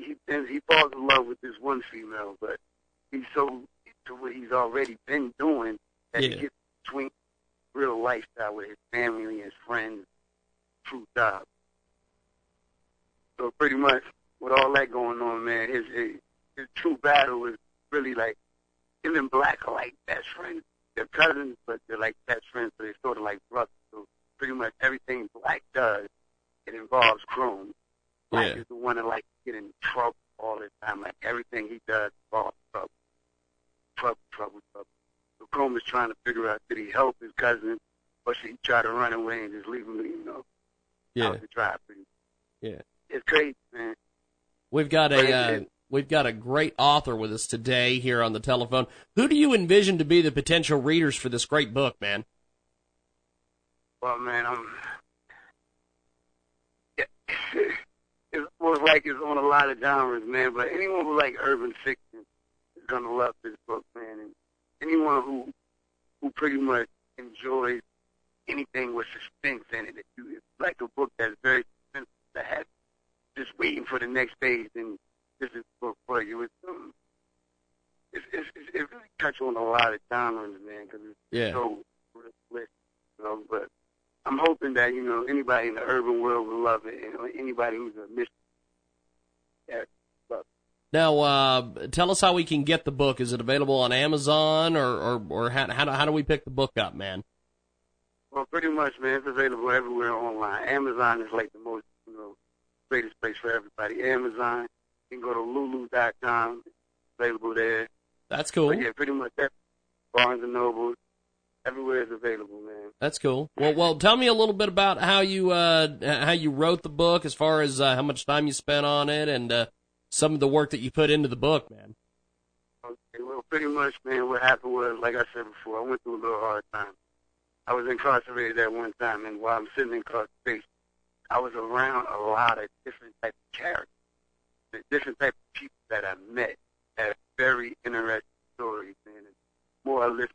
he he, he falls in love with this one female, but he's so into what he's already been doing that Yeah. he gets between real lifestyle with his family and his friends, true job. So pretty much with all that going on, man, his his, his true battle is really like him and Black are like best friends. They're cousins, but they're like best friends, so they're sort of like brothers. So pretty much everything Black does, it involves Chrome. Black Yeah. is the one that like get in trouble all the time. Like everything he does involves trouble, trouble, trouble, trouble. Is trying to figure out did he help his cousin, or should he try to run away and just leave him, you know, Yeah. out to dry. Yeah. It's crazy, man. We've got a uh, we've got a great author with us today here on the telephone. Who do you envision to be the potential readers for this great book, man? Well, man, I'm. Yeah. almost like it's on a lot of genres, man. But anyone who like urban fiction is gonna love this book, man. And anyone who who pretty much enjoys anything with suspense in it, it's like a book that's very suspense to have, just waiting for the next page. And this is the book for you. It's um, it's, it's, it's it really touches on a lot of genres, man, because it's Yeah. so rich, you know. But I'm hoping that you know anybody in the urban world will love it, and anybody who's a mission. Yeah, love. Now, uh, tell us how we can get the book. Is it available on Amazon, or or, or how, how do how do we pick the book up, man? Well, pretty much, man. It's available everywhere online. Amazon is like the most, you know, greatest place for everybody. Amazon. You can go to Lulu.com. It's available there. That's cool. But yeah, pretty much that. Barnes and Noble. Everywhere is available, man. That's cool. Well, well, tell me a little bit about how you uh how you wrote the book, as far as uh, how much time you spent on it, and uh, some of the work that you put into the book, man. Okay, well, pretty much, man, what happened was, like I said before, I went through a little hard time. I was incarcerated at one time, and while I'm sitting in incarceration, I was around a lot of different type of characters, the different type of people that I met had very interesting stories, man. And more I listened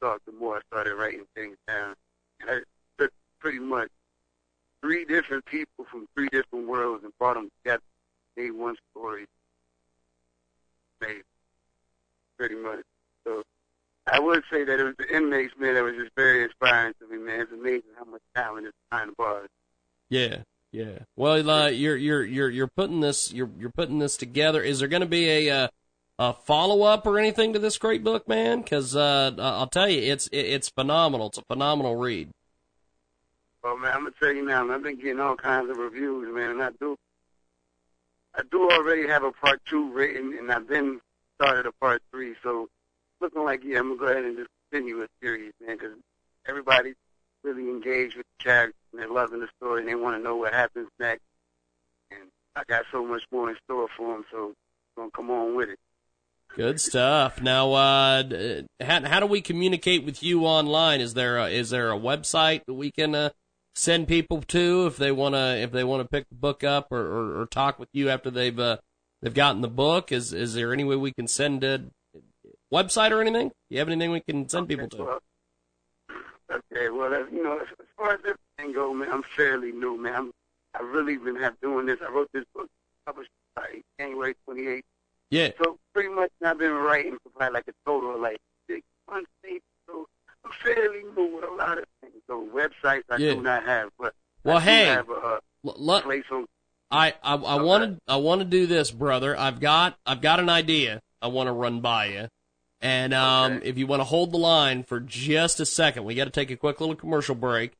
talk, the more I started writing things down. And I took pretty much three different people from three different worlds and brought them together, made one story, made pretty much. So I would say that it was the inmates, man, that was just very inspiring to me, man. It's amazing how much talent is behind bars. Yeah, yeah. Well, uh, you're you're you're you're putting this you're you're putting this together. Is there going to be a uh, a follow up or anything to this great book, man? Because uh, I'll tell you, it's it, it's phenomenal. It's a phenomenal read. Well, man, I'm gonna tell you now, I've been getting all kinds of reviews, man, and I do, I do already have a part two written, and I've been started a part three, so looking like yeah, I'm gonna go ahead and just continue a series, man, because everybody's really engaged with the characters and they're loving the story and they want to know what happens next, and I got so much more in store for them, so I'm gonna come on with it. Good stuff. Now, uh, how how do we communicate with you online? Is there a, is there a website that we can uh, send people to if they wanna if they wanna pick the book up or, or, or talk with you after they've uh, they've gotten the book? Is is there any way we can send a website or anything? You have anything we can send people to? Well, okay, well, you know, as, far as everything goes, man, I'm fairly new, man. I'm, I really been have doing this. I wrote this book published by January 28th. Yeah. So pretty much I've been writing for probably like a total of like six months, maybe. So I'm fairly new with a lot of things. So websites I Yeah. do not have, but Well, I hey, have a, L- a let- place on. I I, I want to I want to do this, brother. I've got I've got an idea. I want to run by you, and um, Okay. if you want to hold the line for just a second, we got to take a quick little commercial break,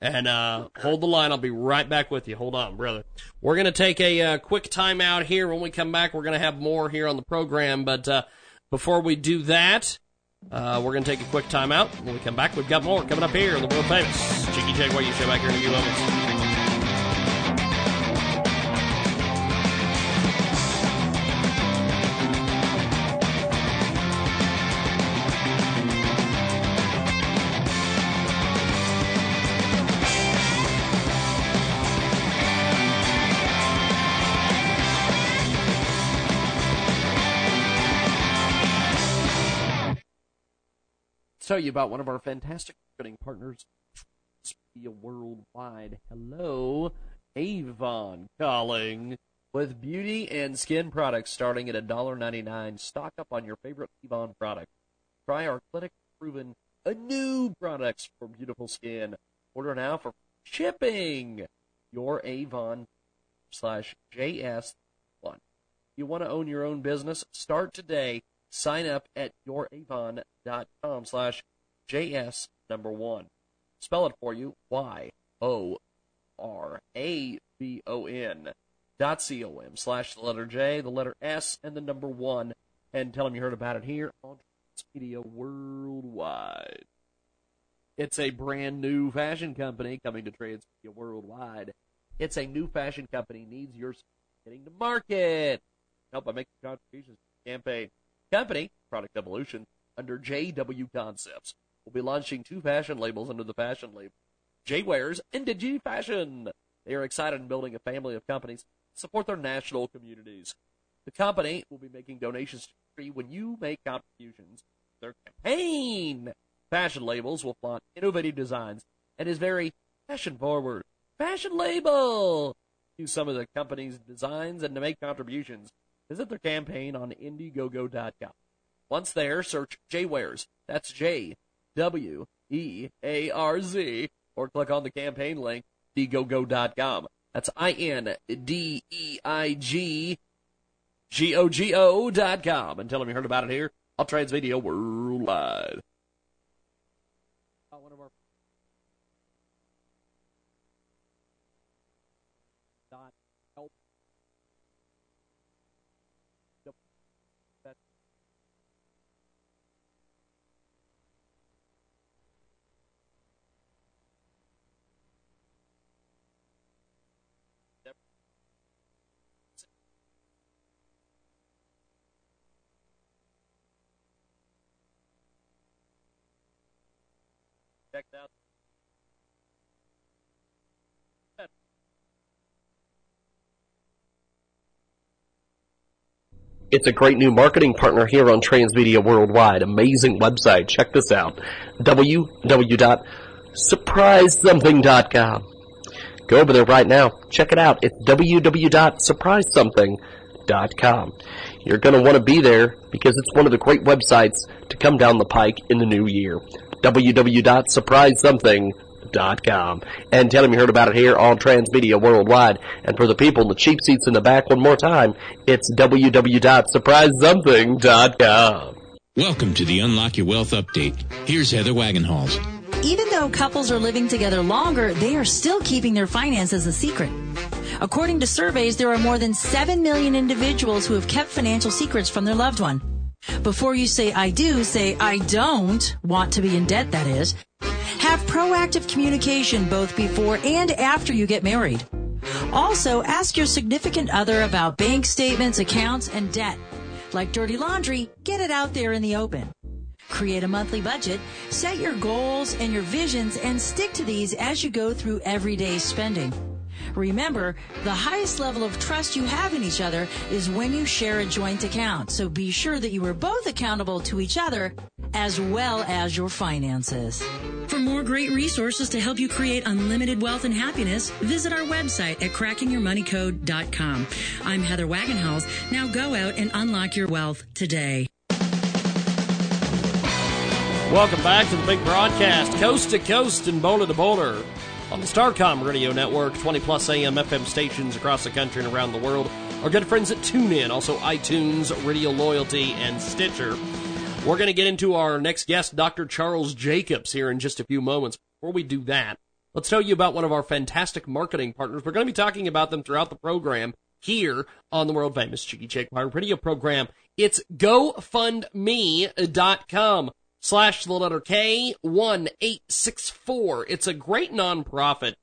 and uh, hold the line. I'll be right back with you. Hold on, brother. We're gonna take a uh, quick timeout here. When we come back, we're gonna have more here on the program. But uh, before we do that, Uh, we're going to take a quick time out. When we come back, we've got more coming up here on the world famous Jiggy Jaguar Show back here in a few moments. Tell you about one of our fantastic marketing partners, Worldwide. Hello, Avon calling. With beauty and skin products starting at $1.99, stock up on your favorite Avon product. Try our clinic proven new products for beautiful skin. Order now for shipping. Your Avon slash JS1. You want to own your own business? Start today Sign up at youravon.com slash JS number one. Spell it for you. Y O R A V O N dot C O M slash the letter J, the letter S, and the number one. And tell them you heard about it here on Media Worldwide. It's a brand new fashion company coming to Transmedia Worldwide. It's a new fashion company needs your getting to market. Help by making contributions to the campaign company, Product Evolution, under JW Concepts, will be launching two fashion labels under the fashion label J-Wearz and Digi Fashion. They are excited in building a family of companies to support their national communities. The company will be making donations to free when you make contributions their campaign. Fashion labels will flaunt innovative designs and is very fashion forward. Fashion label! Use some of the company's designs and to make contributions Visit their campaign on Indiegogo.com. Once there, search JWearz. That's J W E A R Z, or click on the campaign link, Indiegogo.com. That's I N D E I G G O G O dot com. And tell them you heard about it here on Transmedia Worldwide. Checked out. It's a great new marketing partner here on Transmedia Worldwide. Amazing website. Check this out. www.surprisesomething.com. Go over there right now. Check it out. It's www.surprisesomething.com. You're going to want to be there because it's one of the great websites to come down the pike in the new year www.surprisesomething.com. And tell them you heard about it here on Transmedia Worldwide. And for the people in the cheap seats in the back one more time, it's www.surprisesomething.com. Welcome to the Unlock Your Wealth Update. Here's Heather Wagenhals. Even though couples are living together longer, they are still keeping their finances a secret. According to surveys, there are more than 7 million individuals who have kept financial secrets from their loved one. Before you say I do, say I don't want to be in debt, that is. Have proactive communication both before and after you get married. Also, ask your significant other about bank statements, accounts, and debt. Like dirty laundry, get it out there in the open. Create a monthly budget, set your goals and your visions, and stick to these as you go through everyday spending. Remember, the highest level of trust you have in each other is when you share a joint account. So be sure that you are both accountable to each other as well as your finances. For more great resources to help you create unlimited wealth and happiness, visit our website at crackingyourmoneycode.com. I'm Heather Wagenhals. Now go out and unlock your wealth today. Welcome back to the big broadcast, coast to coast and boulder to boulder on the Starcom Radio Network, 20 plus AM FM stations across the country and around the world. Our good friends at TuneIn, also iTunes, Radio Loyalty, and Stitcher. We're going to get into our next guest, Dr. Charles Jacobs, here in just a few moments. Before we do that, let's tell you about one of our fantastic marketing partners. We're going to be talking about them throughout the program here on the world famous Jiggy Jaguar Radio program. It's GoFundMe.com slash the letter K one eight six four. It's a great nonprofit.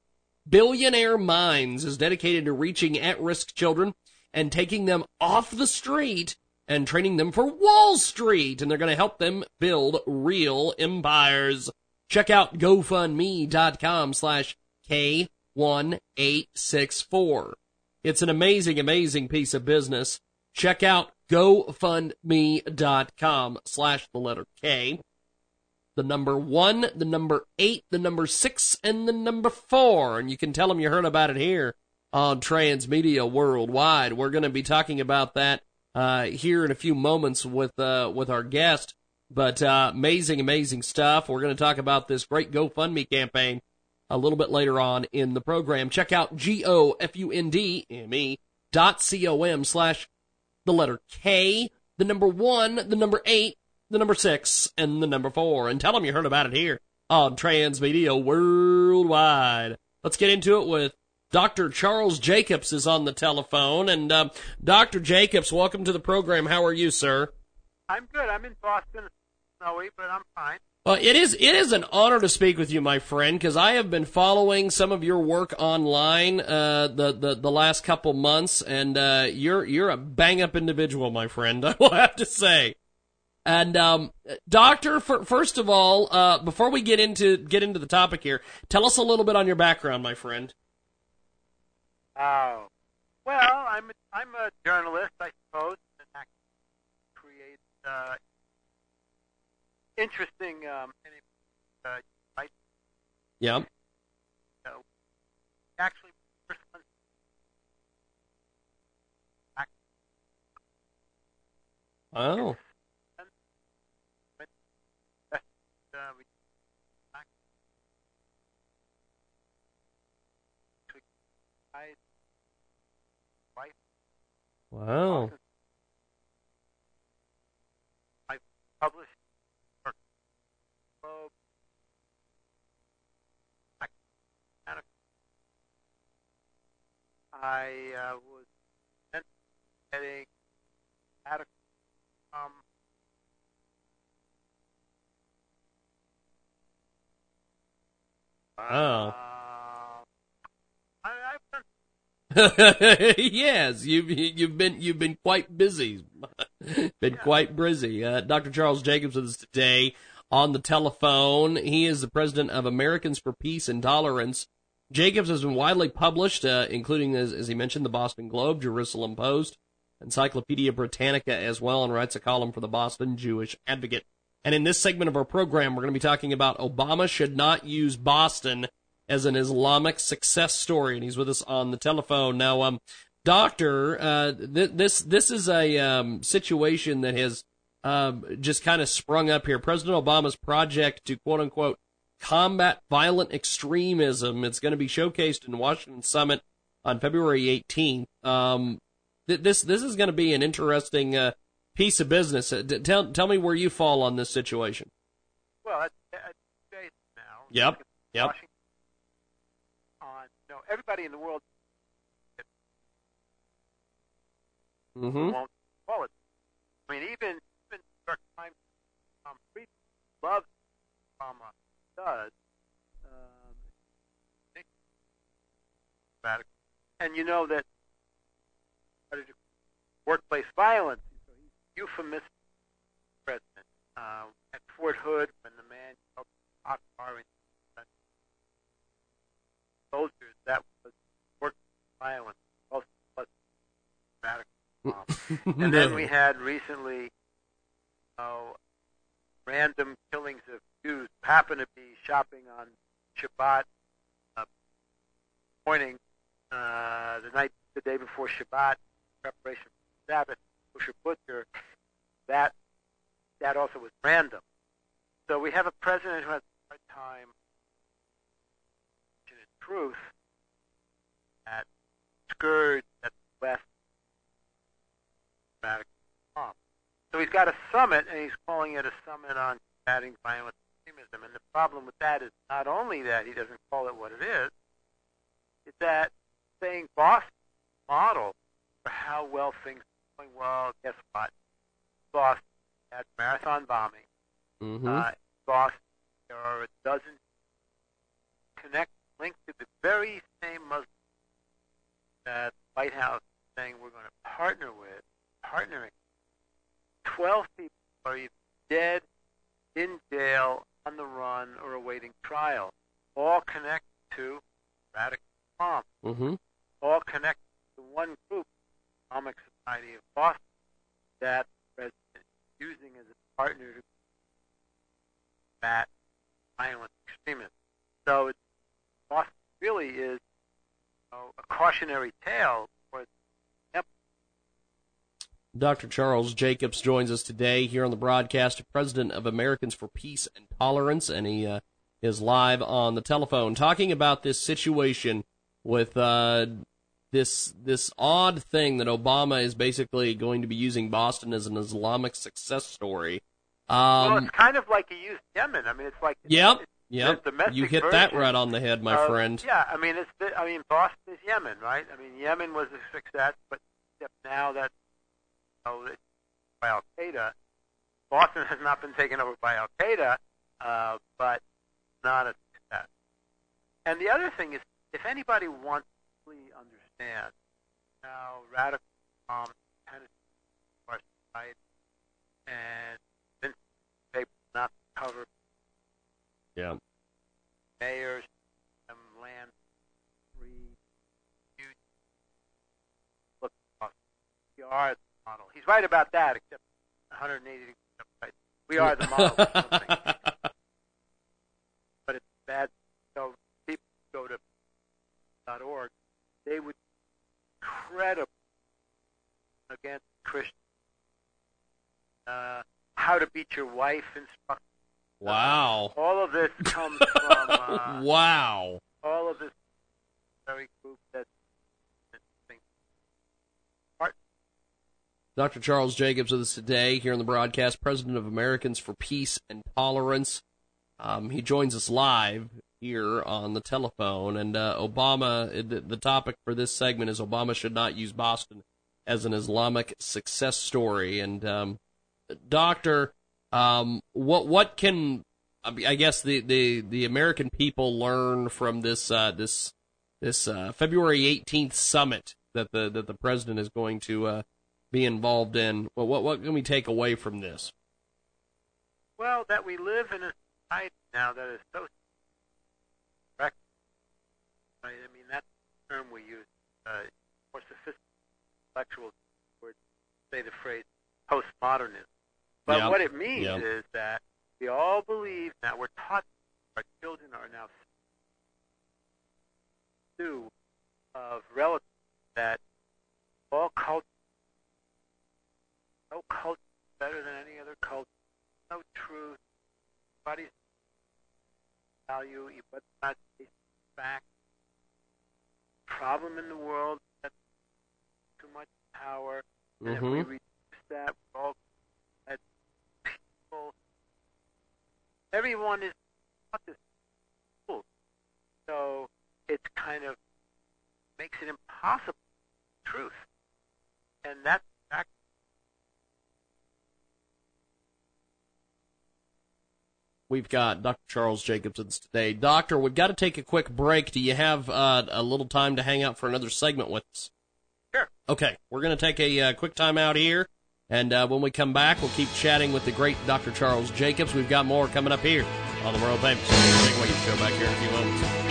Billionaire Minds is dedicated to reaching at-risk children and taking them off the street and training them for Wall Street. And they're going to help them build real empires. Check out GoFundMe.com slash K1864. It's an amazing, amazing piece of business. Check out GoFundMe.com slash the letter K. The number one, the number eight, the number six, and the number four. And you can tell them you heard about it here on Transmedia Worldwide. We're going to be talking about that uh, here in a few moments with uh, with our guest. But uh, amazing, amazing stuff. We're going to talk about this great GoFundMe campaign a little bit later on in the program. Check out G O F U N D M E dot C O M slash the letter K, the number one, the number eight, the number six, and the number four. And tell them you heard about it here on Transmedia Worldwide. Let's get into it with Dr. Charles Jacobs is on the telephone. And uh, Dr. Jacobs, welcome to the program. How are you, sir? I'm good. I'm in Boston. Snowy, but I'm fine. Well, it is it is an honor to speak with you, my friend, because I have been following some of your work online uh, the, the the last couple months, and uh, you're you're a bang up individual, my friend. I will have to say. And um, doctor, for, first of all, uh, before we get into get into the topic here, tell us a little bit on your background, my friend. Oh, well, I'm I'm a journalist, I suppose, and create uh, interesting um, uh. Yeah. Actually, first one. Oh. Wow. I published for Globe. I kind of I uh, was getting at a um Wow. uh, I, yes, you've you've been you've been quite busy, been quite busy. Uh, Dr. Charles Jacobs with us today on the telephone. He is the president of Americans for Peace and Tolerance. Jacobs has been widely published, uh, including as, as he mentioned, the Boston Globe, Jerusalem Post, Encyclopedia Britannica as well, and writes a column for the Boston Jewish Advocate. And in this segment of our program, we're going to be talking about Obama should not use Boston as an Islamic success story, and he's with us on the telephone now. Um, doctor, uh, th- this this is a um, situation that has um, just kind of sprung up here. President Obama's project to quote unquote combat violent extremism. It's going to be showcased in Washington Summit on February 18th. Um, th- this this is going to be an interesting uh, piece of business. Uh, d- tell tell me where you fall on this situation. well at, at now. Yep, yep. Washington on you know everybody in the world Mm-hmm. won't call it. I mean, even even New York Times um, loves Obama does. Um, and you know that you- workplace violence. Euphemistic president uh, at Fort Hood when the man yelled Akbar and soldiers. That was workplace violence. Also, was radical. And then we had recently, oh, random killings of Jews who happened to be shopping on Shabbat uh, morning, uh, the night, the day before Shabbat, preparation for Sabbath, kosher butcher. That that also was random. So we have a president who has a hard time, in truth, that scourge that the West So he's got a summit, and he's calling it a summit on combating violent extremism. And the problem with that is not only that he doesn't call it what it is, it's that saying Boston model for how well things are going. Well, guess what? Boston had marathon bombing, Mm-hmm. uh, Boston. There are a dozen connect linked to the very same Muslim that the White House is saying we're going to partner with, partnering. Twelve people are either dead, in jail, on the run, or awaiting trial. All connected to radical Islam. Mm-hmm. All connected to one group, Islamic Society of Boston, that the president is using as a partner to combat violent extremism. So it, Boston really is you know, a cautionary tale Dr. Charles Jacobs joins us today here on the broadcast, president of Americans for Peace and Tolerance, and he uh, is live on the telephone talking about this situation with uh, this this odd thing that Obama is basically going to be using Boston as an Islamic success story. Um, well, it's kind of like he used Yemen. I mean, it's like Yep, it's yep. You hit that right on the head, my friend. Yeah, I mean, it's I mean, Boston is Yemen, right? I mean, Yemen was a success, but now that you know, it's by Al Qaeda, Boston has not been taken over by Al Qaeda, uh, but not a success. And the other thing is, if anybody wants to really understand how radical Islam penetrates our society and convince people not cover Yeah. mayors, um, land free, huge. Look, we are model. He's right about that, except 180 degrees right. We are the model. but it's bad. So people go to .org, they would incredible against Christians. Uh, how to beat your wife instruction. wow. All of this comes from uh, wow. all of this very group that that thinks Dr. Charles Jacobs with us today here on the broadcast, president of Americans for Peace and Tolerance. Um, he joins us live here on the telephone, and uh, Obama. The, topic for this segment is Obama should not use Boston as an Islamic success story. And um, Doctor, um, what what can I I guess the, the, the American people learn from this uh, this this uh, February 18th summit that the that the president is going to uh, be involved in. Well, what what can we take away from this? well that we live in a society now that is so correct. Right? I mean that's the term we use. Uh, more sophisticated intellectuals would say the phrase postmodernism. But Yeah. what it means Yeah. is that we all believe now we're taught our children are now two of relatives that all cultures no culture is better than any other culture. No truth. Everybody's value, but not fact. Problem in the world that too much power. And if we Mhm. reduce that, we're all at people. Everyone is taught this school. So it's kind of makes it impossible truth. And that's exactly We've got Dr. Charles Jacobs with us today. Doctor, we've got to take a quick break. Do you have uh, a little time to hang out for another segment with us? Sure. Okay, we're going to take a uh, quick time out here, and uh, when we come back, we'll keep chatting with the great Dr. Charles Jacobs. We've got more coming up here on the World Famous Big Wave Show back here in a few moments.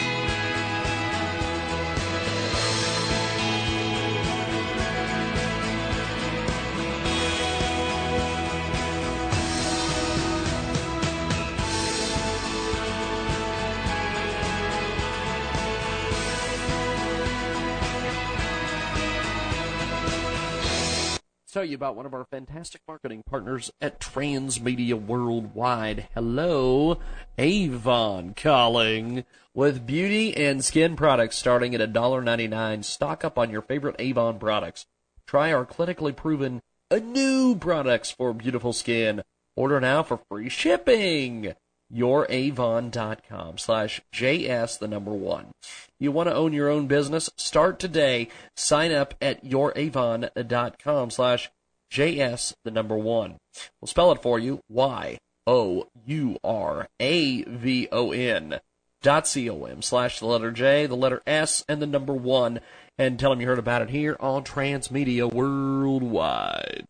Tell you about one of our fantastic marketing partners at Transmedia Worldwide. Hello, Avon calling. With beauty and skin products starting at $1.99, stock up on your favorite Avon products. Try our clinically proven uh, new products for beautiful skin. Order now for free shipping. YourAvon.com slash JS the number one. You want to own your own business? Start today. Sign up at YourAvon.com slash JS the number one. We'll spell it for you. Y O U R A V O N dot C O M slash the letter J, the letter S, and the number one, and tell them you heard about it here on Transmedia Worldwide.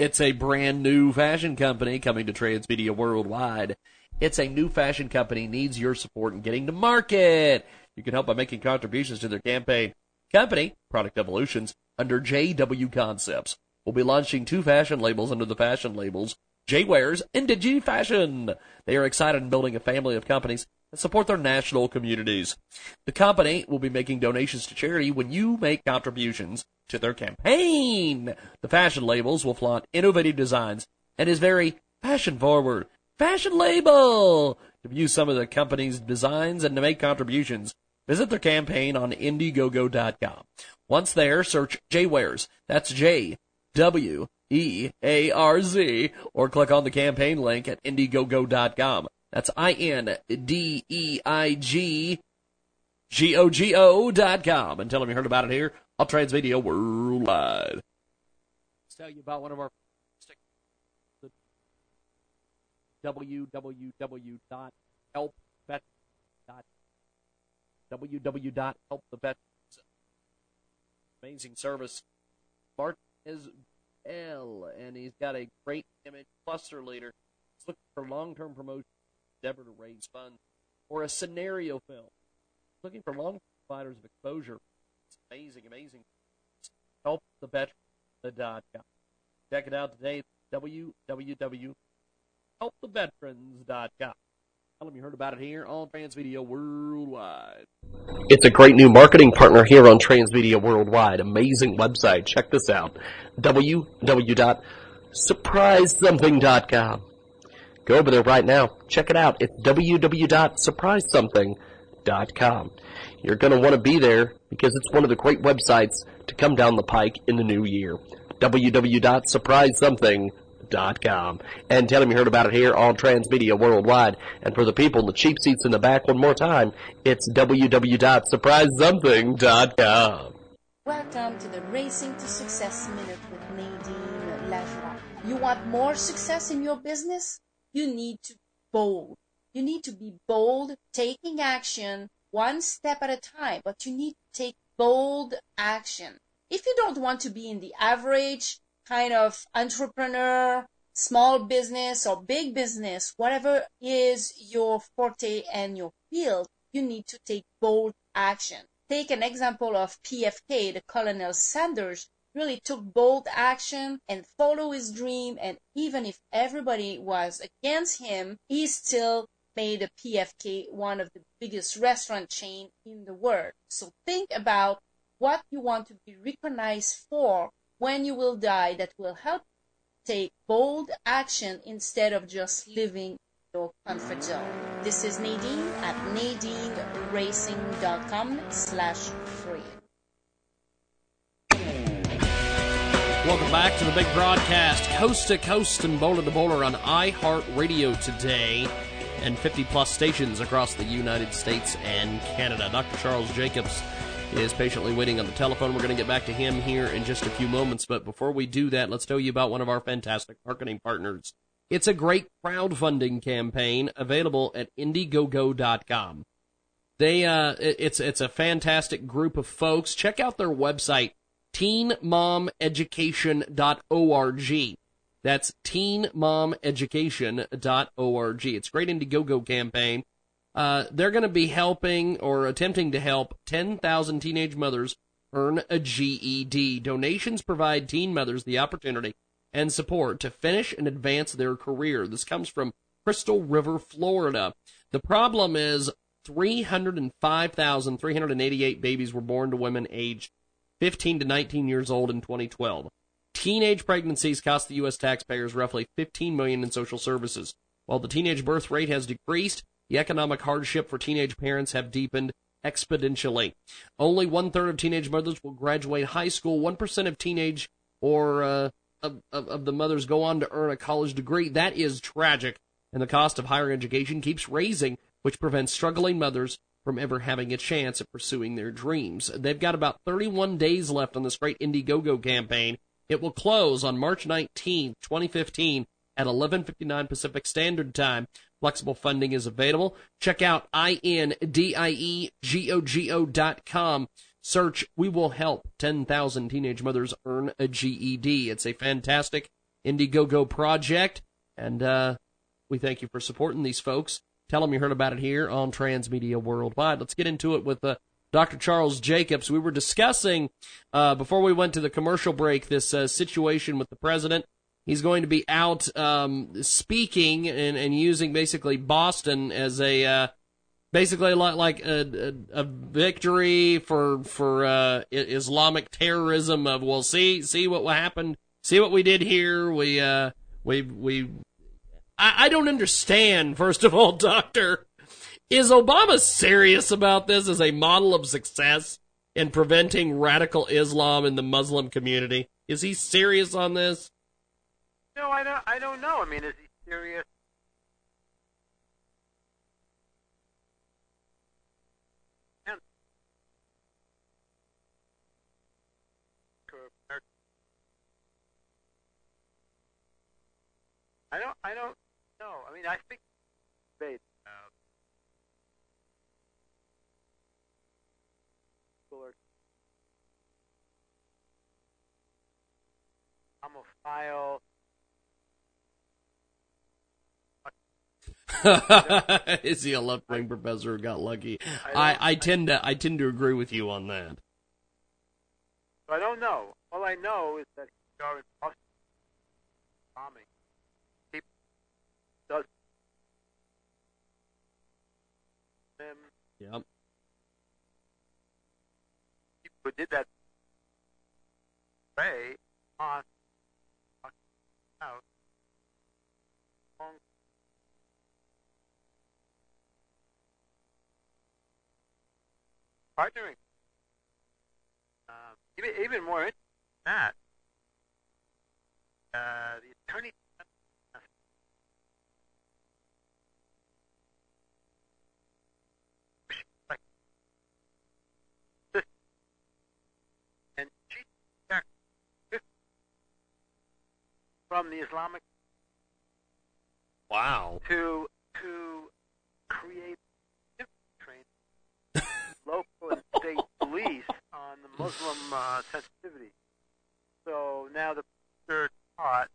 It's a brand new fashion company coming to Transmedia Worldwide. It's a new fashion company needs your support in getting to market. You can help by making contributions to their campaign. Company, Product Evolutions, under JW Concepts, will be launching two fashion labels under the fashion labels J Wearz and Digi Fashion. They are excited in building a family of companies that support their national communities. The company will be making donations to charity when you make contributions to their campaign. The fashion labels will flaunt innovative designs and is very fashion forward. Fashion label! To view some of the company's designs and to make contributions, visit their campaign on Indiegogo.com. Once there, search J-Wearz. That's J W E A R Z, or click on the campaign link at Indiegogo.com. That's I N D E I G G O G O dot com. And tell them you heard about it here on Transmedia Worldwide. Let's tell you about one of our www.helpvet. Amazing service. Mark is L, and he's got a great image cluster leader. He's looking for long-term promotion, endeavor to raise funds, or a scenario film. Looking for long-term providers of exposure. Amazing, amazing. Help the veteran.com. Check it out today. www.helptheveterans.com. Tell them you heard about it here on Transmedia Worldwide. It's a great new marketing partner here on Transmedia Worldwide. Amazing website. Check this out. www.surprisesomething.com. Go over there right now. Check it out. It's www.surprisesomething.com. You're going to want to be there because it's one of the great websites to come down the pike in the new year. www.surprisesomething.com and tell them you heard about it here on Transmedia Worldwide. And for the people in the cheap seats in the back, one more time, it's www.surprisesomething.com. Welcome to the Racing to Success Minute with Nadine Lejeune. You want more success in your business? You need to bold. You need to be bold, taking action one step at a time, but you need to take bold action. If you don't want to be in the average kind of entrepreneur, small business or big business, whatever is your forte and your field, you need to take bold action. Take an example of PFK, the Colonel Sanders really took bold action and followed his dream and even if everybody was against him, he still made a PFK one of the biggest restaurant chain in the world. So think about what you want to be recognized for when you will die that will help take bold action instead of just living your comfort zone. This is Nadine at nadineracing.com slash free. Welcome back to the big broadcast, coast to coast and bowler to bowler on iHeartRadio today and 50 plus stations across the United States and Canada. Dr. Charles Jacobs is patiently waiting on the telephone. We're going to get back to him here in just a few moments. But before we do that, let's tell you about one of our fantastic marketing partners. It's a great crowdfunding campaign available at Indiegogo.com. They, uh, it's, it's a fantastic group of folks. Check out their website, teenmomeducation.org. That's teenmomeducation.org. It's a great Indiegogo campaign. Uh, they're going to be helping or attempting to help 10,000 teenage mothers earn a GED. Donations provide teen mothers the opportunity and support to finish and advance their career. This comes from Crystal River, Florida. The problem is 305,388 babies were born to women aged 15 to 19 years old in 2012. Teenage pregnancies cost the U.S. taxpayers roughly 15 million in social services. While the teenage birth rate has decreased, the economic hardship for teenage parents have deepened exponentially. Only one third of teenage mothers will graduate high school. One percent of teenage or uh, of, of, of the mothers go on to earn a college degree. That is tragic, and the cost of higher education keeps raising, which prevents struggling mothers from ever having a chance at pursuing their dreams. They've got about 31 days left on this great Indiegogo campaign. It will close on March 19, 2015 at 11:59 Pacific Standard Time. Flexible funding is available. Check out indiegogo.com. Search We Will Help 10,000 Teenage Mothers Earn a GED. It's a fantastic Indiegogo project, and uh, we thank you for supporting these folks. Tell them you heard about it here on Transmedia Worldwide. Let's get into it with uh, Dr. Charles Jacobs. We were discussing uh, before we went to the commercial break this uh, situation with the president. He's going to be out um, speaking and, and using basically Boston as a uh, basically like, like a, a, a victory for for uh, Islamic terrorism. Of well, see see what happened, see what we did here. We uh, we we. I, I don't understand. First of all, Doctor, is Obama serious about this as a model of success in preventing radical Islam in the Muslim community? Is he serious on this? No, I don't. I don't know. I mean, is he serious? I don't. I don't know. I mean, I think debate. Uh, Is he a left wing professor who got lucky? I, I, I tend to I tend to agree with you on that. I don't know. All I know is that he's already bombing. He does him. Yep. People did that way on uh, out partnering. Um, even, even more than that, uh, the attorney from the Islamic wow to to create training local and state police on the Muslim uh, sensitivity. So now the third taught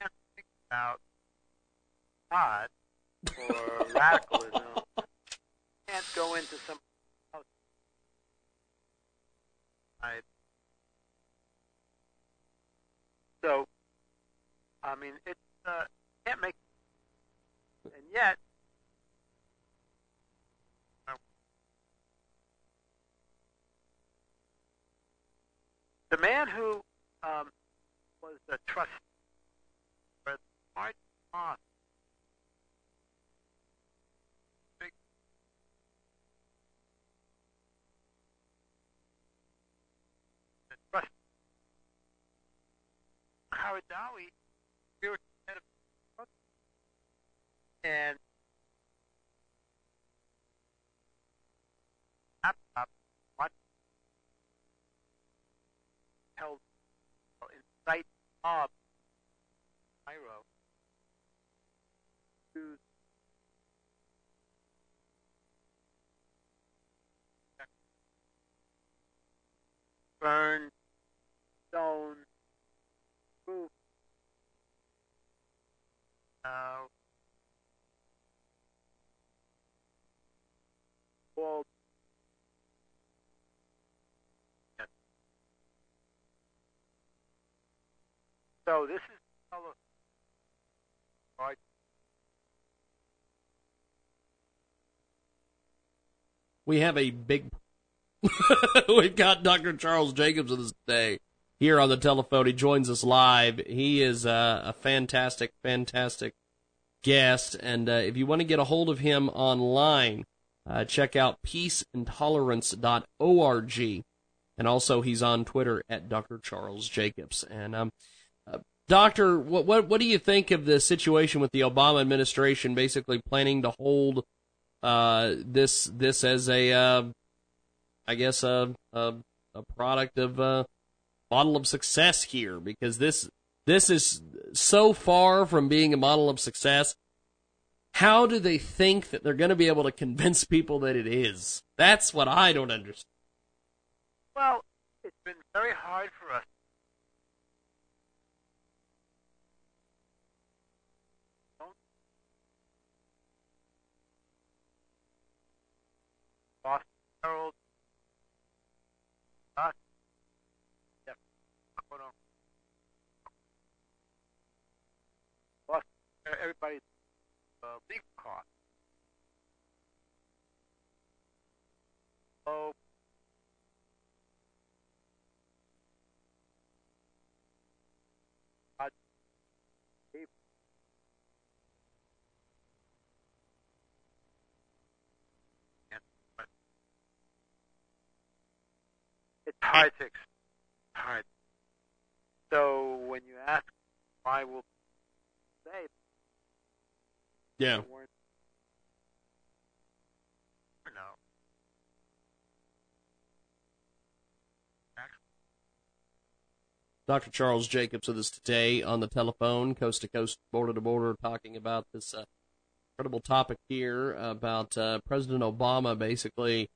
can't think about God or radicalism. Can't go into some. So, I mean, it uh, can't make, and yet the man who um, was the trustee for March Moss, big the trustee, Qaradawi, spiritual head of and laptop held in sight of Cairo to burn stone roof uh, wall So this is. We have a big. We've got Dr. Charles Jacobs of this day here on the telephone. He joins us live. He is uh, a fantastic, fantastic guest. And uh, if you want to get a hold of him online, uh, check out peaceandtolerance.org. And also, he's on Twitter at Dr. Charles Jacobs. And um, Doctor, what, what what do you think of the situation with the Obama administration basically planning to hold uh, this this as a uh, I guess a a, a product of uh, model of success here because this this is so far from being a model of success, how do they think that they're going to be able to convince people that it is? That's what I don't understand. Well, it's been very hard for us. Boston Herald. Boston, everybody, uh. Oh, it's hard to ex- hard. So when you ask why will say Yeah. Dr. Charles Jacobs with us today on the telephone, coast to coast, border to border, talking about this uh, incredible topic here about uh, President Obama basically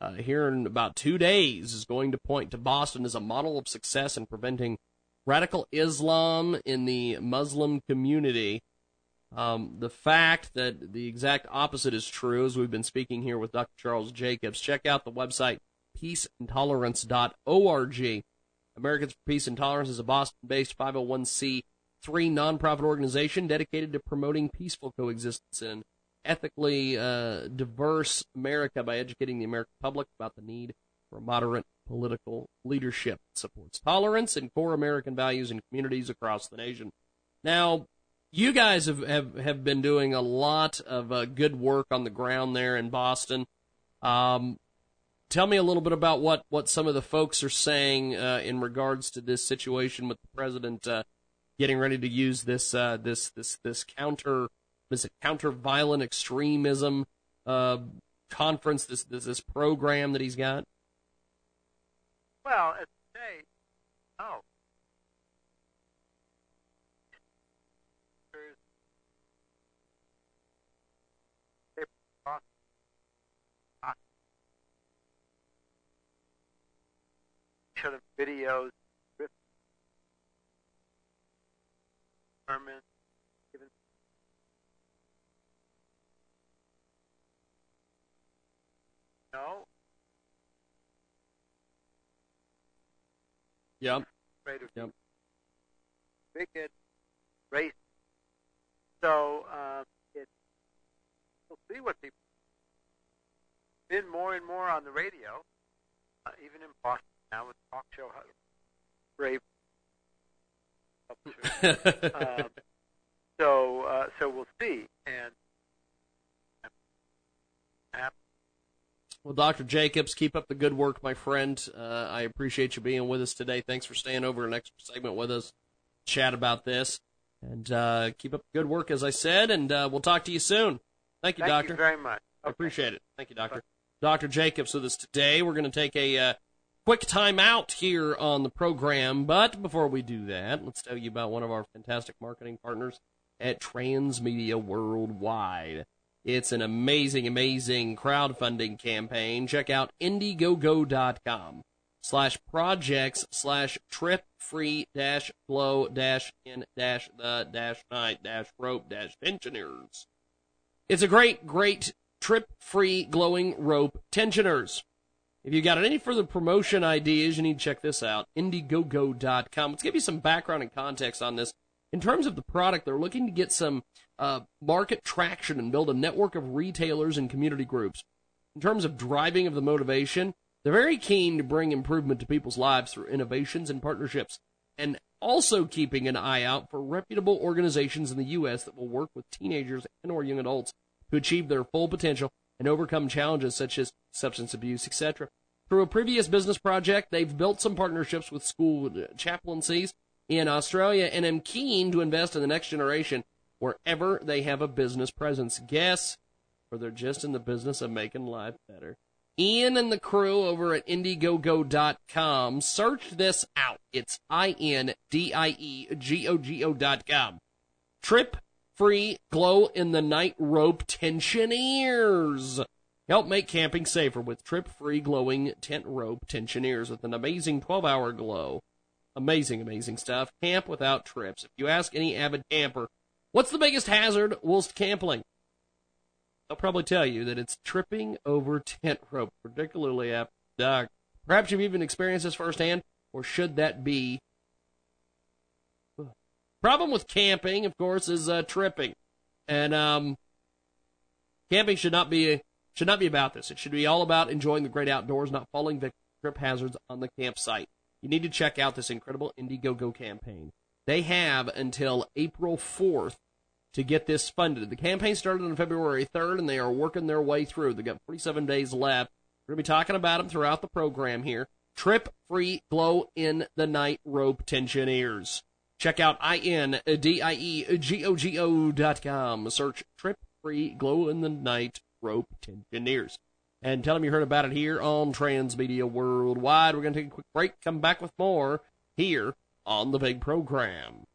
uh, here in about two days is going to point to Boston as a model of success in preventing radical Islam in the Muslim community. Um, the fact that the exact opposite is true, as we've been speaking here with Dr. Charles Jacobs, check out the website peaceandtolerance.org. Americans for Peace and Tolerance is a Boston based 501c3 nonprofit organization dedicated to promoting peaceful coexistence in an ethically uh, diverse America by educating the American public about the need for moderate political leadership. Supports tolerance and core American values in communities across the nation. Now, you guys have, have, have been doing a lot of uh, good work on the ground there in Boston. Um, tell me a little bit about what, what some of the folks are saying uh, in regards to this situation with the president uh, getting ready to use this uh, this this this counter this counter violent extremism uh, conference this, this this program that he's got. Well, the day, no. There's paper cross- not- show them videos, Herman, even no, Yep. Yep. bigot, race. So um, it we'll see what people been more and more on the radio, uh, even in Boston now with talk show brave. um, so uh, so we'll see and. Well, Dr. Jacobs, keep up the good work, my friend. Uh, I appreciate you being with us today. Thanks for staying over an extra segment with us, chat about this, and uh, keep up the good work, as I said. And uh, we'll talk to you soon. Thank you, Thank Doctor. Thank you very much. I appreciate it. Thank you, Doctor. Dr. Jacobs with us today. We're going to take a uh, quick time out here on the program, but before we do that, let's tell you about one of our fantastic marketing partners at Transmedia Worldwide. It's an amazing, amazing crowdfunding campaign. Check out Indiegogo.com slash projects slash trip free dash glow dash in dash the dash night dash rope dash tensioners. It's a great, great trip free glowing rope tensioners. If you got any further promotion ideas, you need to check this out. Indiegogo.com. Let's give you some background and context on this. In terms of the product, they're looking to get some uh, market traction and build a network of retailers and community groups. In terms of driving of the motivation, they're very keen to bring improvement to people's lives through innovations and partnerships, and also keeping an eye out for reputable organizations in the U.S. that will work with teenagers and or young adults to achieve their full potential and overcome challenges such as substance abuse, etc. Through a previous business project, they've built some partnerships with school uh, chaplaincies in Australia and am keen to invest in the next generation wherever they have a business presence. Guess, or they're just in the business of making life better. Ian and the crew over at Indiegogo.com. Search this out. It's I-N-D-I-E-G-O-G-O dot com. Trip free glow in the night rope tensioneers. Help make camping safer with trip free glowing tent rope tensioneers with an amazing 12 hour glow. Amazing, amazing stuff. Camp without trips. If you ask any avid camper, what's the biggest hazard whilst camping? They'll probably tell you that it's tripping over tent rope, particularly after dark. Perhaps you've even experienced this firsthand, or should that be? Problem with camping, of course, is uh, tripping, and um, camping should not be should not be about this. It should be all about enjoying the great outdoors, not falling victim to trip hazards on the campsite. You need to check out this incredible Indiegogo campaign. They have until April 4th to get this funded. The campaign started on February 3rd, and they are working their way through. They've got 47 days left. We're going to be talking about them throughout the program here. Trip free glow in the night rope tensioneers. Check out I-N-D-I-E-G-O-G-O dot com. Search trip free glow in the night rope tensioneers. And tell them you heard about it here on Transmedia Worldwide. We're going to take a quick break, come back with more here on the big program.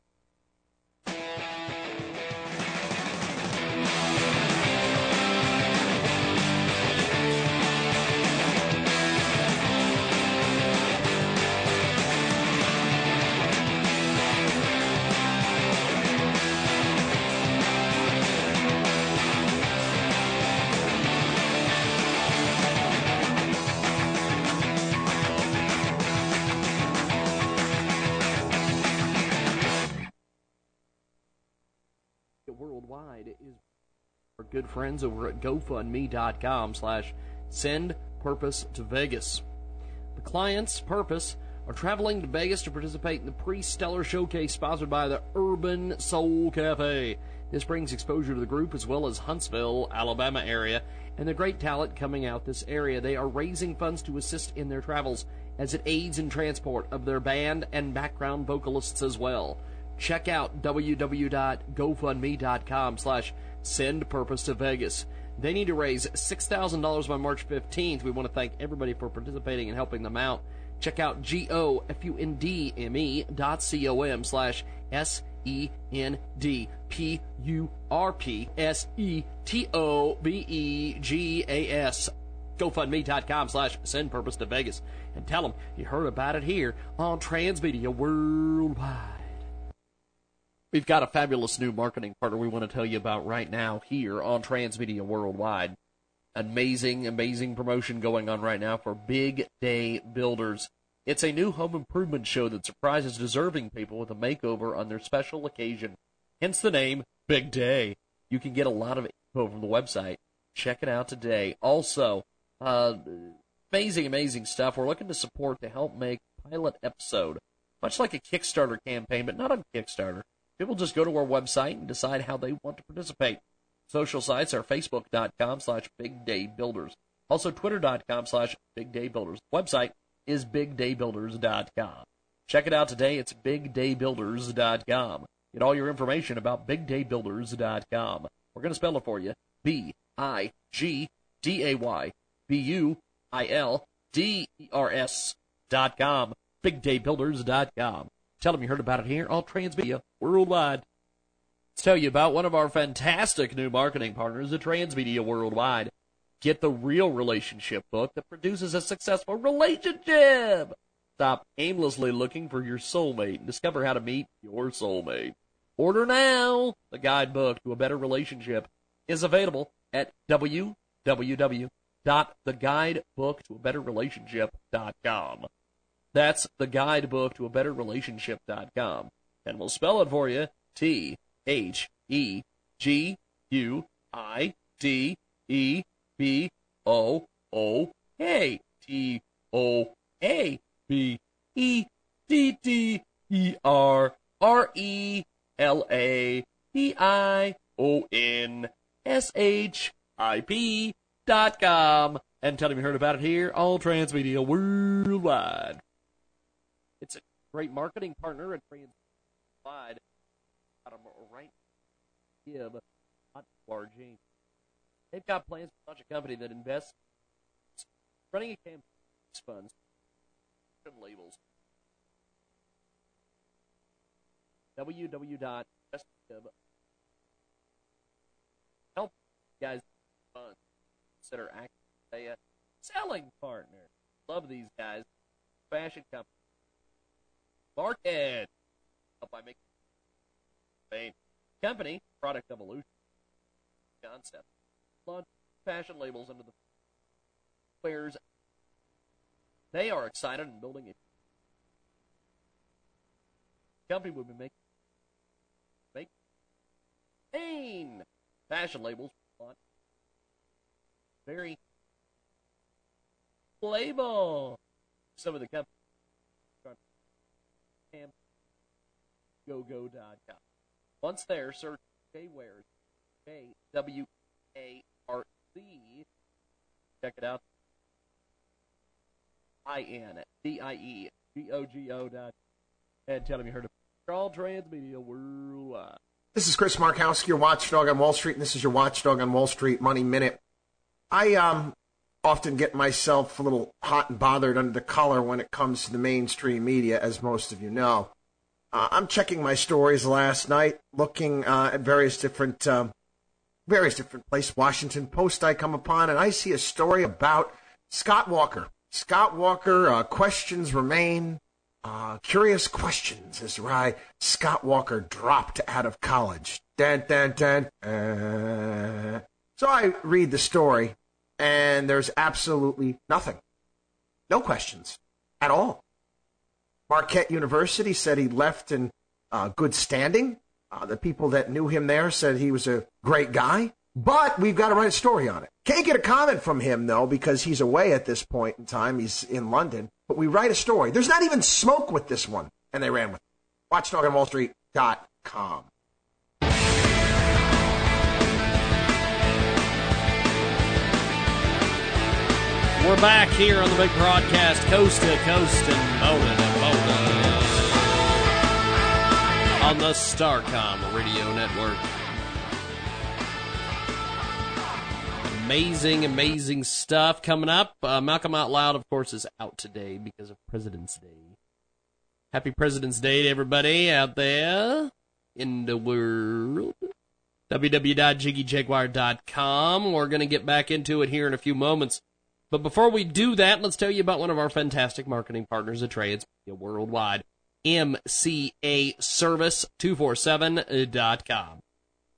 Worldwide is our good friends over at GoFundMe.com slash send purpose to Vegas. The client's purpose are traveling to Vegas to participate in the pre-stellar showcase sponsored by the Urban Soul Cafe. This brings exposure to the group as well as Huntsville, Alabama area, and the great talent coming out this area. They are raising funds to assist in their travels as it aids in transport of their band and background vocalists as well. Check out www.gofundme.com slash send purpose to Vegas. They need to raise $6,000 by March 15th. We want to thank everybody for participating and helping them out. Check out G-O-F-U-N-D-M-E dot C-O-M slash S-E-N-D-P-U-R-P-S-E-T-O-V-E-G-A-S GoFundMe.com slash send purpose to Vegas and tell them you heard about it here on Transmedia Worldwide. We've got a fabulous new marketing partner we want to tell you about right now here on Transmedia Worldwide. Amazing, amazing promotion going on right now for Big Day Builders. It's a new home improvement show that surprises deserving people with a makeover on their special occasion. Hence the name Big Day. You can get a lot of info from the website. Check it out today. Also, uh, amazing, amazing stuff. We're looking to support to help make pilot episode, much like a Kickstarter campaign, but not on Kickstarter. People just go to our website and decide how they want to participate. Social sites are facebook.com slash bigdaybuilders. Also twitter.com slash bigdaybuilders. Website is bigdaybuilders.com. Check it out today. It's bigdaybuilders.com. Get all your information about bigdaybuilders.com. We're going to spell it for you. B I G D A Y B U I L D E R S dot com. Bigdaybuilders.com. Tell them you heard about it here on Transmedia Worldwide. Let's tell you about one of our fantastic new marketing partners at Transmedia Worldwide. Get the real relationship book that produces a successful relationship. Stop aimlessly looking for your soulmate and discover how to meet your soulmate. Order now. The guidebook to a better relationship is available at www.theguidebooktoabetterrelationship.com. That's the guidebook to a better relationship.com. And we'll spell it for you T H E G U I D E B O O A T O A B E D D E R R E L A P I O N S H I P dot com and tell him you heard about it here on Transmedia Worldwide. Great marketing partner at Worldwide. Got 'em right give RG. They've got plans to launch a company that invests running a campaign funds labels. www. Help guys funds consider acting as a selling partner. Love these guys. Fashion company. Market. Help by making company product evolution. Concept. Launch fashion labels under the wears. They are excited and building a company will be making. Make. Pain fashion labels. Very label some of the companies gogo.com. Once there, search J Wearz, J W A R C. Check it out. I N D I E G O G O dot. And tell them you heard of All Transmedia Worldwide. This is Chris Markowski, your watchdog on Wall Street, and this is your watchdog on Wall Street Money Minute. I um, often get myself a little hot and bothered under the collar when it comes to the mainstream media, as most of you know. Uh, I'm checking my stories last night, looking uh, at various different, um, various different places. Washington Post I come upon, and I see a story about Scott Walker. Scott Walker, uh, questions remain. Uh, curious questions as to why Scott Walker dropped out of college. So I read the story, and there's absolutely nothing. No questions at all. Marquette University said he left in uh, good standing. Uh, the people that knew him there said he was a great guy. But we've got to write a story on it. Can't get a comment from him, though, because he's away at this point in time. He's in London. But we write a story. There's not even smoke with this one. And they ran with it. WatchdogOnWallStreet.com. We're back here on the big broadcast, coast to coast and Boulder on the Starcom Radio Network. Amazing, amazing stuff coming up. Uh, Malcolm Out Loud, of course, is out today because of President's Day. Happy President's Day to everybody out there in the world www.jiggyjaguar.com. We're going to get back into it here in a few moments. But before we do that, let's tell you about one of our fantastic marketing partners at Trades Worldwide, MCAService247.com.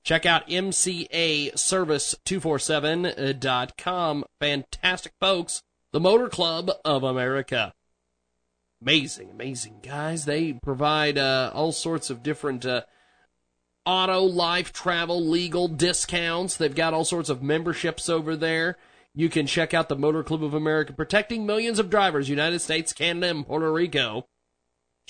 Check out MCAService247.com. Fantastic folks, the Motor Club of America. Amazing, amazing guys. They provide uh, all sorts of different uh, auto, life, travel, legal discounts. They've got all sorts of memberships over there. You can check out the Motor Club of America, protecting millions of drivers, United States, Canada, and Puerto Rico.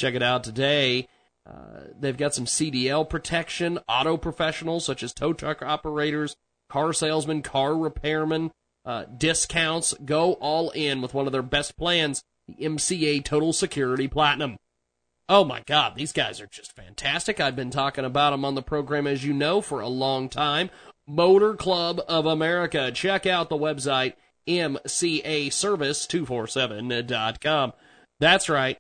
Check it out today. Uh, they've got some CDL protection, auto professionals such as tow truck operators, car salesmen, car repairmen, uh, discounts. Go all in with one of their best plans, the MCA Total Security Platinum. Oh my God, these guys are just fantastic. I've been talking about them on the program, as you know, for a long time. Motor Club of America. Check out the website, mcaservice247.com. That's right.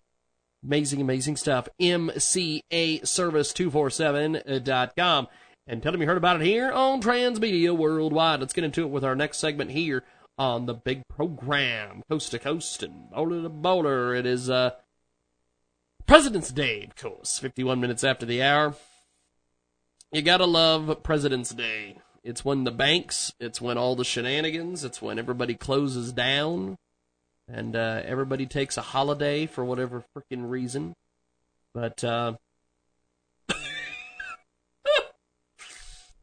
Amazing, amazing stuff. mcaservice247.com. And tell them you heard about it here on Transmedia Worldwide. Let's get into it with our next segment here on the big program, coast to coast and boulder to boulder. It is uh, President's Day, of course, 51 minutes after the hour. You gotta love President's Day. It's when the banks, it's when all the shenanigans, it's when everybody closes down and uh, everybody takes a holiday for whatever freaking reason. But uh,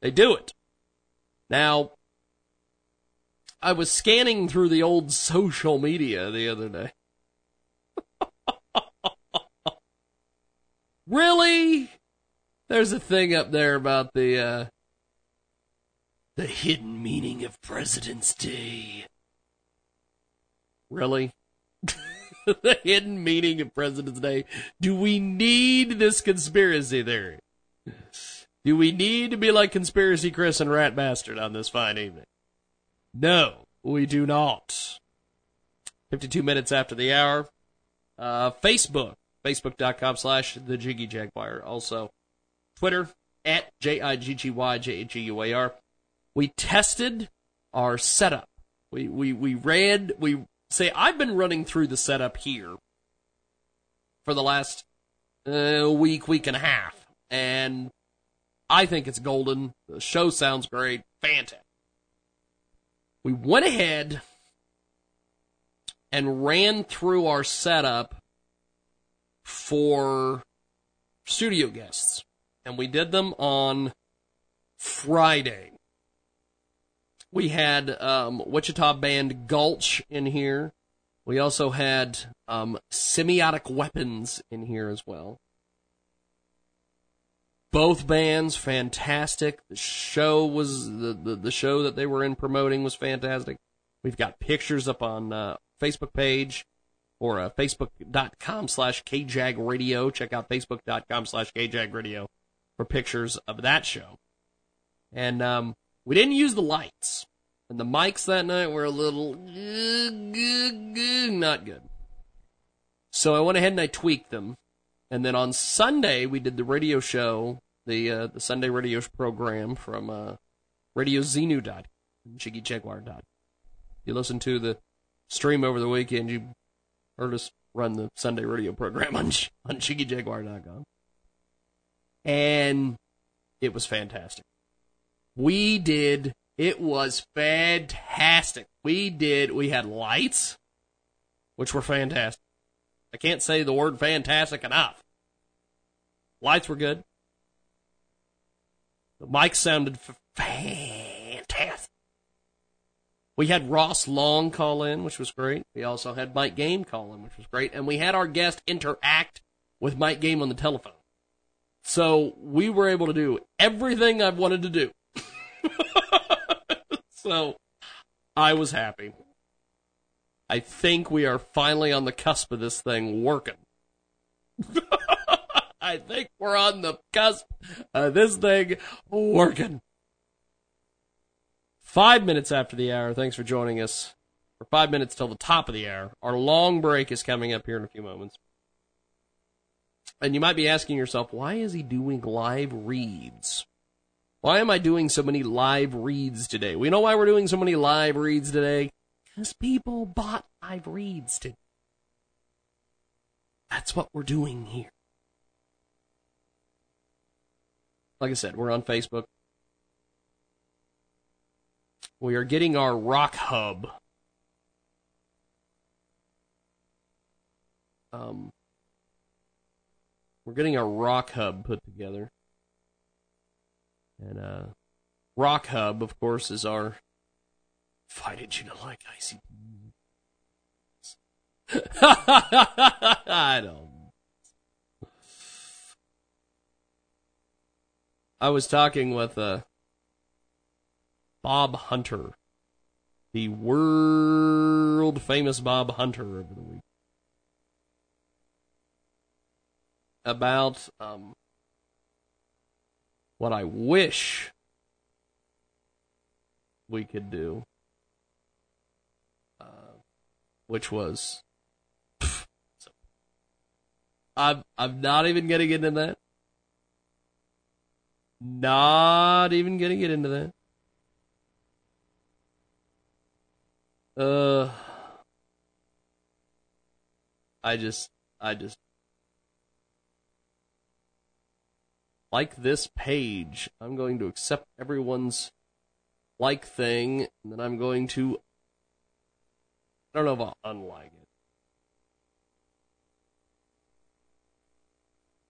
they do it. Now, I was scanning through the old social media the other day. really? There's a thing up there about the uh, the hidden meaning of President's Day. Really? the hidden meaning of President's Day. Do we need this conspiracy theory? Do we need to be like Conspiracy Chris and Rat Bastard on this fine evening? No, we do not. 52 minutes after the hour. Uh, Facebook, facebook.com slash the Jiggy Jaguar. Also, Twitter at J I G G Y J A G U A R. We tested our setup. We, we, we ran, we say, I've been running through the setup here for the last uh, week, week and a half. And I think it's golden. The show sounds great. Fantastic. We went ahead and ran through our setup for studio guests. And we did them on Friday. We had um, Wichita band Gulch in here. We also had um, Semiotic Weapons in here as well. Both bands fantastic. The show was the, the, the show that they were in promoting was fantastic. We've got pictures up on uh, Facebook page or uh, facebook.com slash kjag radio. Check out facebook.com slash kjag radio for pictures of that show. And um, we didn't use the lights. And the mics that night were a little not good. So I went ahead and I tweaked them. And then on Sunday we did the radio show, the uh, the Sunday radio program from uh, RadioZenu.com, JiggyJaguar.com. You listen to the stream over the weekend, you heard us run the Sunday radio program on on and it was fantastic. We did it was fantastic. We did, we had lights, which were fantastic. I can't say the word fantastic enough. Lights were good. The mic sounded fantastic. We had Ross Long call in, which was great. We also had Mike Game call in, which was great. And we had our guest interact with Mike Game on the telephone. So we were able to do everything I've wanted to do. So I was happy. I think we are finally on the cusp of this thing working. I think we're on the cusp of this thing working. Five minutes after the hour, thanks for joining us. For five minutes till the top of the hour. Our long break is coming up here in a few moments. And you might be asking yourself, why is he doing live reads? Why am I doing so many live reads today? We know why we're doing so many live reads today. Because people bought live reads today. That's what we're doing here. Like I said, we're on Facebook. We are getting our Rock Hub. Um, we're getting our Rock Hub put together. And uh, Rock Hub, of course, is our. Why did you not like ICP? I don't. I was talking with uh, Bob Hunter, the world famous Bob Hunter over the week, about um, what I wish we could do, uh, which was, pff, so, I'm I'm not even gonna get into that. Not even gonna get into that. Uh, I just, I just like this page. I'm going to accept everyone's like thing, and then I'm going to. I don't know if I'll unlike it.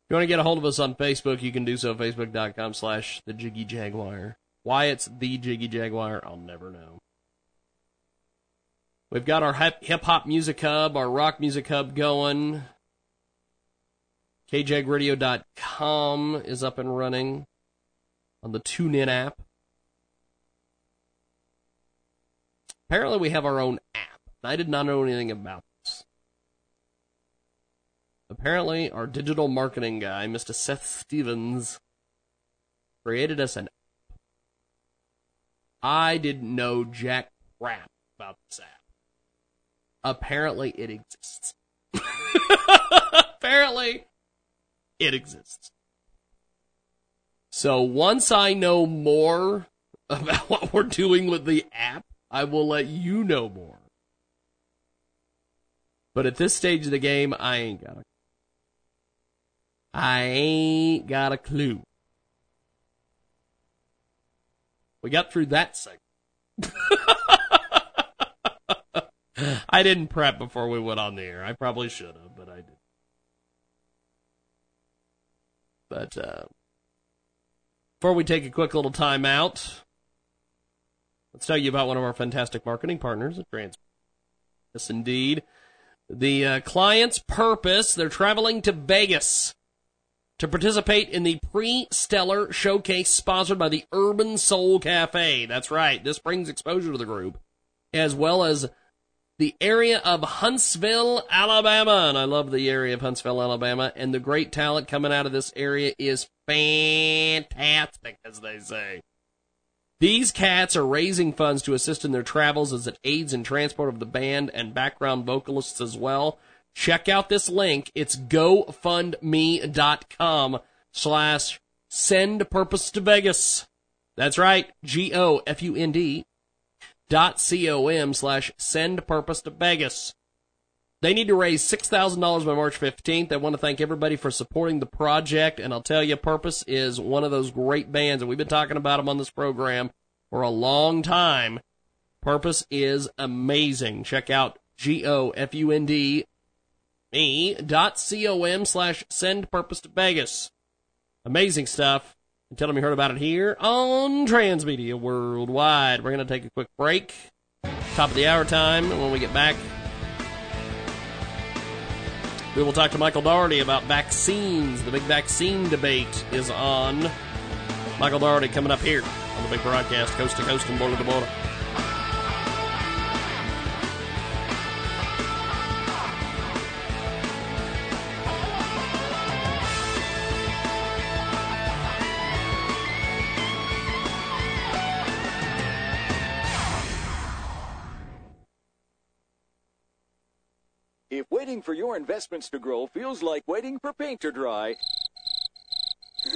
If you want to get a hold of us on Facebook, you can do so facebook.com slash the Jiggy Jaguar. Why it's the Jiggy Jaguar, I'll never know. We've got our hip hop music hub, our rock music hub going. KJagRadio.com is up and running on the TuneIn app. Apparently, we have our own app. I did not know anything about this. Apparently, our digital marketing guy, Mr. Seth Stevens, created us an app. I didn't know jack crap about this app. Apparently, it exists. Apparently, it exists. So once I know more about what we're doing with the app, I will let you know more. But at this stage of the game, I ain't got a I ain't got a clue. We got through that segment. I didn't prep before we went on the air. I probably should have, but I did. But uh, before we take a quick little time out, let's tell you about one of our fantastic marketing partners at. Yes, indeed. The uh, client's purpose, they're traveling to Vegas to participate in the pre-stellar showcase sponsored by the Urban Soul Cafe. That's right. This brings exposure to the group, as well as the area of Huntsville, Alabama. And I love the area of Huntsville, Alabama. And the great talent coming out of this area is fantastic, as they say. These cats are raising funds to assist in their travels as it aids in transport of the band and background vocalists as well. Check out this link. It's gofundme.com slash send purpose to Vegas. That's right. G-O-F-U-N-D dot C-O-M slash send purpose to Vegas. They need to raise $6,000 by March 15th. I want to thank everybody for supporting the project. And I'll tell you, Purpose is one of those great bands, and we've been talking about them on this program for a long time. Purpose is amazing. Check out G-O-F-U-N-D me dot com slash send purpose to Vegas. Amazing stuff. And tell them you heard about it here on Transmedia Worldwide. We're going to take a quick break. Top of the hour time. And when we get back, we will talk to Michael Doherty about vaccines. The big vaccine debate is on. Michael Doherty coming up here on the big broadcast, coast to coast and border to border. If waiting for your investments to grow feels like waiting for paint to dry,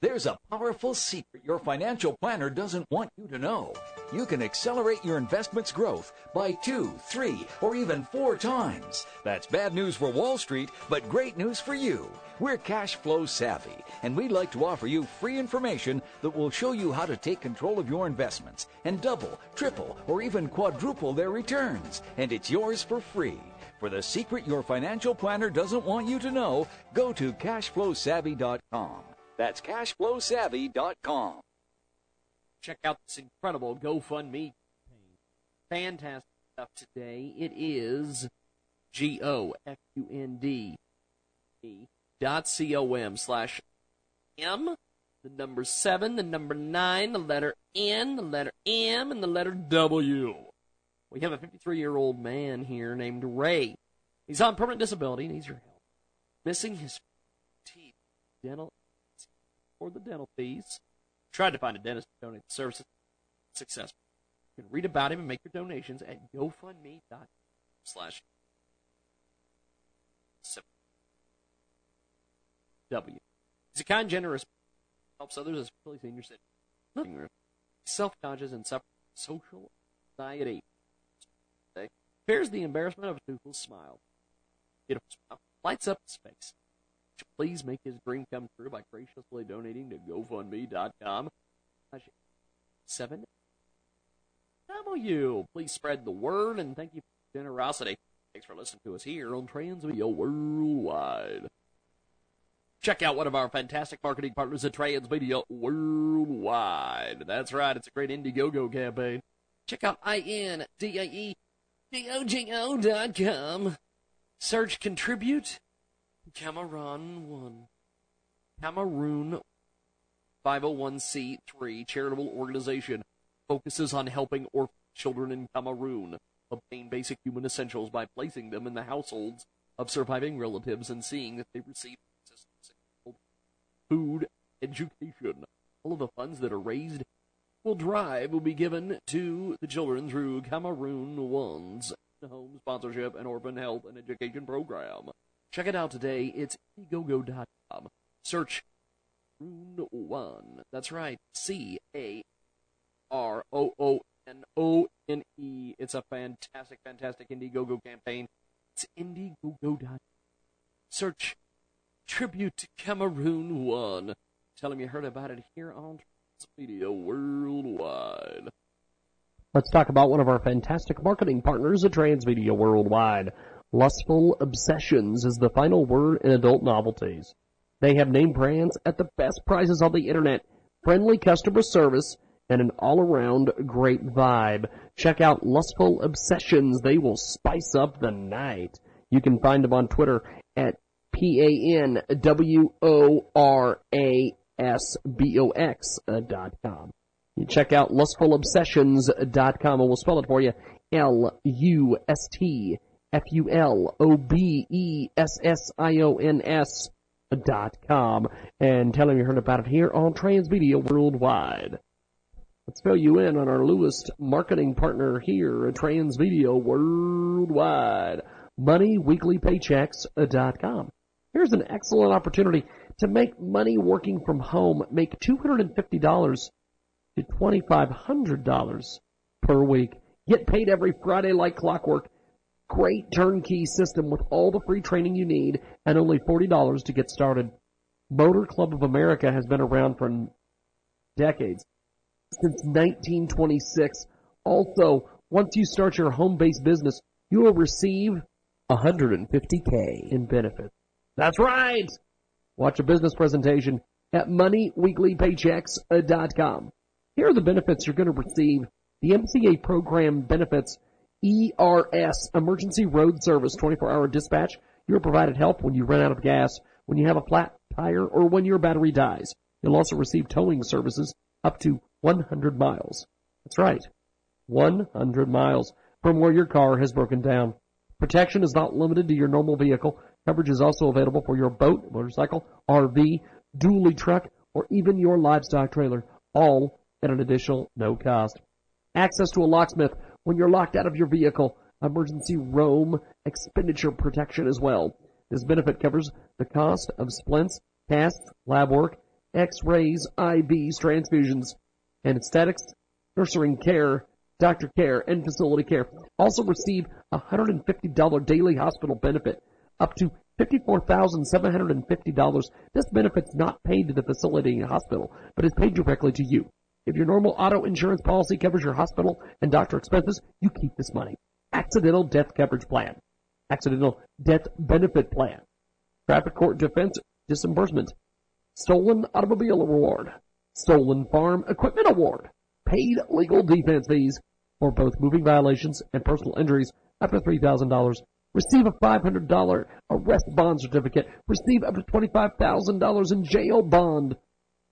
there's a powerful secret your financial planner doesn't want you to know. You can accelerate your investment's growth by two, three, or even four times. That's bad news for Wall Street, but great news for you. We're cash flow savvy, and we'd like to offer you free information that will show you how to take control of your investments and double, triple, or even quadruple their returns. And it's yours for free. For the secret your financial planner doesn't want you to know, go to cashflowsavvy.com. That's cashflowsavvy.com. check out this incredible GoFundMe campaign. Fantastic stuff today. It is G O F U N D dot C O M slash M, the number seven, the number nine, the letter N, the letter M, and the letter W. We have a 53 year old man here named Ray. He's on permanent disability, needs your help. Missing his teeth, dental, or the dental fees. Tried to find a dentist to donate the services. Successful. You can read about him and make your donations at GoFundMe.com slash W. He's a kind, generous, helps others, especially senior citizens. Self-conscious and suffering social anxiety. Bears the embarrassment of a toothless smile. Smile. Lights up his face. Please make his dream come true by graciously donating to GoFundMe.com. Seven W. Please spread the word and thank you for your generosity. Thanks for listening to us here on Transmedia Worldwide. Check out one of our fantastic marketing partners at Transmedia Worldwide. That's right, it's a great Indiegogo campaign. Check out I-N-D-A-E com. Search contribute. Cameroon 1. Cameroon 501c3 charitable organization focuses on helping orphan children in Cameroon obtain basic human essentials by placing them in the households of surviving relatives and seeing that they receive food, education. All of the funds that are raised will drive will be given to the children through Cameroon One's home sponsorship and orphan health and education program. Check it out today. It's indiegogo.com. Search Rune One. That's right. C A R O O N O N E. It's a fantastic, fantastic Indiegogo campaign. It's Indiegogo.com. Search Tribute to Cameroon One. Tell them you heard about it here on Media Worldwide. Let's talk about one of our fantastic marketing partners at Transmedia Worldwide. Lustful Obsessions is the final word in adult novelties. They have name brands at the best prices on the internet, friendly customer service, and an all-around great vibe. Check out Lustful Obsessions. They will spice up the night. You can find them on Twitter at P-A-N-W-O-R-A-S-B-O-X Uh, dot com. You check out lustfulobsessions.com and we'll spell it for you. L-U-S-T-F-U-L-O-B-E-S-S-I-O-N-S dot com and tell them you heard about it here on Transmedia Worldwide. Let's fill you in on our newest marketing partner here at Transmedia Worldwide, MoneyWeeklyPaychecks.com. Uh, Here's an excellent opportunity to make money working from home. Make $250 to $2,500 per week. Get paid every Friday like clockwork. Great turnkey system with all the free training you need and only $40 to get started. Motor Club of America has been around for decades, since 1926. Also, once you start your home-based business, you will receive 150k in benefits. That's right! Watch a business presentation at moneyweeklypaychecks.com. Here are the benefits you're going to receive. The MCA program benefits ERS, Emergency Road Service 24-hour dispatch. You're provided help when you run out of gas, when you have a flat tire, or when your battery dies. You'll also receive towing services up to 100 miles. That's right. 100 miles from where your car has broken down. Protection is not limited to your normal vehicle. Coverage is also available for your boat, motorcycle, RV, dually truck, or even your livestock trailer, all at an additional no cost. Access to a locksmith when you're locked out of your vehicle, emergency roam expenditure protection as well. This benefit covers the cost of splints, casts, lab work, x-rays, IVs, transfusions, anesthetics, nursing care, doctor care, and facility care. Also receive a $150 daily hospital benefit, up to $54,750. This benefit's not paid to the facility and hospital, but is paid directly to you. If your normal auto insurance policy covers your hospital and doctor expenses, you keep this money. Accidental death coverage plan. Accidental death benefit plan. Traffic court defense disbursement. Stolen automobile award. Stolen farm equipment award. Paid legal defense fees for both moving violations and personal injuries up to $3,000. Receive a $500 arrest bond certificate. Receive up to $25,000 in jail bond.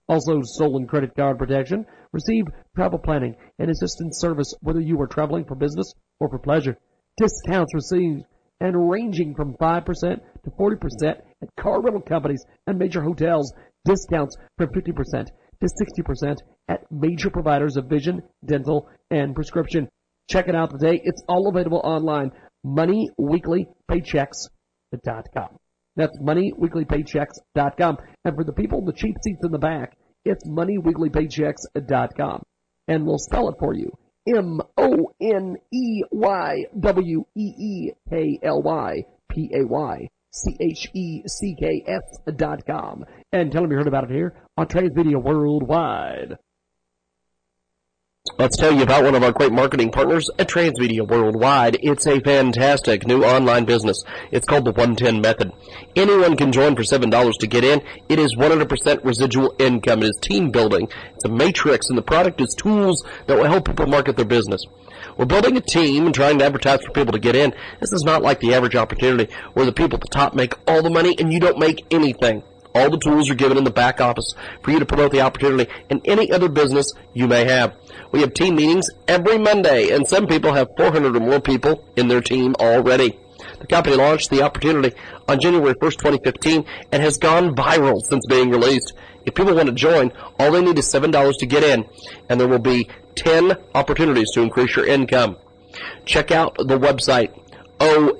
Also, stolen credit card protection. Receive travel planning and assistance service whether you are traveling for business or for pleasure. Discounts received and ranging from 5% to 40% at car rental companies and major hotels. Discounts from 50% to 60% at major providers of vision, dental, and prescription. Check it out today. It's all available online. MoneyWeeklyPaychecks.com. That's moneyweeklypaychecks.com. And for the people in the cheap seats in the back, it's moneyweeklypaychecks.com. And we'll spell it for you. M-O-N-E-Y-W-E-E-K-L-Y-P-A-Y-C-H-E-C-K-S dot com. And tell them you heard about it here on Transmedia Worldwide. Let's tell you about one of our great marketing partners at Transmedia Worldwide. It's a fantastic new online business. It's called the 110 Method. Anyone can join for $7 to get in. It is 100% residual income. It is team building. It's a matrix, and the product is tools that will help people market their business. We're building a team and trying to advertise for people to get in. This is not like the average opportunity where the people at the top make all the money and you don't make anything. All the tools are given in the back office for you to promote the opportunity in any other business you may have. We have team meetings every Monday, and some people have 400 or more people in their team already. The company launched the opportunity on January 1st, 2015, and has gone viral since being released. If people want to join, all they need is $7 to get in, and there will be 10 opportunities to increase your income. Check out the website O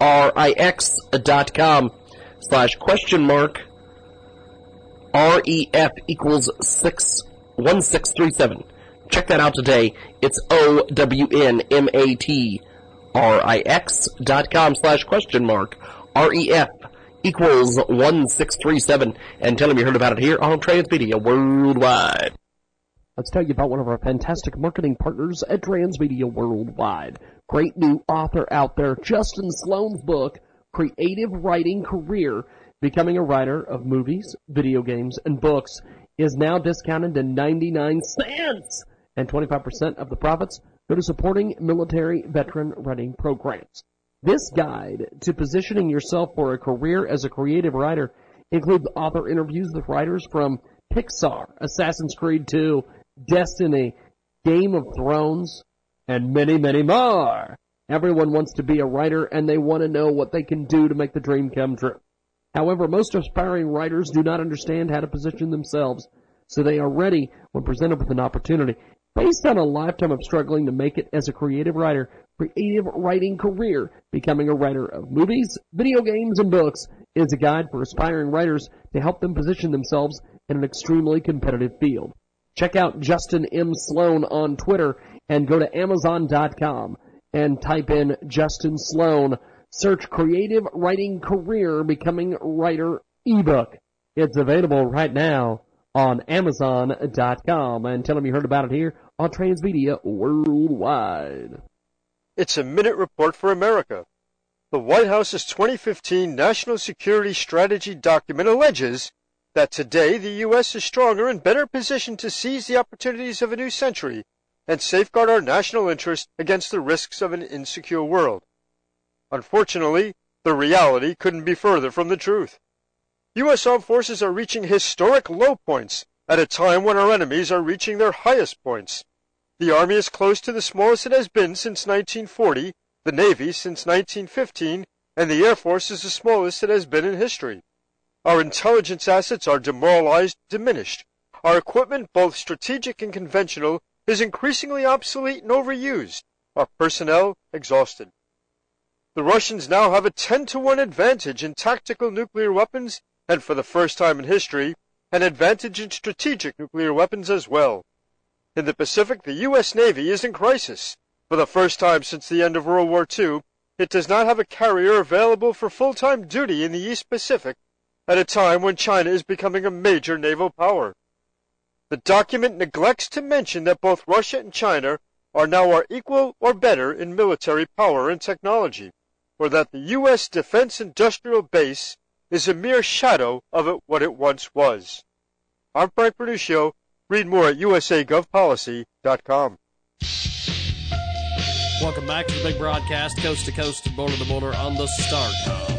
W N M A T R I X dot com slash question mark R E F equals six one six three seven. Check that out today. It's O W N M A T R I X dot com slash question mark R E F equals one six three seven and tell them you heard about it here on Transmedia Worldwide. Let's tell you about one of our fantastic marketing partners at Transmedia Worldwide. Great new author out there, Justin Sloan's book, Creative Writing Career, Becoming a Writer of Movies, Video Games, and Books, is now discounted to 99 cents, and 25% of the profits go to supporting military veteran writing programs. This guide to positioning yourself for a career as a creative writer includes author interviews with writers from Pixar, Assassin's Creed 2, Destiny, Game of Thrones, and many, many more. Everyone wants to be a writer and they want to know what they can do to make the dream come true. However, most aspiring writers do not understand how to position themselves, so they are ready when presented with an opportunity. Based on a lifetime of struggling to make it as a creative writer, Creative Writing Career, Becoming a Writer of Movies, Video Games, and Books is a guide for aspiring writers to help them position themselves in an extremely competitive field. Check out Justin M. Sloan on Twitter and go to Amazon.com and type in Justin Sloan. Search Creative Writing Career Becoming Writer ebook. It's available right now on Amazon.com and tell them you heard about it here on Transmedia Worldwide. It's a minute report for America. The White House's 2015 National Security Strategy document alleges that today the U.S. is stronger and better positioned to seize the opportunities of a new century and safeguard our national interests against the risks of an insecure world. Unfortunately, the reality couldn't be further from the truth. U.S. armed forces are reaching historic low points at a time when our enemies are reaching their highest points. The Army is close to the smallest it has been since 1940, the Navy since 1915, and the Air Force is the smallest it has been in history. Our intelligence assets are demoralized, diminished. Our equipment, both strategic and conventional, is increasingly obsolete and overused. Our personnel exhausted. The Russians now have a 10 to 1 advantage in tactical nuclear weapons and for the first time in history, an advantage in strategic nuclear weapons as well. In the Pacific, the U.S. Navy is in crisis. For the first time since the end of World War II, it does not have a carrier available for full-time duty in the East Pacific at a time when China is becoming a major naval power. The document neglects to mention that both Russia and China are now our equal or better in military power and technology, or that the U.S. defense industrial base is a mere shadow of it, what it once was. I'm Frank Vernuccio. Read more at usagovpolicy.com. Welcome back to the big broadcast, coast to coast border to border on the Starcom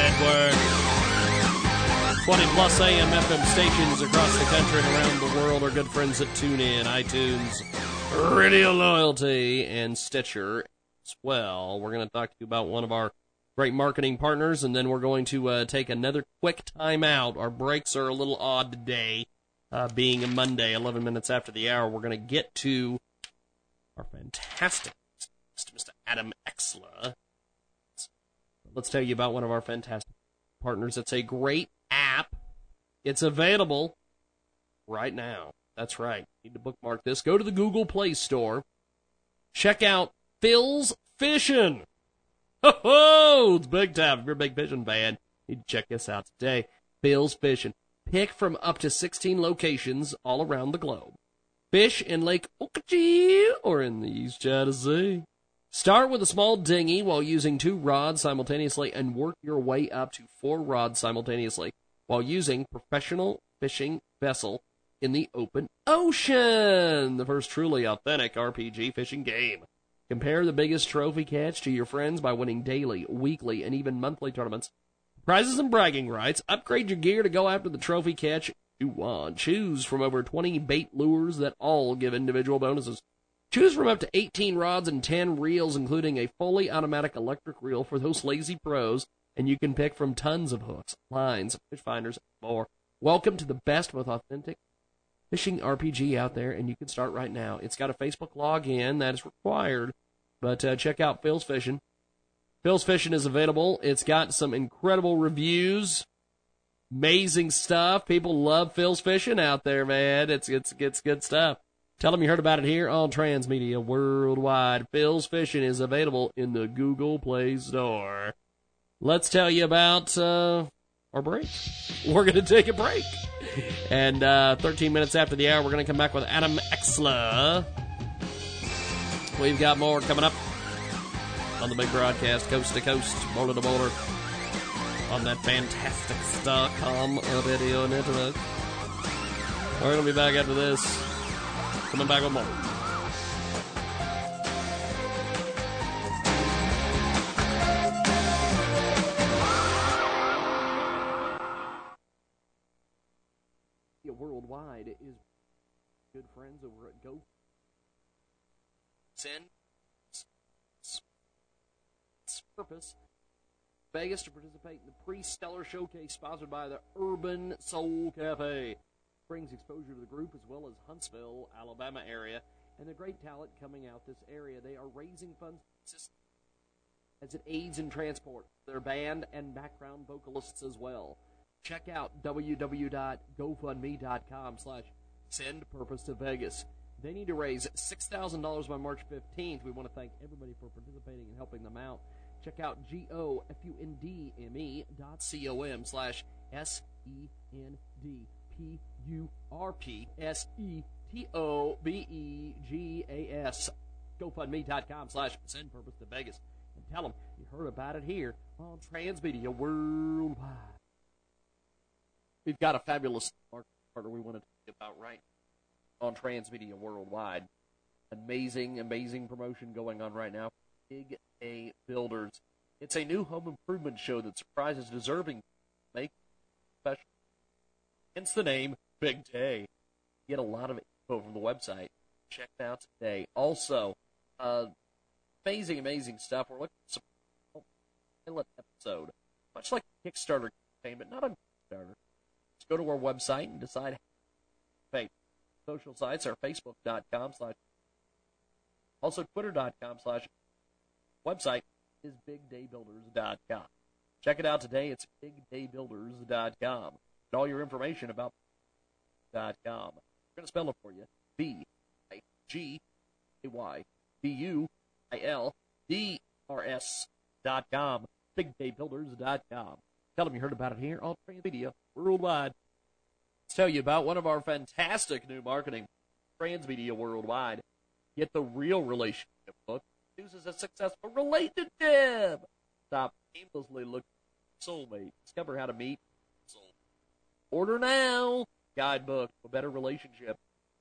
Network. 20 plus AM FM stations across the country and around the world. Our good friends at TuneIn, iTunes, Radio Loyalty, and Stitcher as well. We're going to talk to you about one of our great marketing partners, and then we're going to uh, take another quick time out. Our breaks are a little odd today, uh, being a Monday, 11 minutes after the hour. We're going to get to our fantastic Mr. Adam Exler. Let's tell you about one of our fantastic partners. It's a great app. It's available right now. That's right. You need to bookmark this. Go to the Google Play Store. Check out Phil's Fishing. Ho ho! It's big time. If you're a big fishing fan, you need to check this out today. Phil's Fishing. Pick from up to 16 locations all around the globe. Fish in Lake Okeechobee or in the East China. Start with a small dinghy while using two rods simultaneously and work your way up to four rods simultaneously while using professional fishing vessel in the open ocean. The first truly authentic RPG fishing game. Compare the biggest trophy catch to your friends by winning daily, weekly, and even monthly tournaments. Prizes and bragging rights. Upgrade your gear to go after the trophy catch you want. Choose from over 20 bait lures that all give individual bonuses. Choose from up to 18 rods and 10 reels, including a fully automatic electric reel for those lazy pros, and you can pick from tons of hooks, lines, fish finders, and more. Welcome to the best, most authentic fishing RPG out there, and you can start right now. It's got a Facebook login that is required, but uh, check out Phil's Fishing. Phil's Fishing is available. It's got some incredible reviews, amazing stuff. People love Phil's Fishing out there, man. It's it's it's good stuff. Tell them you heard about it here on Transmedia Worldwide. Phil's Fishing is available in the Google Play Store. Let's tell you about uh, our break. We're going to take a break. And uh, 13 minutes after the hour, we're going to come back with Adam Exler. We've got more coming up on the big broadcast, coast to coast, border to border, on that fantastic video network. We're going to be back after this. Coming back with more. Worldwide is good friends over at Go. Send purpose. Vegas to participate in the pre-stellar showcase sponsored by the Urban Soul Cafe. Brings exposure to the group as well as Huntsville, Alabama area, and the great talent coming out this area. They are raising funds as it aids in transport. Their band and background vocalists as well. Check out www.gofundme.com slash send purpose to Vegas. They need to raise $6,000 by March 15th. We want to thank everybody for participating and helping them out. Check out G-O-F-U-N-D-M-E dot C-O-M slash S-E-N-D-P-U-R-P-S-E-T-O-B-E-G-A-S. GoFundMe.com slash send purpose to Vegas. And tell them you heard about it here on Transmedia Worldwide. We've got a fabulous partner we want to talk about right on Transmedia Worldwide. Amazing, amazing promotion going on right now. Big Day Builders. It's a new home improvement show that surprises deserving make special. Hence the name Big Day. Get a lot of info from the website. Check it out today. Also, uh, amazing, amazing stuff. We're looking at some pilot episode, much like Kickstarter campaign, but not on Kickstarter. Just go to our website and decide. Hey, social sites are facebook.com slash also twitter.com slash website is bigdaybuilders.com. Check it out today. It's bigdaybuilders.com. All your information about dot com. I'm going to spell it for you. B I G A Y B U I L D R S dot com. Bigdaybuilders.com. Tell them you heard about it here on Transmedia Worldwide. Let's tell you about one of our fantastic new marketing, Transmedia Worldwide. Get the real relationship book chooses a successful relationship. Stop aimlessly looking for soulmate. Discover how to meet. Order now. Guidebook for better relationship.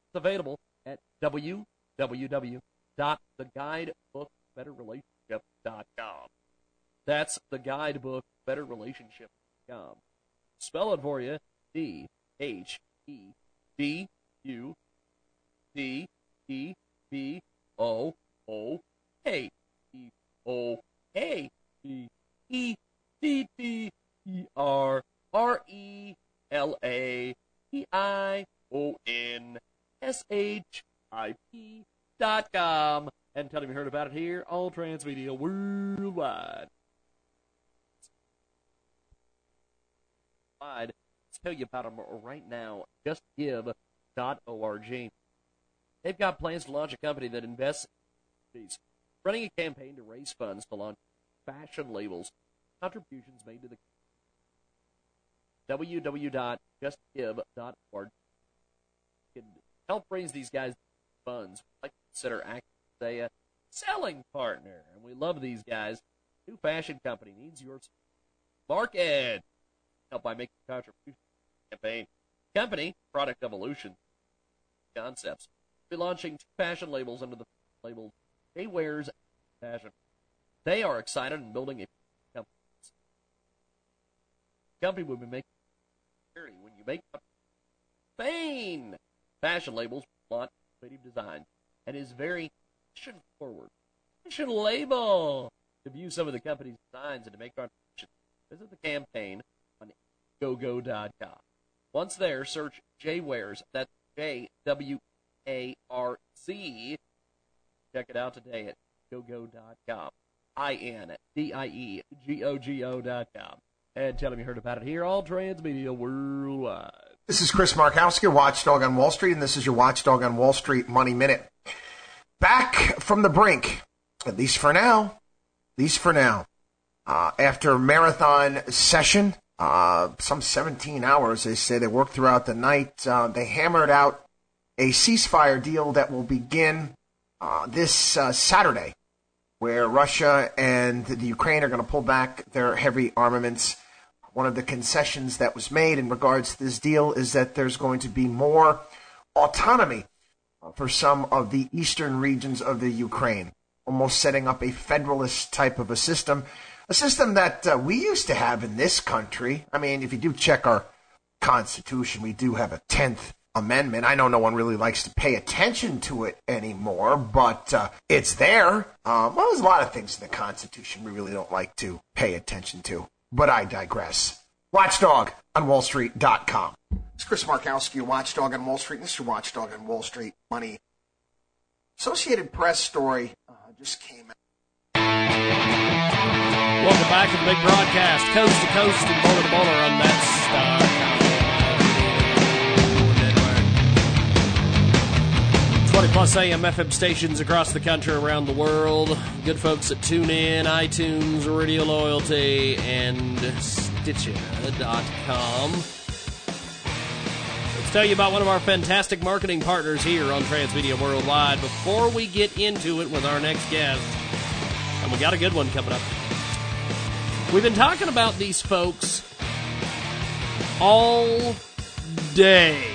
It's available at www.theguidebookbetterrelationship.com. That's the guidebook better relationship.com. Spell it for you. D H E D U D E B O O A E O A B E D D E R R E L A P I O N S H I P dot com and tell them you heard about it here on Transmedia Worldwide. Let's tell you about them right now. just JustGive.org. They've got plans to launch a company that invests in running a campaign to raise funds to launch fashion labels, contributions made to the www.justgive.org can help raise these guys funds. We like to consider acting as a selling partner, and we love these guys. New fashion company needs your market help by making contributions campaign. Company Product Evolution Concepts will be launching two fashion labels under the label J-Wearz Fashion. They are excited and building a company. The company will be making make Spain fashion labels launch creative design and is very fashion forward. Fashion label. To view some of the company's designs and to make contributions, visit the campaign on gogo.com. Once there, search J. That's J W A R C. Check it out today at gogo.com. I N D I E G O G O dot com. And tell them you heard about it here, all transmedia worldwide. This is Chris Markowski, Watchdog on Wall Street, and this is your Watchdog on Wall Street Money Minute. Back from the brink, at least for now, at least for now. Uh, after marathon session, uh, some 17 hours, they say they worked throughout the night. Uh, they hammered out a ceasefire deal that will begin uh, this uh, Saturday, where Russia and the Ukraine are going to pull back their heavy armaments. One of the concessions that was made in regards to this deal is that there's going to be more autonomy for some of the eastern regions of the Ukraine, almost setting up a federalist type of a system, a system that uh, we used to have in this country. I mean, if you do check our constitution, we do have a 10th amendment. I know no one really likes to pay attention to it anymore, but uh, it's there. Uh, well, there's a lot of things in the Constitution we really don't like to pay attention to, but I digress. Watchdog on WallStreet.com. It's Chris Markowski, Watchdog on Wall Street. This is your Watchdog on Wall Street Money. Associated Press story uh, just came out. Welcome back to the big broadcast, coast to coast and border to border on that star. 20 plus AM FM stations across the country, around the world. Good folks at TuneIn, iTunes, Radio Loyalty, and Stitcher.com. Let's tell you about one of our fantastic marketing partners here on Transmedia Worldwide before we get into it with our next guest. And we got a good one coming up. We've been talking about these folks all day.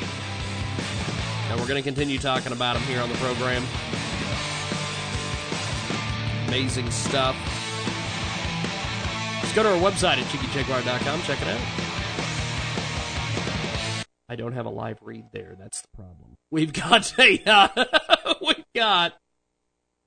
And we're going to continue talking about them here on the program. Amazing stuff. Just go to our website at jiggyjaguar.com. Check it out. I don't have a live read there. That's the problem. We've got a, uh, we've got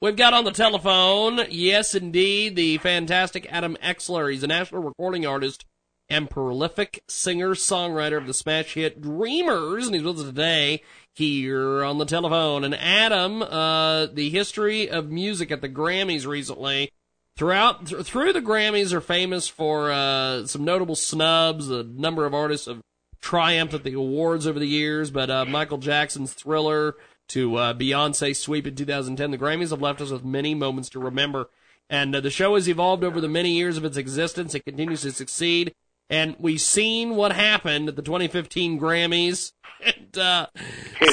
We've got on the telephone, yes, indeed, the fantastic Adam Exler. He's a national recording artist and prolific singer songwriter of the smash hit Dreamers, and he's with us today here on the telephone. And Adam, uh, the history of music at the Grammys recently. Throughout th- through the Grammys are famous for uh, some notable snubs. A number of artists have triumphed at the awards over the years, but uh, Michael Jackson's Thriller to uh, Beyonce's sweep in 2010, the Grammys have left us with many moments to remember. And uh, the show has evolved over the many years of its existence. It continues to succeed. And we've seen what happened at the 2015 Grammys and uh,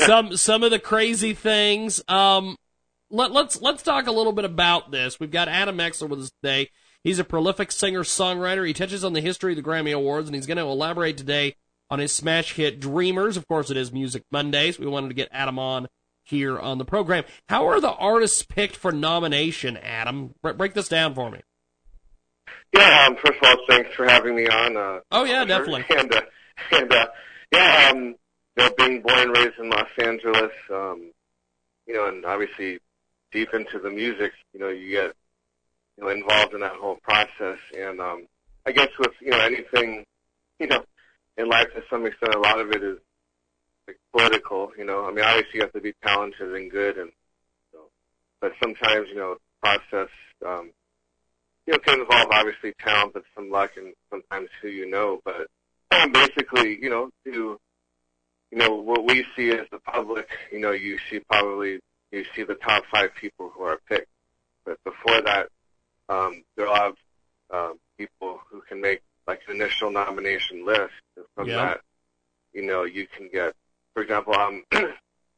some some of the crazy things. Um, let, let's let's talk a little bit about this. We've got Adam Exler with us today. He's a prolific singer songwriter. He touches on the history of the Grammy Awards, and he's going to elaborate today on his smash hit Dreamers. Of course, it is Music Mondays. We wanted to get Adam on here on the program. How are the artists picked for nomination, Adam? Bre- break this down for me. Yeah, um, first of all, thanks for having me on. Uh, oh yeah, definitely. And uh, and uh, yeah, um, you know, being born and raised in Los Angeles, um, you know, and obviously deep into the music, you know, you get you know involved in that whole process, and um, I guess with you know anything, you know, in life to some extent, a lot of it is like political. You know, I mean, obviously you have to be talented and good, and so, but sometimes you know, process. Um, you know, can involve obviously talent, but some luck and sometimes who you know. But basically, you know, to you know what we see as the public, you know, you see probably you see the top five people who are picked. But before that, um, there are a lot of um, people who can make like an initial nomination list. And from Yeah. that, you know, you can get, for example, um,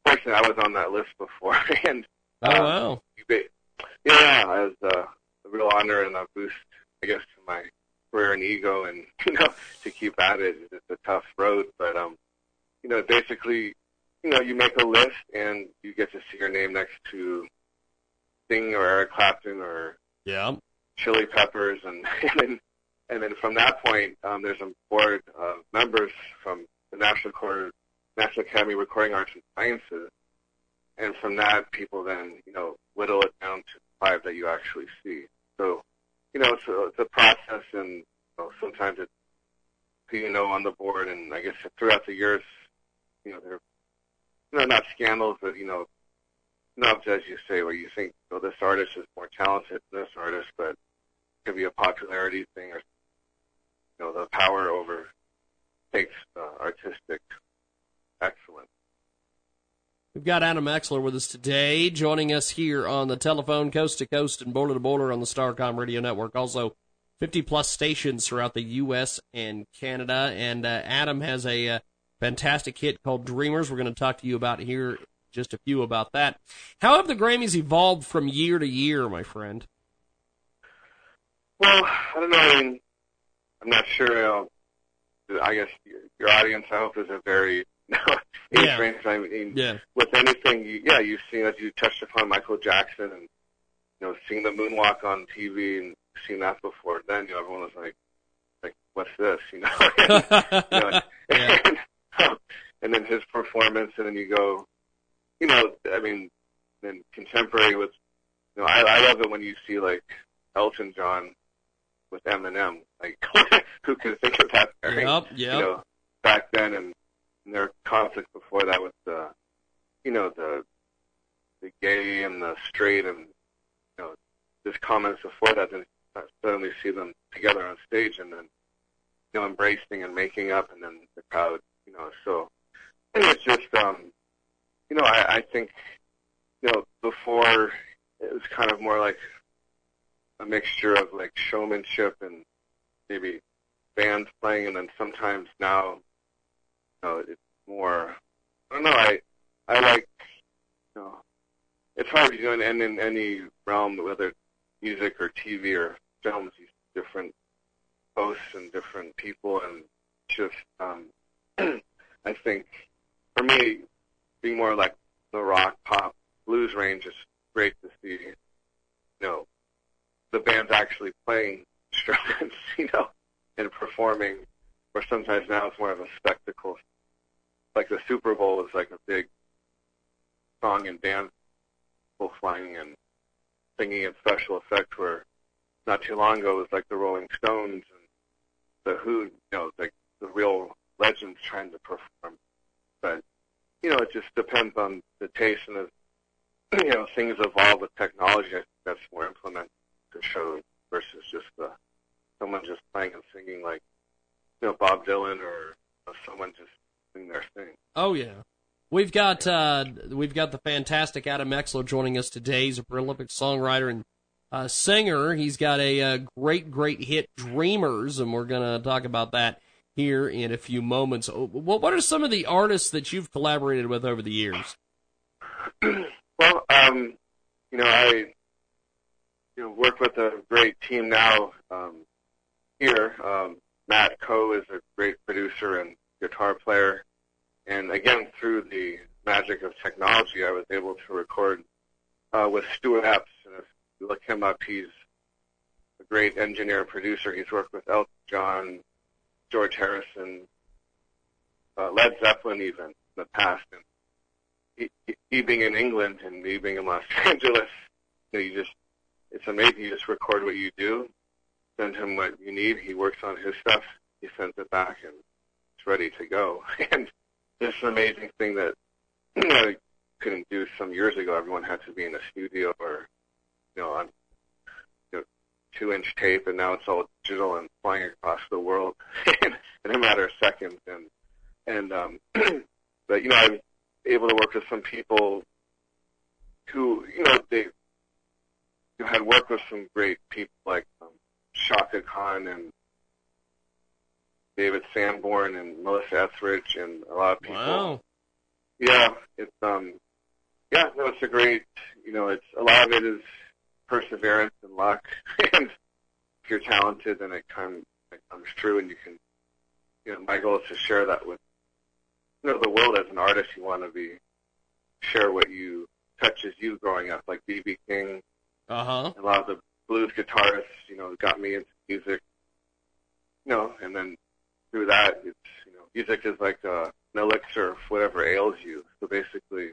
fortunately, I was on that list before, and Oh um, wow. you ba- yeah, as a, a real honor and a boost, I guess, to my career and ego, and you know, to keep at it. It's a tough road, but um, you know, basically, you know, you make a list and you get to see your name next to Sting or Eric Clapton or Yeah. Chili Peppers, and, and then and then from that point, um, there's a board of members from the National Court, National Academy of Recording Arts and Sciences, and from that, people then you know whittle it down to five that you actually see. So, you know, it's a, it's a process, and you know, sometimes it's you know on the board, and I guess throughout the years, you know, there you know, not scandals, but you know, snubs, as you say, where you think, oh, this artist is more talented than this artist, but it could be a popularity thing, or you know, the power over takes uh, artistic excellence. We've got Adam Exler with us today, joining us here on the telephone, coast to coast and border to border on the Starcom Radio Network. Also, 50 plus stations throughout the U.S. and Canada. And uh, Adam has a uh, fantastic hit called Dreamers. We're going to talk to you about here just a few about that. How have the Grammys evolved from year to year, my friend? Well, I don't know. I mean, I'm not sure. I guess your, your audience, I hope, is a very age Yeah. range. I mean, Yeah. with anything, you, yeah, you've seen, as you touched upon Michael Jackson and, you know, seeing the moonwalk on TV and seen that before. Then, you know, everyone was like, like, what's this? You know? you know and, and then his performance, and then you go, you know, I mean, then contemporary with, you know, I, I love it when you see like Elton John with Eminem. Like, who could think of that pairing? Yep, yep. You know, back then, and, and their conflict before that with the, you know, the the gay and the straight, and you know, just comments before that. Then suddenly see them together on stage, and then you know, embracing and making up, and then the crowd, you know. So it's just, um, you know, I, I think, you know, before it was kind of more like a mixture of like showmanship and maybe bands playing, and then sometimes now, know, it's more. I don't know. I I like, you know, it's hard to do in, in, in any realm, whether it's music or TV or films. See different hosts and different people, and just um, I think for me, being more like the rock, pop, blues range is great to see. You know, the band's actually playing instruments, you know, and performing. Or sometimes now it's more of a spectacle. Like the Super Bowl is like a big song and dance, people flying and singing and special effects. Where not too long ago it was like the Rolling Stones and the Who, you know, like the real legends trying to perform. But you know, it just depends on the taste and as you know things evolve with technology. I think that's more implemented to shows versus just uh, someone just playing and singing like you know Bob Dylan or uh, someone just doing their thing. Oh yeah. We've got uh, we've got the fantastic Adam Exler joining us today. He's a prolific songwriter and uh, singer. He's got a, uh great great hit, "Dreamers," and we're gonna talk about that here in a few moments. Oh, What what are some of the artists that you've collaborated with over the years? Well, um, you know, I you know work with a great team now um, here. Um, Matt Coe is a great producer and guitar player, and again through the magic of technology, I was able to record uh, with Stuart Epps. And if you look him up, he's a great engineer and producer. He's worked with Elton John, George Harrison, uh, Led Zeppelin, even in the past. And he, he- he being in England and me being in Los Angeles, you know, you just it's amazing. You just record what you do, send him what you need. He works on his stuff. He sends it back, and it's ready to go. And this is an amazing thing that you you couldn't do some years ago. Everyone had to be in a studio or you know on you know two inch tape, and now it's all digital and flying across the world in, a matter of seconds. And and um, but you know I'm able to work with some people who you know they who had worked with some great people like um, Chaka Khan and David Sanborn and Melissa Etheridge and a lot of people. Wow. Yeah, it's um, yeah, no, it's a great. You know, it's a lot of it is perseverance and luck, and if you're talented, then it comes it comes true, and you can. You know, my goal is to share that with you know the world as an artist. You want to be share what you touches you growing up, like BB King. Uh huh. A lot of the blues guitarists, you know, got me into music. You know, and then through that, it's you know, music is like uh, an elixir of whatever ails you. So basically,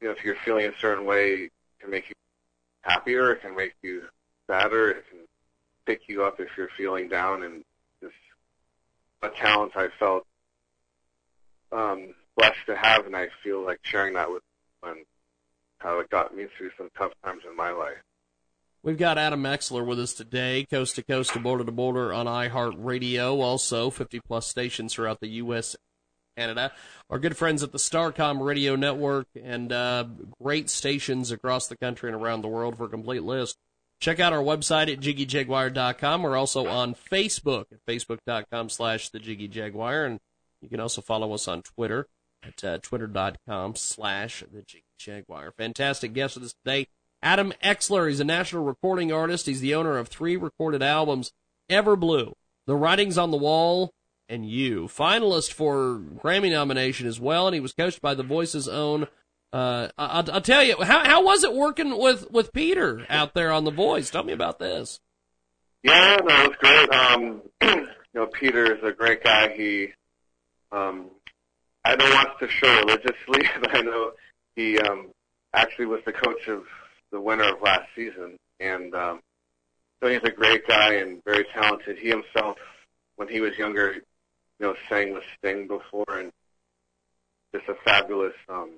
you know, if you're feeling a certain way, it can make you happier. It can make you sadder. It can pick you up if you're feeling down. And just a talent I felt um, blessed to have, and I feel like sharing that with and how it got me through some tough times in my life. We've got Adam Exler with us today, coast to coast to border to border on iHeartRadio, also 50 plus stations throughout the U.S. Canada. Our good friends at the Starcom Radio Network and uh, great stations across the country and around the world for a complete list. Check out our website at jiggyjaguar.com. We're also on Facebook at facebook.com slash the Jiggy Jaguar. And you can also follow us on Twitter at uh, twitter.com slash the Jiggy Jaguar. Fantastic guest with us today. Adam Exler, he's a national recording artist. He's the owner of three recorded albums, Everblue, The Writings on the Wall, and You. Finalist for Grammy nomination as well, and he was coached by The Voice's own. Uh, I'll, I'll tell you, how how was it working with with Peter out there on The Voice? Tell me about this. Yeah, no, it was great. Um, you know, Peter is a great guy. He, um, I don't watch the show religiously, but I know he um, actually was the coach of the winner of last season, and um, so he's a great guy and very talented. He himself, when he was younger, you know, sang with Sting before, and just a fabulous um,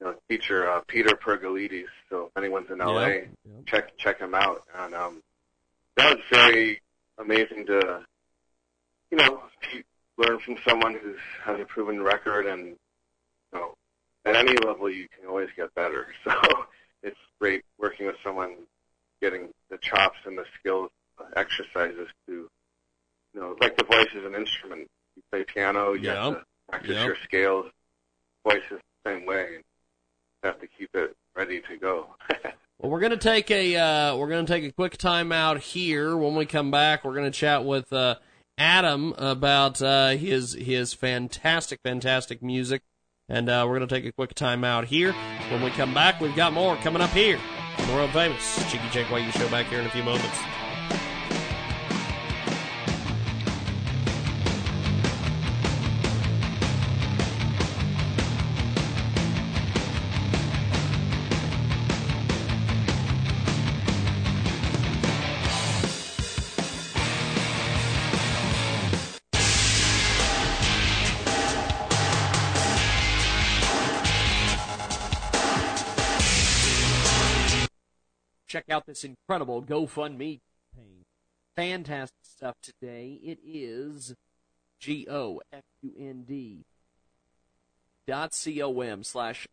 you know, teacher, uh, Peter Pergolides. So if anyone's in LA, Yep, check check him out. And um, that was very amazing to, you know, learn from someone who has a proven record, and you know, at any level you can always get better. So it's great working with someone getting the chops and the skills exercises to, you know, like the voice is an instrument. You play piano, you have to practice Yep. your scales. Voice is the same way. You have to keep it ready to go. Well, we're gonna take a uh, we're gonna take a quick time out here. When we come back, we're gonna chat with uh, Adam about uh, his his fantastic fantastic music, and uh, we're gonna take a quick time out here. When we come back, we've got more coming up here on the world famous Jiggy Jaguar show back here in a few moments. This incredible GoFundMe campaign. Fantastic stuff today. It is G O F U N D dot C O M slash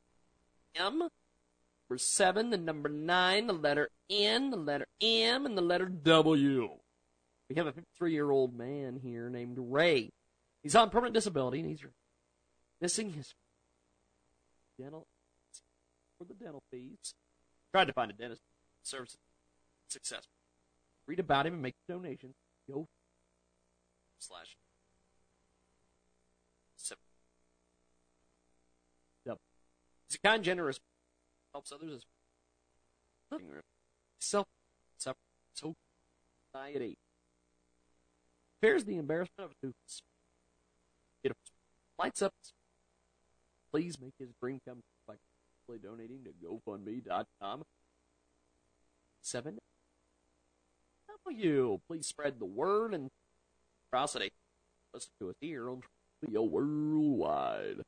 M number seven, the number nine, the letter N, the letter M, and the letter W. We have a 53 year old man here named Ray. He's on permanent disability and he's missing his dental for the dental fees. Tried to find a dentist service successful. Read about him and make donations. Go slash seven. Double. He's a kind, generous, helps others as self suffer so anxiety. Fears the embarrassment of a tooth. It lights up. Please make his dream come true by donating to GoFundMe.com seven W. Please spread the word and prosody. Listen to us here on Radio Worldwide.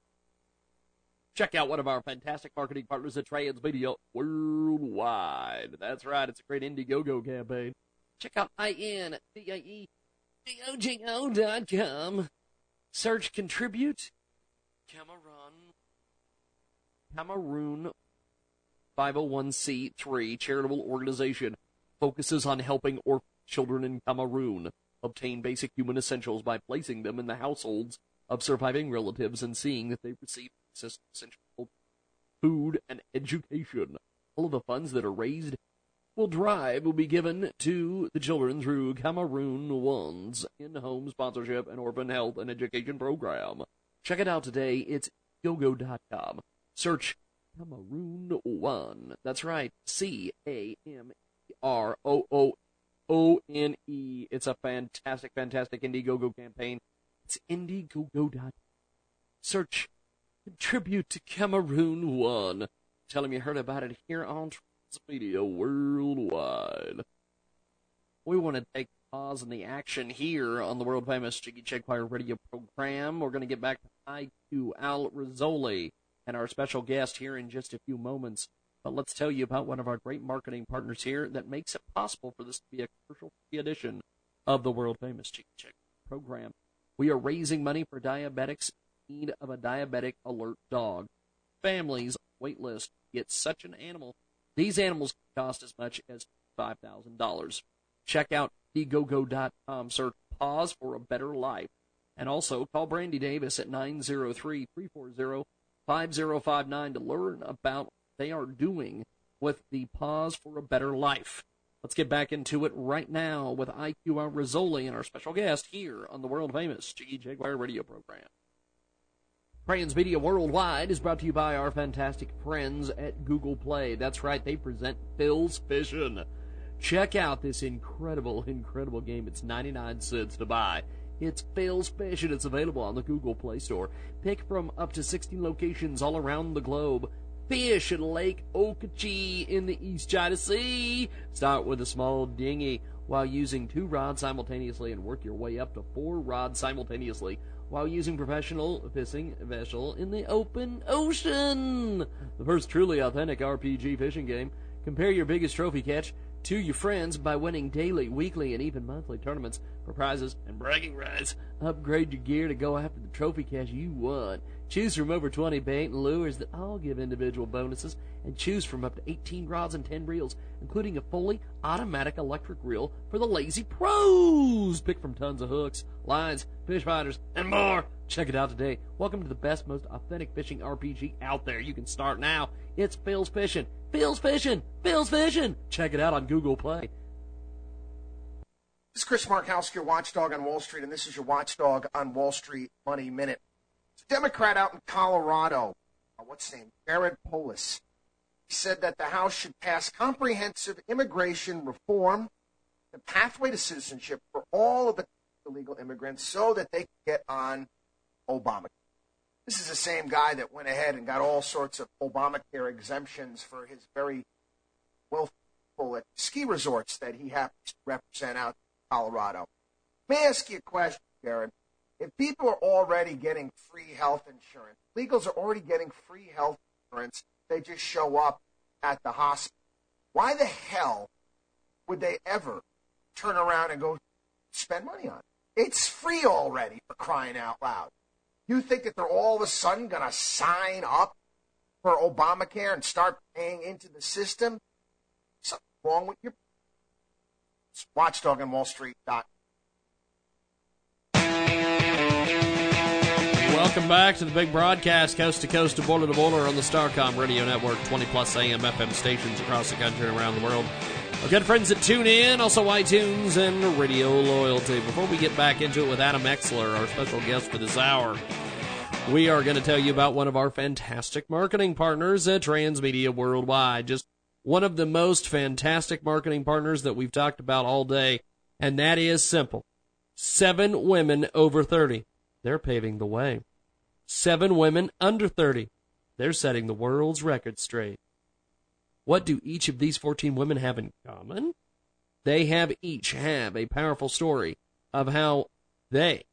Check out one of our fantastic marketing partners at Transmedia Worldwide. That's right, it's a great Indiegogo campaign. Check out I-N-D-I-E-G-O-G-O dot com. Search contribute Cameron Cameroon 501c3 charitable organization focuses on helping orphan children in Cameroon obtain basic human essentials by placing them in the households of surviving relatives and seeing that they receive access to essential food and education. All of the funds that are raised will drive will be given to the children through Cameroon One's in-home sponsorship and orphan health and education program. Check it out today. It's yogo.com. Search Cameroon One. That's right. C A M R O O O N E. It's a fantastic, fantastic Indiegogo campaign. It's Indiegogo. Search contribute to Cameroon One. Tell them you heard about it here on Transmedia Worldwide. We want to take pause in the action here on the world famous Jiggy Jaguar radio program. We're going to get back to IQ Al Rizzoli and our special guest here in just a few moments. But let's tell you about one of our great marketing partners here that makes it possible for this to be a commercial free edition of the world famous Jiggy Check program. We are raising money for diabetics in need of a diabetic alert dog. Families wait list get such an animal. These animals cost as much as $5,000. Check out egogo.com, search paws for a better life. And also call Brandy Davis at 903 340 5059 to learn about they are doing with the Paws for a Better Life. Let's get back into it right now with IQ Rizzoli and our special guest here on the world famous Jiggy Jaguar radio program. Transmedia Worldwide is brought to you by our fantastic friends at Google Play. That's right, they present Phil's Fishing. Check out this incredible, incredible game. It's 99 cents to buy. It's Phil's Fishing. It's available on the Google Play Store. Pick from up to 16 locations all around the globe. Fish at Lake Okeechee in the East China Sea. Start with a small dinghy while using two rods simultaneously and work your way up to four rods simultaneously while using professional fishing vessel in the open ocean. The first truly authentic RPG fishing game. Compare your biggest trophy catch to your friends by winning daily, weekly, and even monthly tournaments for prizes and bragging rights. Upgrade your gear to go after the trophy catch you won. Choose from over 20 bait and lures that all give individual bonuses, and choose from up to 18 rods and 10 reels, including a fully automatic electric reel for the lazy pros. Pick from tons of hooks, lines, fish finders, and more. Check it out today. Welcome to the best, most authentic fishing RPG out there. You can start now. It's Phil's Fishing. Phil's Fishing. Phil's Fishing. Check it out on Google Play. This is Chris Markowski, your watchdog on Wall Street, and this is your watchdog on Wall Street Money Minute. Democrat out in Colorado. Uh, what's his name? Jared Polis. Said that the House should pass comprehensive immigration reform, the pathway to citizenship for all of the illegal immigrants so that they can get on Obamacare. This is the same guy that went ahead and got all sorts of Obamacare exemptions for his very wealthy people at ski resorts that he happens to represent out in Colorado. Let me ask you a question, Jared. If people are already getting free health insurance, legals are already getting free health insurance, they just show up at the hospital. Why the hell would they ever turn around and go spend money on it? It's free already for crying out loud. You think that they're all of a sudden going to sign up for Obamacare and start paying into the system? Something wrong with your Watchdog on Wall Street. Welcome back to the big broadcast, coast to coast to border to border on the Starcom Radio Network, 20 plus AM FM stations across the country and around the world. Our good friends that tune in, also iTunes and Radio Loyalty. Before we get back into it with Adam Exler, our special guest for this hour, we are going to tell you about one of our fantastic marketing partners at Transmedia Worldwide. Just one of the most fantastic marketing partners that we've talked about all day, and that is simple. Seven women over 30. They're paving the way. Seven women under 30. They're setting the world's record straight. What do each of these 14 women have in common? They have each have a powerful story of how they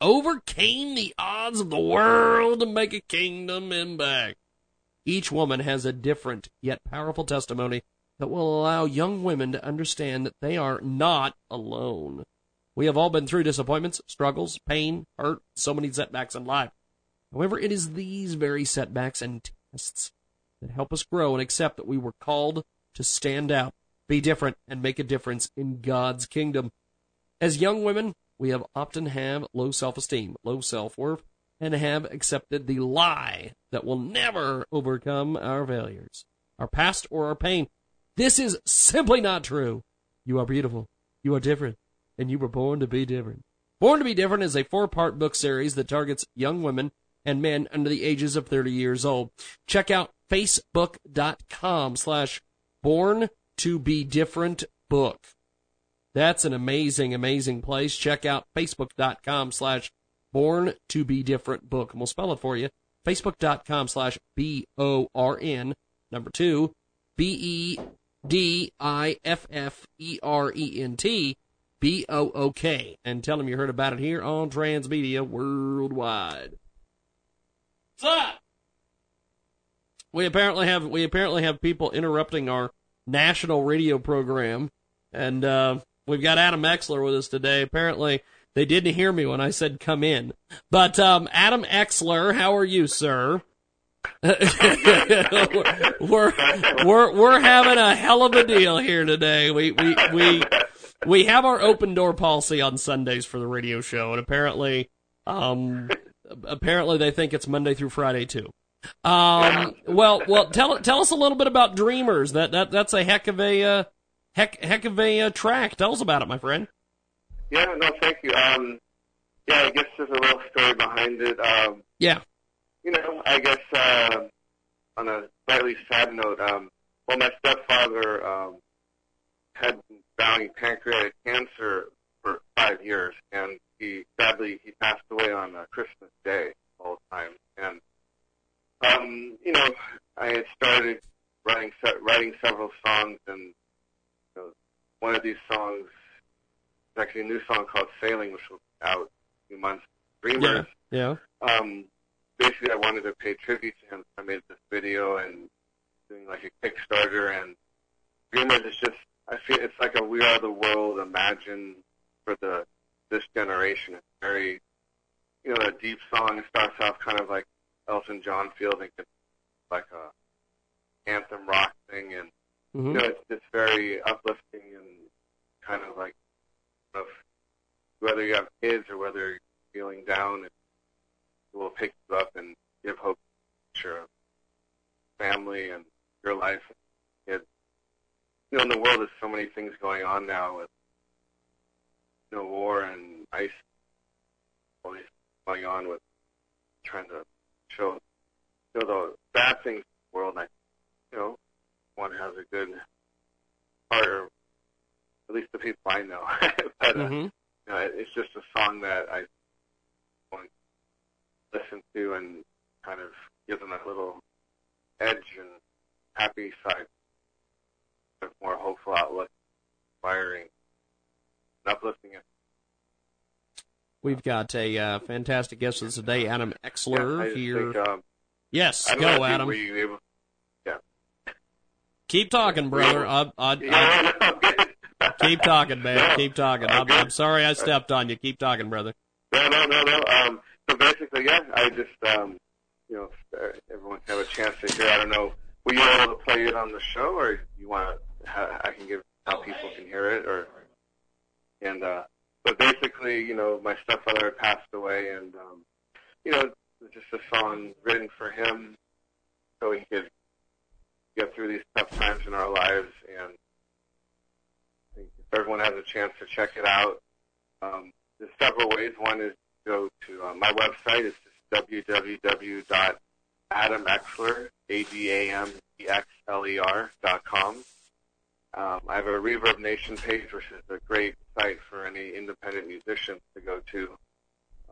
overcame the odds of the world to make a kingdom impact. Each woman has a different yet powerful testimony that will allow young women to understand that they are not alone. We have all been through disappointments, struggles, pain, hurt, so many setbacks in life. However, it is these very setbacks and tests that help us grow and accept that we were called to stand out, be different, and make a difference in God's kingdom. As young women, we have often have low self-esteem, low self-worth, and have accepted the lie that will never overcome our failures, our past or our pain. This is simply not true. You are beautiful. You are different. And you were born to be different. Born to be Different is a four-part book series that targets young women and men under the ages of 30 years old. Check out facebook.com slash born to be different book. That's an amazing, amazing place. Check out facebook.com slash born to be different book. And we'll spell it for you. Facebook.com slash B O R N number two B E D I F F E R E N T B O O K, and tell them you heard about it here on Transmedia Worldwide. What's up? We apparently have we apparently have people interrupting our national radio program, and uh, we've got Adam Exler with us today. Apparently, they didn't hear me when I said come in. But um, Adam Exler, how are you, sir? we're we're we're having a hell of a deal here today. We we we we have our open door policy on Sundays for the radio show, and apparently, um, apparently they think it's Monday through Friday too. Um, well, well, tell tell us a little bit about Dreamers. That that that's a heck of a uh, heck heck of a uh, track. Tell us about it, my friend. Yeah, no, thank you. Um, yeah, I guess there's a little story behind it. Um, Yeah. you know, I guess uh, on a slightly sad note, um, well, my stepfather um, had battling pancreatic cancer for five years, and he sadly he passed away on uh, Christmas Day all the time. And um, you know, I had started writing writing several songs, and you know, one of these songs is actually a new song called "Sailing," which will be out in a few months. Dreamers Yeah. um, basically I wanted to pay tribute to him. I made this video and doing like a Kickstarter and Dreamers is just I feel it's like a We Are the World Imagine for the this generation. It's very you know, a deep song. It starts off kind of like Elton John feeling it's like a anthem rock thing and Mm-hmm. you know, it's it's very uplifting and kind of like of whether you have kids or whether you're feeling down, it will pick you up and give hope to your family and your life. It, you know, in the world, there's so many things going on now with you know war and ice, all these going on with trying to show show the bad things in the world. And I, you know, one has a good heart, or at least the people I know. but uh, Mhm. you know, it- it's just a song that I want to listen to and kind of give them that little edge and happy side, a more hopeful outlook, inspiring, and uplifting it. We've got a uh, fantastic guest with us today, Adam Exler Yeah, here. think, um, yes, go, know Adam. Were you able? Yeah. Keep talking, brother. I, I, I, keep talking, man. Keep talking. I'm, I'm sorry I stepped on you. Keep talking, brother. No, no, no, no. Um, so basically, yeah, I just, um, you know, everyone can have a chance to hear. I don't know. Were you able to play it on the show, or you want to? I can give how people can hear it, or and uh, but basically, you know, my stepfather passed away, and um, you know, just a song written for him, so he could get through these tough times in our lives. And I think if everyone has a chance to check it out, um, there's several ways. One is to go to uh, my website. It's just www.adamexler, A-D-A-M-E-X-L-E-R dot com. Um, I have a Reverb Nation page, which is a great site for any independent musicians to go to.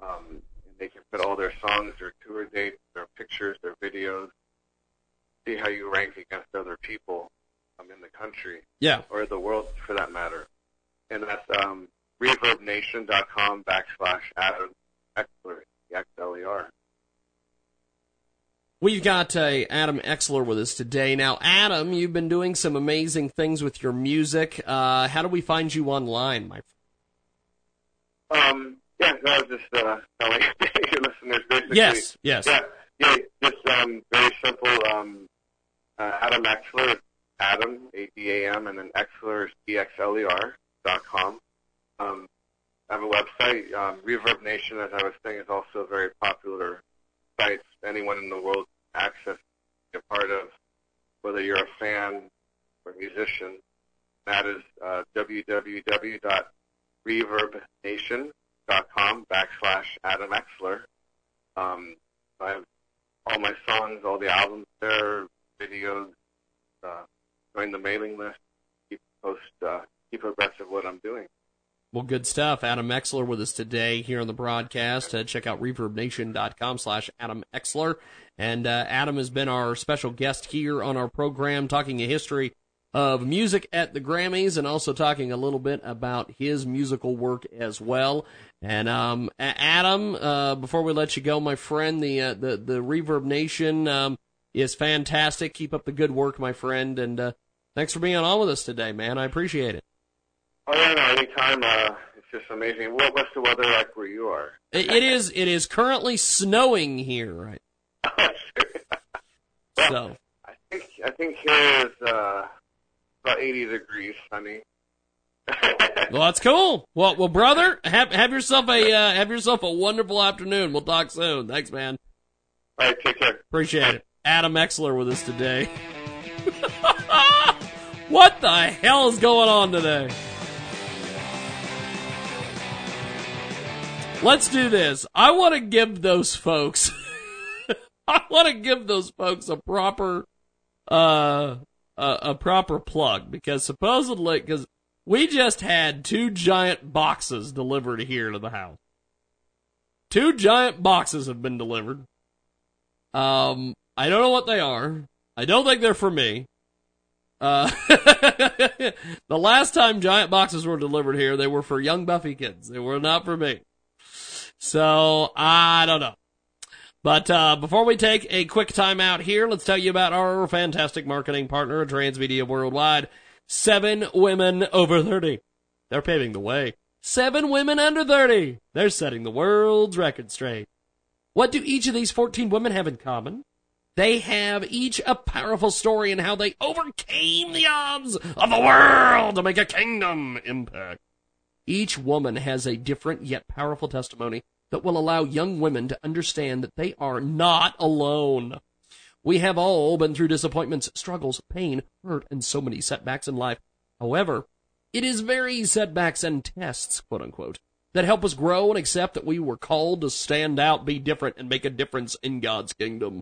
Um, and they can put all their songs, their tour dates, their pictures, their videos, see how you rank against other people um, in the country Yeah. or the world for that matter. And that's um, reverbnation.com backslash Adam Exler, X-L-E-R. We've got uh, Adam Exler with us today. Now, Adam, you've been doing some amazing things with your music. Uh, how do we find you online, my friend? Um, yeah, no, I was just uh, telling your listeners basically. Yes, yes. Yeah, yeah, just um, very simple. Um, uh, Adam Exler, Adam, A-D-A-M, and then Exler is E-X-L-E-R dot com. Um, I have a website. Um, Reverb Nation, as I was saying, is also very popular site. Anyone in the world access, a part of, whether you're a fan or musician. That is uh, www.reverbnation.com backslash Adam Exler. Um, I have all my songs, all the albums there, videos, uh, join the mailing list, keep post, uh, keep abreast of what I'm doing. Well, good stuff. Adam Exler with us today here on the broadcast. Uh, check out reverbnation.com slash Adam Exler. And uh, Adam has been our special guest here on our program, talking a history of music at the Grammys and also talking a little bit about his musical work as well. And um, Adam, uh, before we let you go, my friend, the uh, the the Reverb Nation um, is fantastic. Keep up the good work, my friend, and uh, thanks for being on with us today, man. I appreciate it. Oh yeah, no, anytime. Uh, it's just amazing. What, what's the weather like where you are? It, it is it is currently snowing here, right? so I think I think here is uh, about 80 degrees, sunny. well, that's cool. Well, well, brother, have have yourself a uh, have yourself a wonderful afternoon. We'll talk soon. Thanks, man. All right, take care. Appreciate it. Adam Exler with us today. what the hell is going on today? Let's do this. I want to give those folks. I want to give those folks a proper, uh, a, a proper plug because supposedly, because we just had two giant boxes delivered here to the house. Two giant boxes have been delivered. Um, I don't know what they are. I don't think they're for me. Uh, the last time giant boxes were delivered here, they were for young Buffy kids. They were not for me. So, I don't know. But uh, before we take a quick time out here, let's tell you about our fantastic marketing partner, Transmedia Worldwide. Seven women over 30. They're paving the way. Seven women under 30. They're setting the world's record straight. What do each of these 14 women have in common? They have each a powerful story in how they overcame the odds of the world to make a kingdom impact. Each woman has a different yet powerful testimony that will allow young women to understand that they are not alone. We have all been through disappointments, struggles, pain, hurt, and so many setbacks in life. However, it is very setbacks and tests, quote unquote, that help us grow and accept that we were called to stand out, be different, and make a difference in God's kingdom.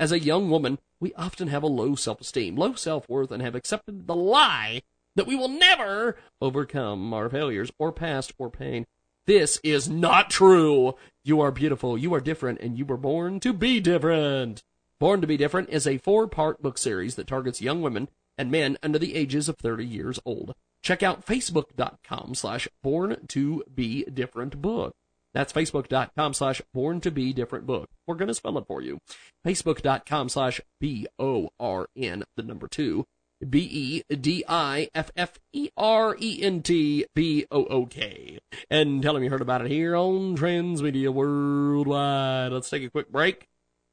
As a young woman, we often have a low self-esteem, low self-worth, and have accepted the lie that we will never overcome our failures or past or pain. This is not true. You are beautiful, you are different, and you were born to be different. Born to be Different is a four-part book series that targets young women and men under the ages of 30 years old. Check out facebook.com slash born to be different book. That's facebook.com slash born to be different book. We're going to spell it for you. Facebook.com slash B O R N, the number two, B E D I F F E R E N T B O O K. And tell them you heard about it here on Transmedia Worldwide. Let's take a quick break.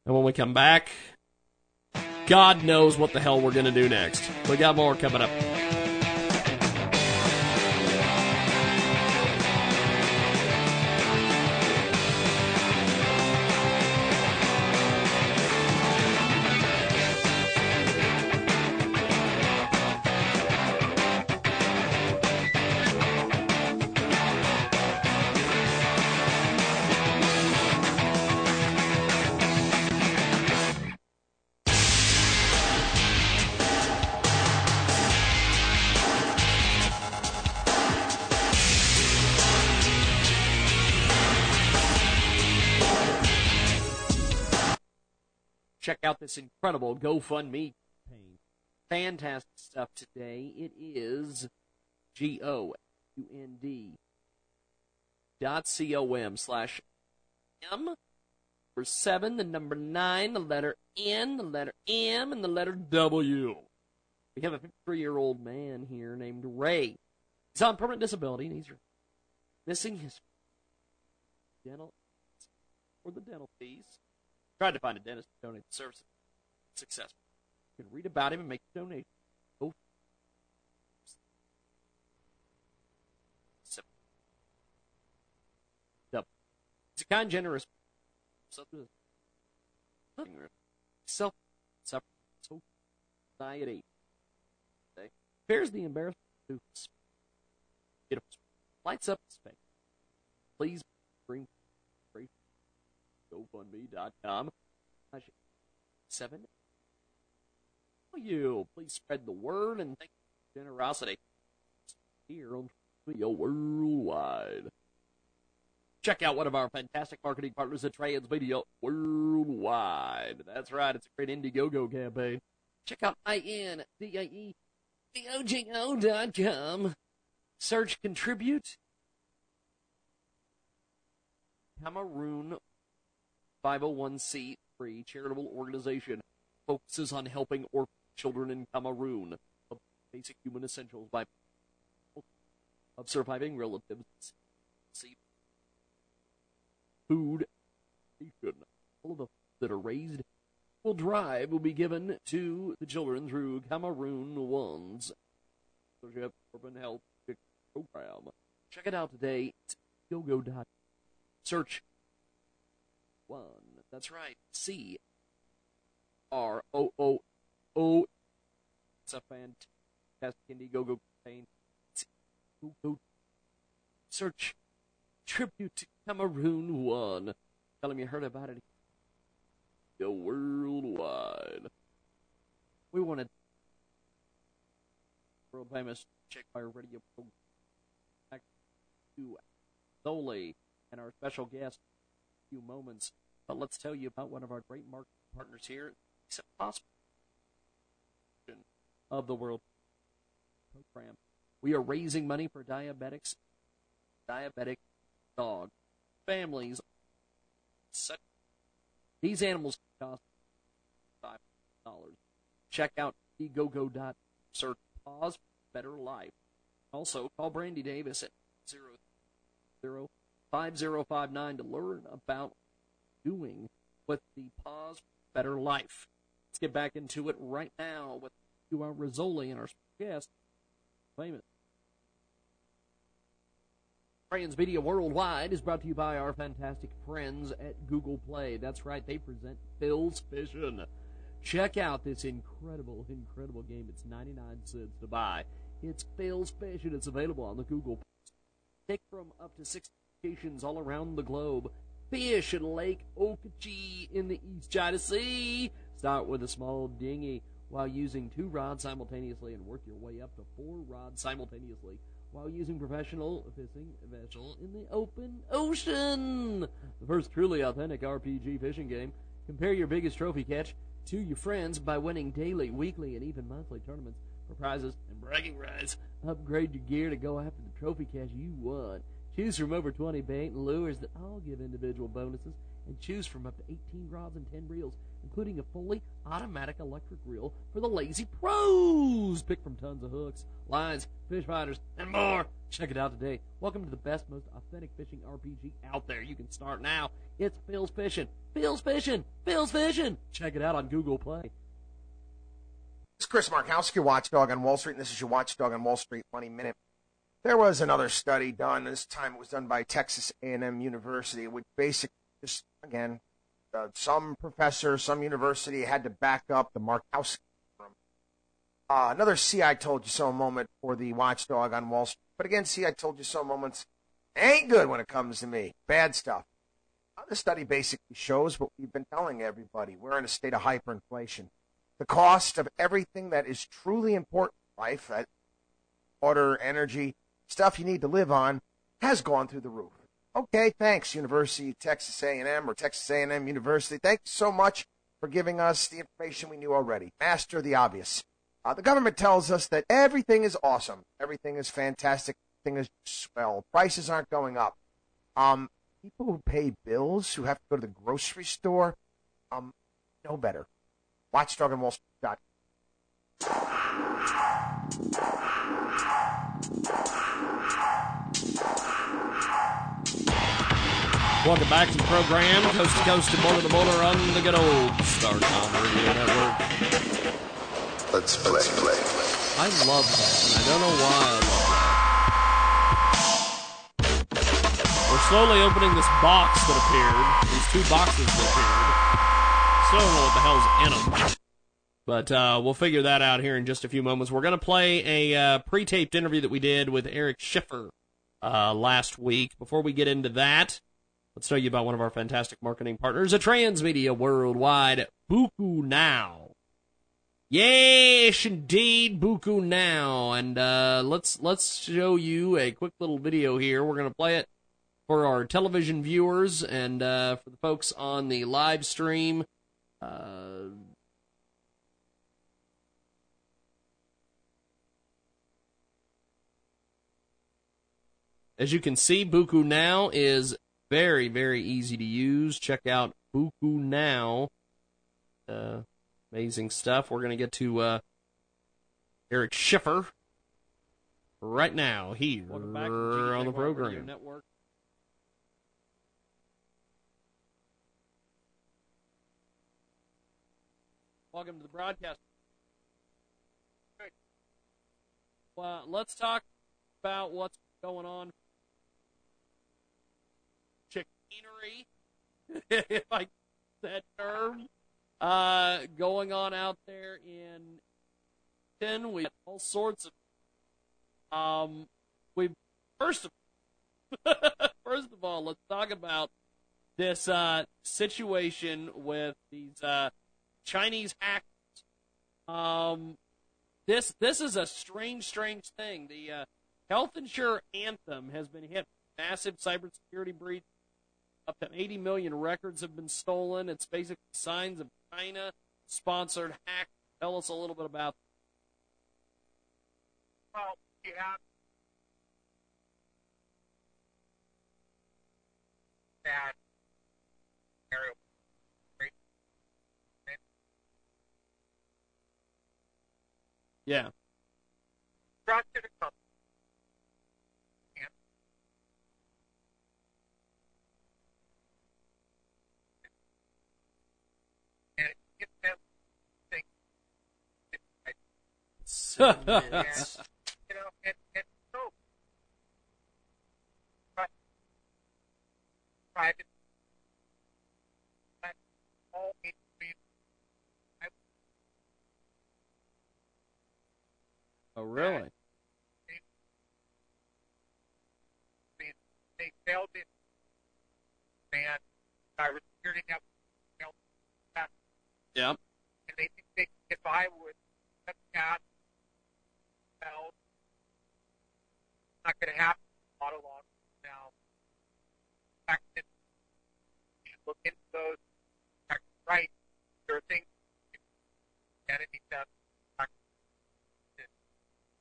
And when we come back, God knows what the hell we're going to do next. We got more coming up. Incredible GoFundMe campaign. Fantastic stuff today. It is G O U N D dot C O M slash M number seven, the number nine, the letter N, the letter M, and the letter W. We have a 53 year old man here named Ray. He's on permanent disability and he's missing his dental or the dental fees. Tried to find a dentist to donate the services. Successful. You can read about him and make a donation. Oh. Go. He's a kind, generous, self suffering social anxiety. Bears the embarrassment to beautiful lights up his face. Please bring GoFundMe.com. Seven. You please spread the word and thank you for generosity here on Video Worldwide. Check out one of our fantastic marketing partners at Transmedia Worldwide. That's right, it's a great Indiegogo campaign. Check out I-N-D-I-E theojo.com. Search contribute. Cameroon 501c3 charitable organization focuses on helping orphan children in Cameroon. Of basic human essentials by of surviving relatives. Food, all of the that are raised will drive will be given to the children through Cameroon One's Urban Health Program. Check it out today. It's yogo.com. Search one. That's right. C R O O O. It's a fantastic Indiegogo campaign. Go search tribute to Cameroon One. Tell him you heard about it. Go worldwide. We wanted world famous Checkfire Radio program back to Zoli and our special guest in a few moments. But let's tell you about one of our great market partners here. A possible of the world program. We are raising money for diabetics, diabetic dog families. These animals cost five dollars. Check out egogo. Search Paws better life. Also call Brandy Davis at zero zero five zero five nine to learn about doing with the Paws better life. Let's get back into it right now with you our Rizzoli and our guest, famous Transmedia Worldwide is brought to you by our fantastic friends at Google Play. That's right, they present Phil's Fishing. Check out this incredible, incredible game. It's 99 cents to buy. It's Phil's Fishing. It's available on the Google Play. Pick from up to six locations all around the globe. Fish in Lake Okeechobee in the East China Sea. Start with a small dinghy while using two rods simultaneously and work your way up to four rods simultaneously while using professional fishing vessel in the open ocean. The first truly authentic RPG fishing game. Compare your biggest trophy catch to your friends by winning daily, weekly, and even monthly tournaments for prizes and bragging rights. Upgrade your gear to go after the trophy catch you won. Choose from over 20 bait and lures that all give individual bonuses, and choose from up to 18 rods and 10 reels including a fully automatic electric reel for the lazy pros. Pick from tons of hooks, lines, fish finders, and more. Check it out today. Welcome to the best, most authentic fishing RPG out there. You can start now. It's Phil's Fishing. Phil's Fishing. Phil's Fishing. Check it out on Google Play. It's Chris Markowski, Watchdog on Wall Street, and this is your Watchdog on Wall Street Money Minute. There was another study done. This time it was done by Texas A&M University, which basically just again uh, some professor, some university had to back up the Markowski. Uh, another see I told you so moment for the watchdog on Wall Street. But again, see I told you so moments ain't good when it comes to me. Bad stuff. Uh, the study basically shows what we've been telling everybody. We're in a state of hyperinflation. The cost of everything that is truly important in life, that water, energy, stuff you need to live on, has gone through the roof. Okay, thanks, University of Texas A&M or Texas A&M University. Thank you so much for giving us the information we knew already. Master the obvious. Uh, the government tells us that everything is awesome, everything is fantastic, everything is swell, prices aren't going up. Um, people who pay bills, who have to go to the grocery store, um, know better. Watchdog and. Welcome back to the program, coast to coast and border to border on the good old Star Radio Network. Let's play. Let's play. I love that, I don't know why I love it. We're slowly opening this box that appeared, these two boxes that appeared. Still don't know what the hell's in them. But uh, we'll figure that out here in just a few moments. We're going to play a uh, pre taped interview that we did with Eric Schiffer uh, last week. Before we get into that, Let's tell you about one of our fantastic marketing partners a Transmedia Worldwide, Buku Now. Yes, indeed, Buku Now, and uh, let's let's show you a quick little video here. We're gonna play it for our television viewers and uh, for the folks on the live stream. Uh, As you can see, Buku Now is very, very easy to use. Check out Buku Now. Uh, amazing stuff. We're going to get to uh, Eric Schiffer right now here on the program. Network. Welcome to the broadcast. Well, let's talk about what's going on. Chicanery, if I that term, uh, going on out there in ten. We have all sorts of. Um, we first of first of all, let's talk about this uh, situation with these uh, Chinese hackers. Um, this this is a strange, strange thing. The uh, health insurer Anthem has been hit massive cybersecurity breach. Up to 80 million records have been stolen. It's basically signs of China sponsored hack. Tell us a little bit about. Well, you have that scenario. Yeah. The company. And it gives them things. And, you know, and, and so pri- private but all need I Oh, really? they, they failed in man cybersecurity network failed that Yep. and they think they can get by with that cat failed. Not gonna happen auto log now. It, you should look into those. Right. There are things identity theft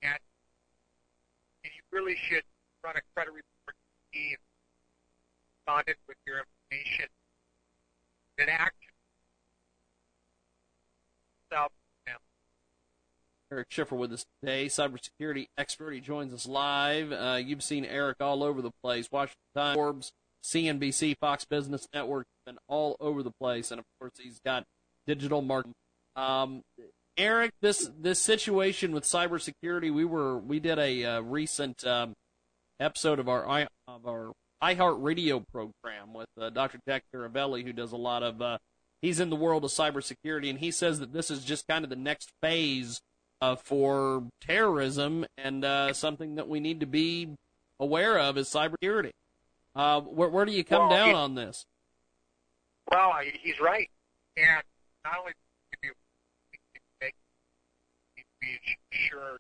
and you really should run a credit report team responded with your information in action. Self now. Eric Schiffer with us today, cybersecurity expert. He joins us live. Uh, you've seen Eric all over the place. Washington Times, Forbes, CNBC, Fox Business Network, been all over the place. And of course, he's got digital marketing. Um, Eric, this this situation with cybersecurity, we were we did a uh, recent um, episode of our of our iHeart Radio program with uh, Dr. Jack Caravelli, who does a lot of uh, he's in the world of cybersecurity, and he says that this is just kind of the next phase uh, for terrorism and uh, something that we need to be aware of is cybersecurity. Uh, where, where do you come Well, down he- on this? Well, I- he's right. And not only do we make be sure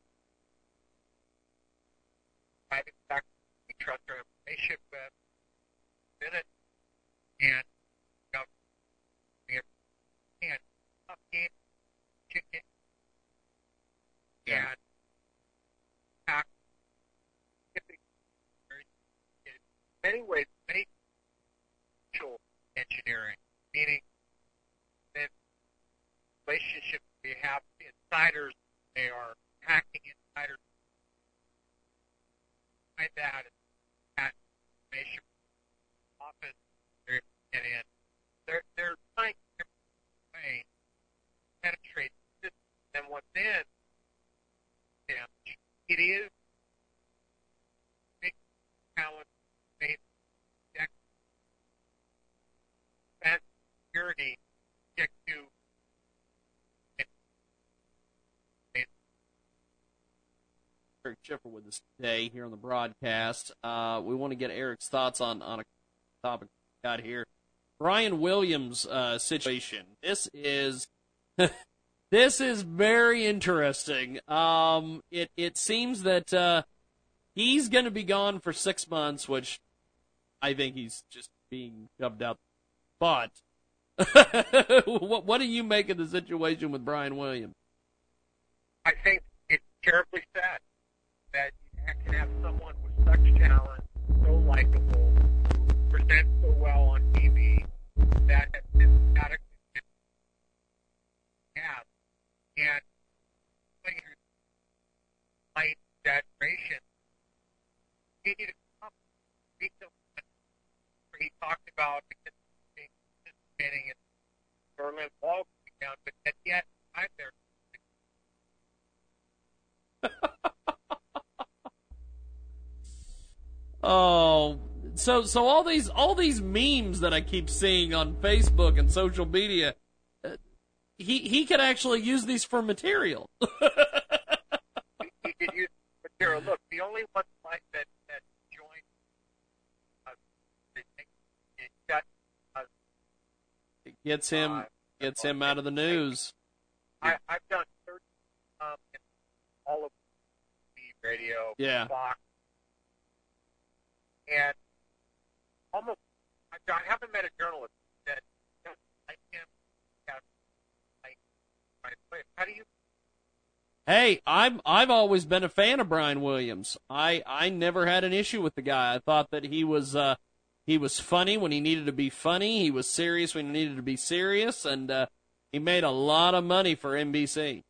private sector we trust our information with in it and you have and up game chicken and hack in many ways many social engineering, meaning that relationships we have insiders, they are hacking insiders. By that, that information office they're get in. They're they're trying every way to penetrate the system. And what's in damage, it is security Eric Schiffer with us today here on the broadcast. Uh, we want to get Eric's thoughts on, on a topic we got here. Brian Williams' uh, situation. This is this is very interesting. Um, it it seems that uh, he's going to be gone for six months, which I think he's just being shoved out. But what what do you make of the situation with Brian Williams? I think it's terribly sad that you can have someone with such talent so likable, presents so well on TV, that has been have. And light exaggeration, he needed to to where he talked about participating in Berlin Wall down, but yet, yet I'm there. Oh, so so all these all these memes that I keep seeing on Facebook and social media, he he could actually use these for material. he could use material. Look, the only one like that that joined uh, us, it got us. It gets him uh, gets him out of the news. I, I've done 30 um, all of the radio, Yeah. Fox, and almost. I haven't met a journalist that that I can't have like my place. How do you? Hey, I'm I've always been a fan of Brian Williams. I I never had an issue with the guy. I thought that he was uh he was funny when he needed to be funny. He was serious when he needed to be serious, and uh, he made a lot of money for NBC.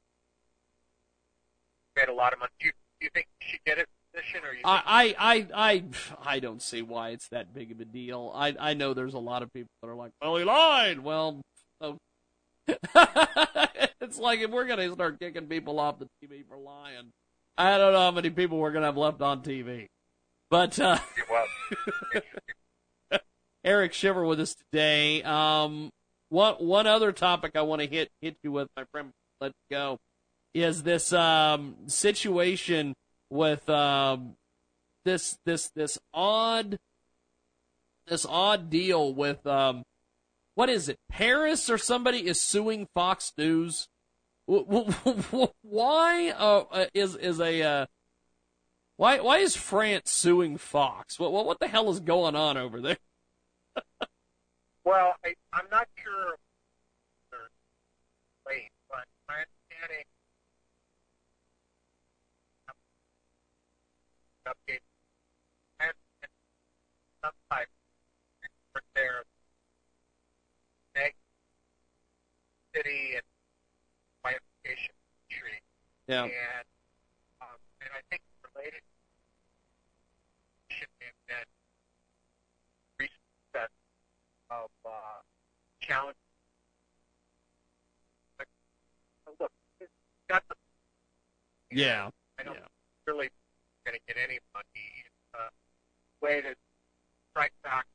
Made a lot of money. Do you, do you think you should get a position, or you? I, I I I I don't see why it's that big of a deal. I I know there's a lot of people that are like, well, he lied. Well, oh. it's like if we're gonna start kicking people off the TV for lying, I don't know how many people we're gonna have left on TV. But uh, Eric Schiffer with us today. Um, one one other topic I want to hit hit you with, my friend. Let's go. Is this um, situation with um, this this this odd this odd deal with um, what is it? Paris or somebody is suing Fox News. Why uh, uh, is is a uh, why why is France suing Fox? What what what the hell is going on over there? Well, I, I'm not sure. Wait, but my understanding. Update. And some type of their next city and classification tree. Yeah. And um, and I think related should have been recent success of uh, challenge. But, uh, look, it's got the Yeah. I don't really going to get any money. It's a way to strike back.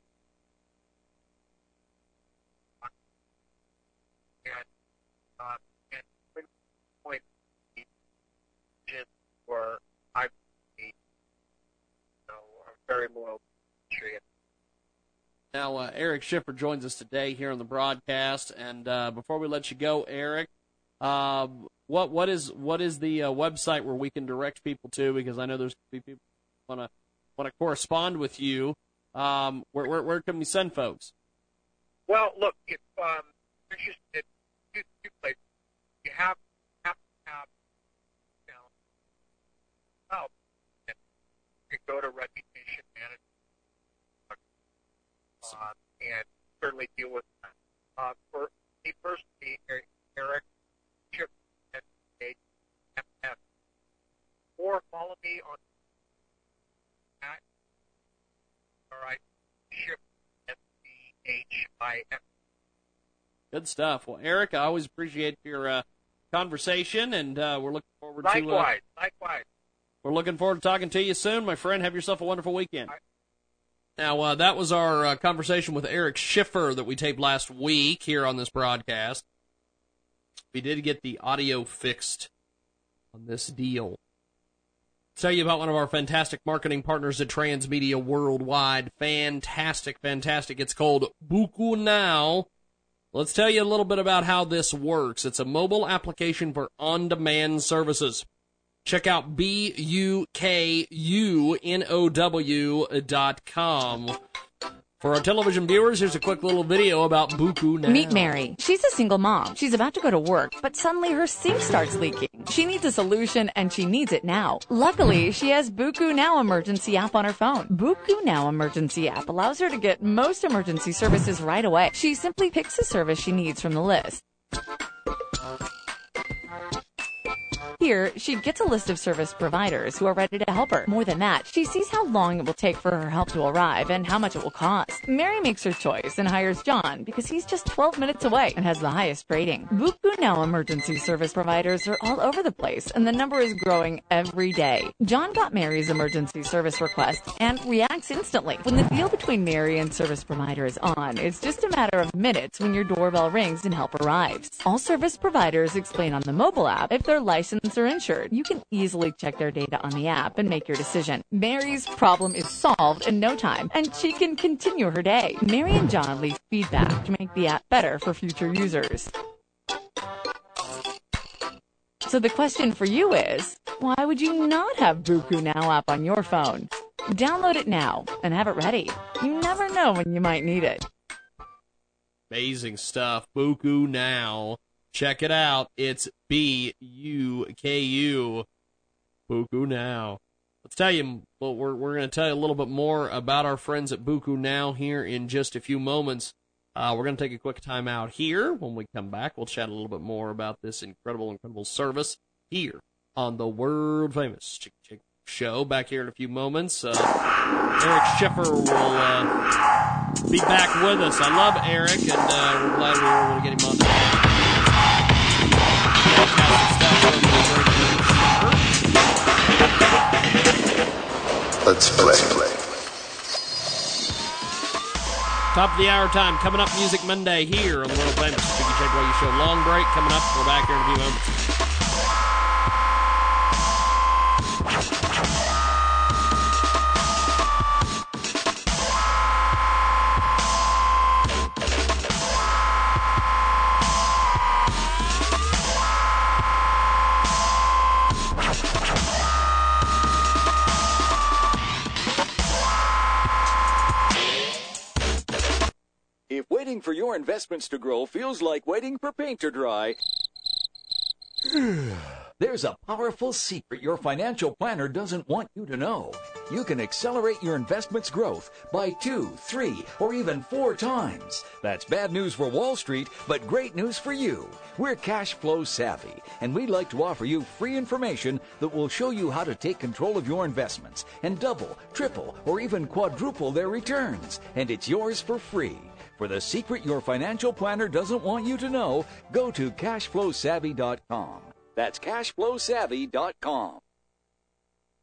And, uh, and when point or I, you know, very loyal country. Now, uh, Eric Schiffer joins us today here on the broadcast. And uh, before we let you go, Eric, um, what what is what is the uh, website where we can direct people to? Because I know there's be people want to want to correspond with you. Um, where, where where can we send folks? Well, look, if um, interested, two, two places. You have have to have you know, help. And you go to Reputation Management uh, and certainly deal with that. Uh, for me personally, Eric, Chip MS, or follow me on at all right, Chip S C H I F. Good stuff. Well, Eric, I always appreciate your uh, conversation, and uh, we're looking forward to. Uh, Likewise, likewise. We're looking forward to talking to you soon, my friend. Have yourself a wonderful weekend. Now, uh, that was our uh, conversation with Eric Schiffer that we taped last week here on this broadcast. We did get the audio fixed on this deal. Tell you about one of our fantastic marketing partners at Transmedia Worldwide. Fantastic, fantastic. It's called Buku Now. Let's tell you a little bit about how this works. It's a mobile application for on-demand services. Check out B-U-K-U-N-O-W dot com. For our television viewers, here's a quick little video about Buku now. Meet Mary. She's a single mom. She's about to go to work, but suddenly her sink starts leaking. She needs a solution and she needs it now. Luckily, she has Buku Now emergency app on her phone. Buku Now emergency app allows her to get most emergency services right away. She simply picks the service she needs from the list. Here, she gets a list of service providers who are ready to help her. More than that, she sees how long it will take for her help to arrive and how much it will cost. Mary makes her choice and hires John because he's just 12 minutes away and has the highest rating. Buku Now emergency service providers are all over the place and the number is growing every day. John got Mary's emergency service request and reacts instantly. When the deal between Mary and service provider is on, it's just a matter of minutes when your doorbell rings and help arrives. All service providers explain on the mobile app if they're licensed or insured. You can easily check their data on the app and make your decision. Mary's problem is solved in no time, and she can continue her day. Mary and John leave feedback to make the app better for future users. So the question for you is, why would you not have Buku Now app on your phone? Download it now and have it ready. You never know when you might need it. Amazing stuff. Buku Now. Check it out. It's B U K U. Buku Now. Let's tell you, well, we're, we're going to tell you a little bit more about our friends at Buku Now here in just a few moments. Uh, we're going to take a quick time out here. When we come back, we'll chat a little bit more about this incredible, incredible service here on the world famous Chick Chick Show. Back here in a few moments. Uh, Eric Schiffer will uh, be back with us. I love Eric, and uh, we're glad we were able to get him on. Let's play. Let's play. Top of the hour time coming up Music Monday here on the world famous Check Radio Show. Long break coming up. We're back here in a few moments. Waiting for your investments to grow feels like waiting for paint to dry, there's a powerful secret your financial planner doesn't want you to know. You can accelerate your investments growth by two, three, or even four times. That's bad news for Wall Street, but great news for you. We're cash flow savvy, and we'd like to offer you free information that will show you how to take control of your investments and double, triple, or even quadruple their returns. And it's yours for free. For the secret your financial planner doesn't want you to know, go to cashflowsavvy.com. That's cashflowsavvy.com.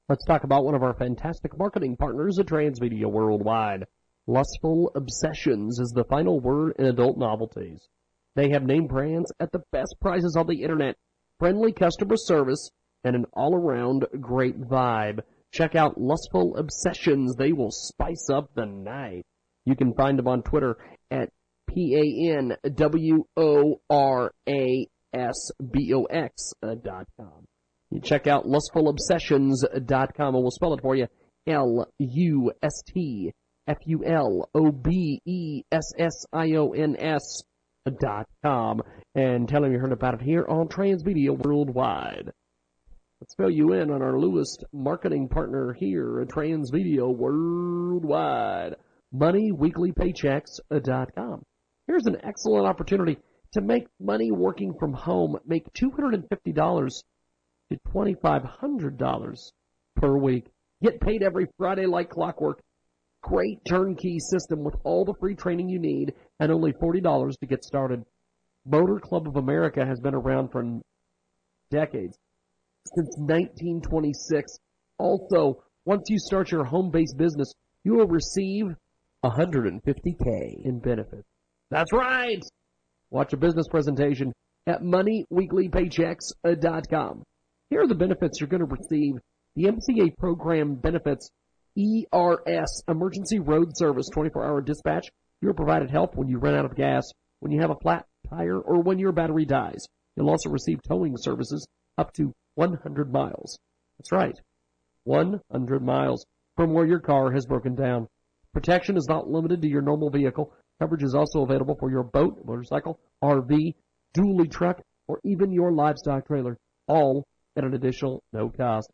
Let's talk about one of our fantastic marketing partners at Transmedia Worldwide. Lustful Obsessions is the final word in adult novelties. They have name brands at the best prices on the internet, friendly customer service, and an all-around great vibe. Check out Lustful Obsessions. They will spice up the night. You can find them on Twitter at P-A-N-W-O-R-A-S-B-O-X uh, dot com. You check out lustfulobsessions.com and we'll spell it for you. L-U-S-T-F-U-L-O-B-E-S-S-I-O-N-S dot com and tell them you heard about it here on Transmedia Worldwide. Let's fill you in on our newest marketing partner here at Transmedia Worldwide. MoneyWeeklyPaychecks.com. Uh, Here's an excellent opportunity to make money working from home. Make $250 to $2,500 per week. Get paid every Friday like clockwork. Great turnkey system with all the free training you need and only $40 to get started. Motor Club of America has been around for decades, since 1926. Also, once you start your home-based business, you will receive 150k in benefits. That's right. Watch a business presentation at moneyweeklypaychecks.com. Here are the benefits you're going to receive. The MCA program benefits ERS, Emergency Road Service 24-hour dispatch. You're provided help when you run out of gas, when you have a flat tire, or when your battery dies. You'll also receive towing services up to 100 miles. That's right. 100 miles from where your car has broken down. Protection is not limited to your normal vehicle. Coverage is also available for your boat, motorcycle, RV, dually truck, or even your livestock trailer, all at an additional no cost.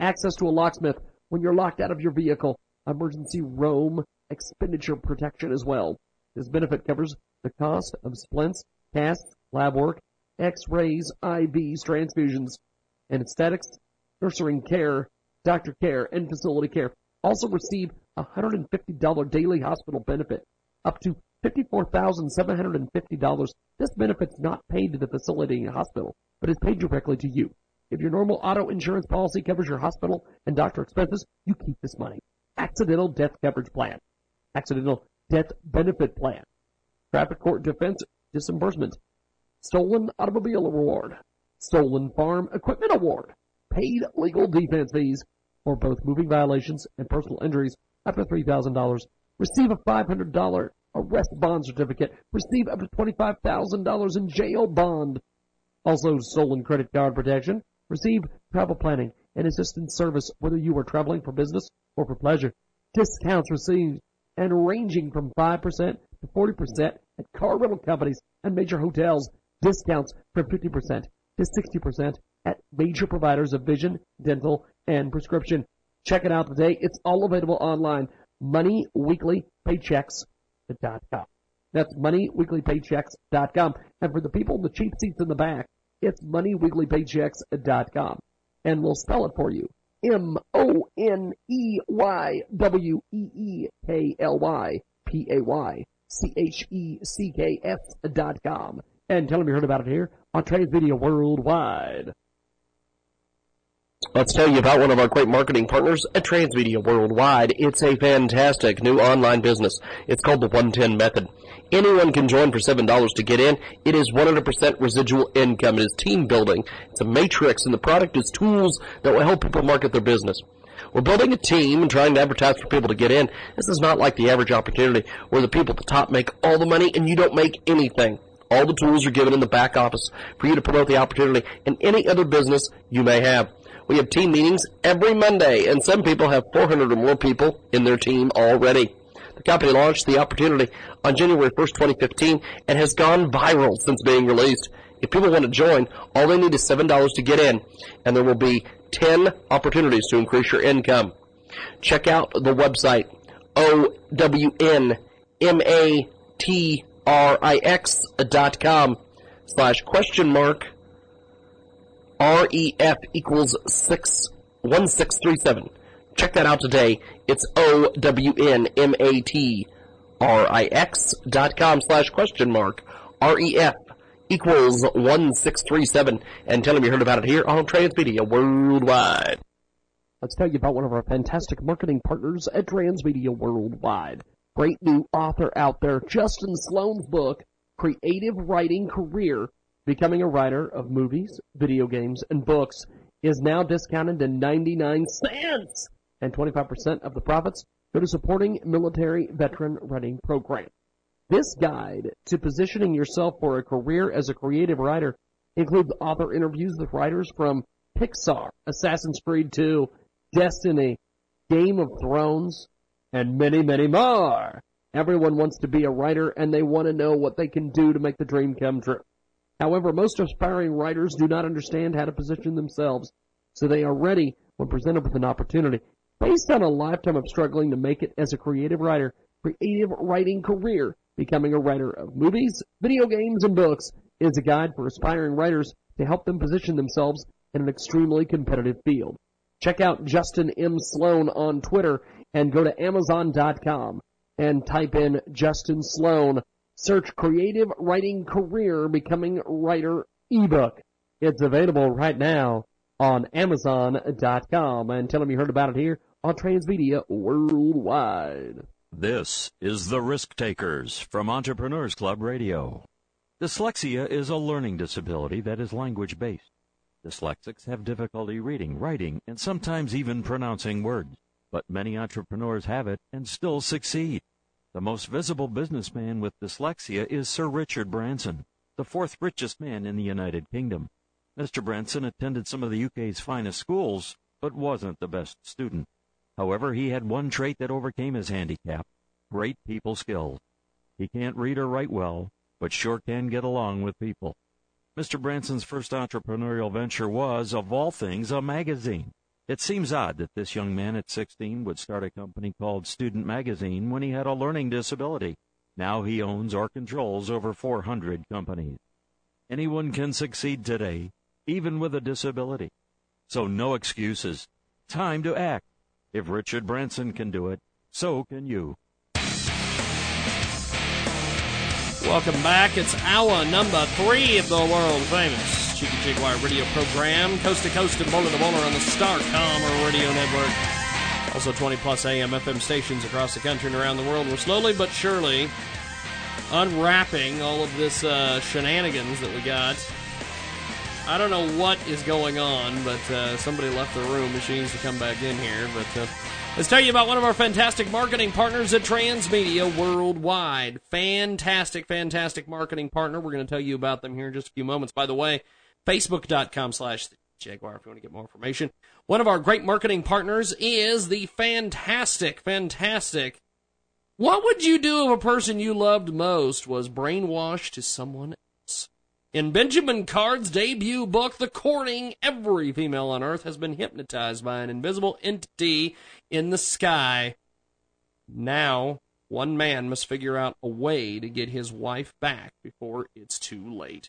Access to a locksmith when you're locked out of your vehicle. Emergency roam expenditure protection as well. This benefit covers the cost of splints, casts, lab work, x-rays, IVs, transfusions, anesthetics, nursing care, doctor care, and facility care. Also receive $150 daily hospital benefit, up to $54,750. This benefit's not paid to the facility and hospital, but is paid directly to you. If your normal auto insurance policy covers your hospital and doctor expenses, you keep this money. Accidental death coverage plan. Accidental death benefit plan. Traffic court defense disbursement. Stolen automobile award. Stolen farm equipment award. Paid legal defense fees for both moving violations and personal injuries up to $3,000. Receive a $500 arrest bond certificate. Receive up to $25,000 in jail bond. Also, stolen credit card protection. Receive travel planning and assistance service whether you are traveling for business or for pleasure. Discounts received and ranging from 5% to 40% at car rental companies and major hotels. Discounts from 50% to 60% at major providers of vision, dental, and prescription. Check it out today. It's all available online. MoneyWeeklyPaychecks.com. That's MoneyWeeklyPaychecks.com. And for the people in the cheap seats in the back, it's MoneyWeeklyPaychecks.com. And we'll spell it for you. M-O-N-E-Y-W-E-E-K-L-Y-P-A-Y-C-H-E-C-K-S dot com. And tell them you heard about it here on Transmedia Worldwide. Let's tell you about one of our great marketing partners at Transmedia Worldwide. It's a fantastic new online business. It's called the 110 Method. Anyone can join for $7 to get in. It is 100% residual income. It is team building. It's a matrix, and the product is tools that will help people market their business. We're building a team and trying to advertise for people to get in. This is not like the average opportunity where the people at the top make all the money and you don't make anything. All the tools are given in the back office for you to promote the opportunity in any other business you may have. We have team meetings every Monday, and some people have 400 or more people in their team already. The company launched the opportunity on January 1st, 2015, and has gone viral since being released. If people want to join, all they need is $7 to get in, and there will be 10 opportunities to increase your income. Check out the website, O-W-N-M-A-T-R-I-X dot com slash question mark REF equals six one six three seven. Check that out today. It's O W N M A T R I X dot com slash question mark REF equals one six three seven and tell them you heard about it here on Transmedia Worldwide. Let's tell you about one of our fantastic marketing partners at Transmedia Worldwide. Great new author out there, Justin Sloan's book, Creative Writing Career Becoming a writer of movies, video games, and books is now discounted to 99 cents, and 25% of the profits go to supporting military veteran writing program. This guide to positioning yourself for a career as a creative writer includes author interviews with writers from Pixar, Assassin's Creed 2, Destiny, Game of Thrones, and many, many more. Everyone wants to be a writer and they want to know what they can do to make the dream come true. However, most aspiring writers do not understand how to position themselves, so they are ready when presented with an opportunity. Based on a lifetime of struggling to make it as a creative writer, creative writing career, becoming a writer of movies, video games, and books is a guide for aspiring writers to help them position themselves in an extremely competitive field. Check out Justin M. Sloan on Twitter and go to Amazon.com and type in Justin Sloan Search Creative Writing Career Becoming Writer ebook. It's available right now on Amazon.com and tell them you heard about it here on Transmedia Worldwide. This is The Risk Takers from Entrepreneurs Club Radio. Dyslexia is a learning disability that is language based. Dyslexics have difficulty reading, writing, and sometimes even pronouncing words. But many entrepreneurs have it and still succeed. The most visible businessman with dyslexia is Sir Richard Branson, the fourth richest man in the United Kingdom. Mr. Branson attended some of the UK's finest schools, but wasn't the best student. However, he had one trait that overcame his handicap. great people skills. He can't read or write well, but sure can get along with people. Mr. Branson's first entrepreneurial venture was, of all things, a magazine. It seems odd that this young man at 16 would start a company called Student Magazine when he had a learning disability. Now he owns or controls over 400 companies. Anyone can succeed today, even with a disability. So no excuses. Time to act. If Richard Branson can do it, so can you. Welcome back. It's hour number three of the world famous Jiggy Jaguar radio program, coast to coast and border to border on the Starcom radio network. Also 20 plus AM FM stations across the country and around the world. We're slowly but surely unwrapping all of this uh, shenanigans that we got. I don't know what is going on, but uh, somebody left the room needs to come back in here. But uh, let's tell you about one of our fantastic marketing partners at Transmedia Worldwide. Fantastic, fantastic marketing partner. We're going to tell you about them here in just a few moments. By the way, facebook.com slash Jaguar if you want to get more information. One of our great marketing partners is the fantastic, fantastic. What would you do if a person you loved most was brainwashed to someone else? In Benjamin Card's debut book, The Courting, every female on Earth has been hypnotized by an invisible entity in the sky. Now, one man must figure out a way to get his wife back before it's too late.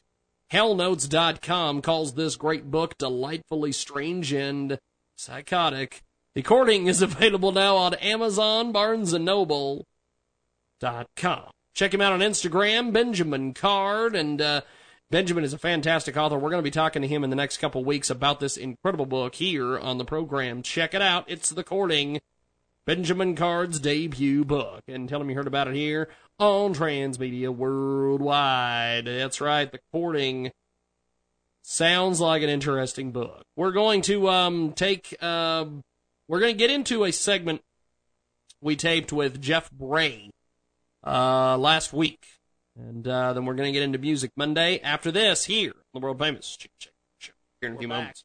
Hellnotes.com calls this great book delightfully strange and psychotic. The Courting is available now on Amazon, Barnes & Noble. Dot com. Check him out on Instagram, Benjamin Card, and uh, Benjamin is a fantastic author. We're going to be talking to him in the next couple weeks about this incredible book here on the program. Check it out. It's The Courting, Benjamin Card's debut book. And tell him you heard about it here on Transmedia Worldwide. That's right, The Courting. Sounds like an interesting book. We're going to um, take, uh, we're going to get into a segment we taped with Jeff Bray uh, last week. And uh, then we're going to get into Music Monday after this here on the world famous Chick Chick Show here in a few moments.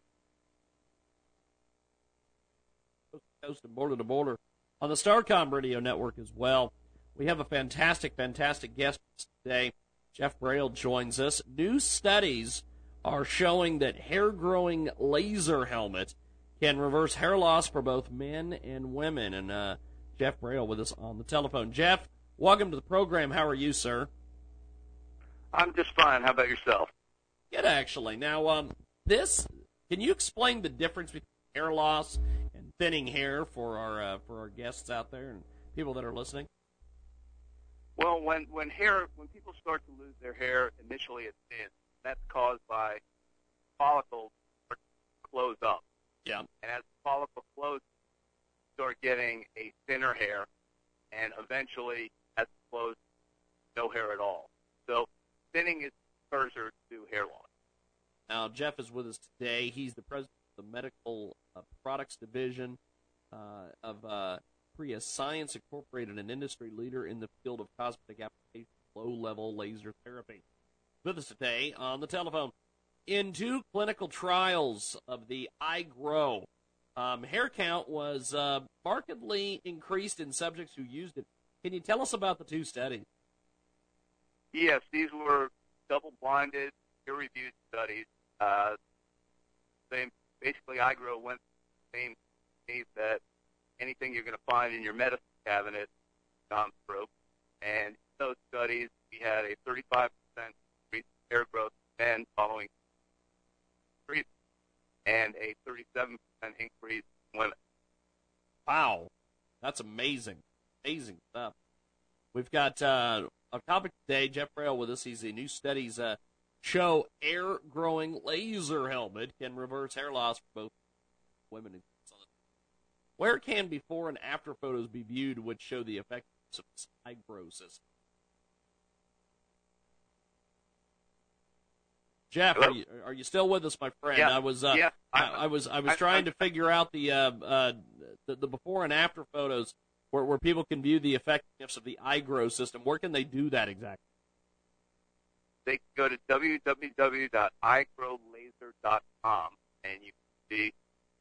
Coast to border to border on the Starcom radio network as well. We have a fantastic, fantastic guest today. Jeff Braille joins us. New studies are showing that hair growing laser helmet can reverse hair loss for both men and women. And uh, Jeff Braille with us on the telephone. Jeff, welcome to the program. How are you, sir? I'm just fine. How about yourself? Good, actually. Now, um, this can you explain the difference between hair loss and thinning hair for our uh, for our guests out there and people that are listening? Well, when when hair when people start to lose their hair, initially it thins. That's caused by follicles close up. Yeah. And as the follicle closes, you start getting a thinner hair, and eventually, as it closes, no hair at all. So thinning is precursor to hair loss. Now, Jeff is with us today. He's the president the Medical uh, Products Division uh, of uh, Apira Science Incorporated, an industry leader in the field of cosmetic application, low-level laser therapy. With us today on the telephone. In two clinical trials of the iGrow, um, hair count was uh, markedly increased in subjects who used it. Can you tell us about the two studies? Yes, these were double-blinded, peer-reviewed studies. Uh, same, basically, iGrow went the same case that anything you're going to find in your medicine cabinet gone through. And in those studies, we had a 35% increase in hair growth in following treatment and a 37% increase in women. Wow, that's amazing, amazing stuff. We've got uh, a topic today. Jeff Braille with us. He's the new studies uh, show air growing laser helmet can reverse hair loss for both women and men. Where can before and after photos be viewed which show the effectiveness of this iGrow system? Jeff, are you, are you still with us, my friend? Yeah. I was uh, Yeah. I, I was I was trying I- to figure out the, uh, uh, the the before and after photos where where people can view the effectiveness of the iGrow system. Where can they do that exactly? They can go to www.igrowlaser.com and you can see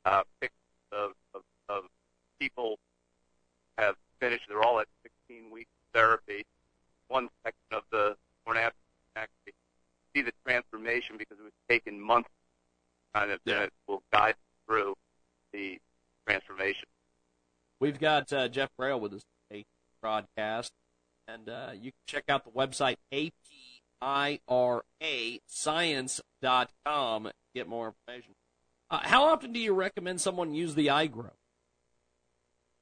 uh, pictures of, of, of people have finished. They're all at 16 weeks therapy, one section of the and after actually see the transformation because it was taken months kind of yeah. will guide through the transformation. We've got uh, Jeff Braille with us today broadcast, and uh, you can check out the website apirascience.com to get more information. Uh, how often do you recommend someone use the iGrow?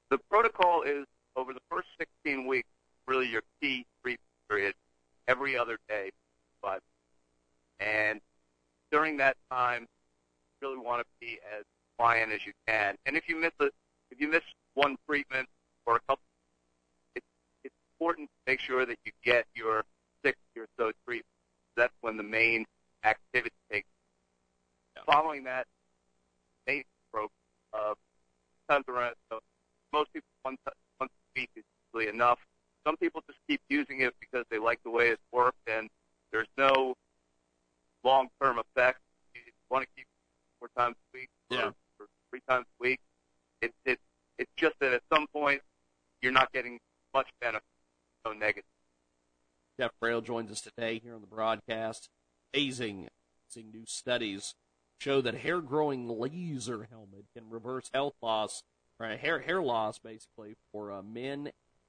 The protocol is over the first 16 weeks, really your key treatment period, every other day, but and during that time, you really want to be as compliant as you can. And if you miss a, if you miss one treatment or a couple, it's, it's important to make sure that you get your six or so treatment. That's when the main activity takes. Yeah. Following that, main program of times around. So most people one once a week is usually enough. Some people just keep using it because they like the way it works, and there's no long-term effect. You want to keep four times a week or, yeah. or three times a week. It, it, it's just that at some point you're not getting much benefit, no negative. Jeff Braille joins us today here on the broadcast. Amazing, amazing new studies show that hair growing laser helmet can reverse health loss, or hair hair loss basically for uh, men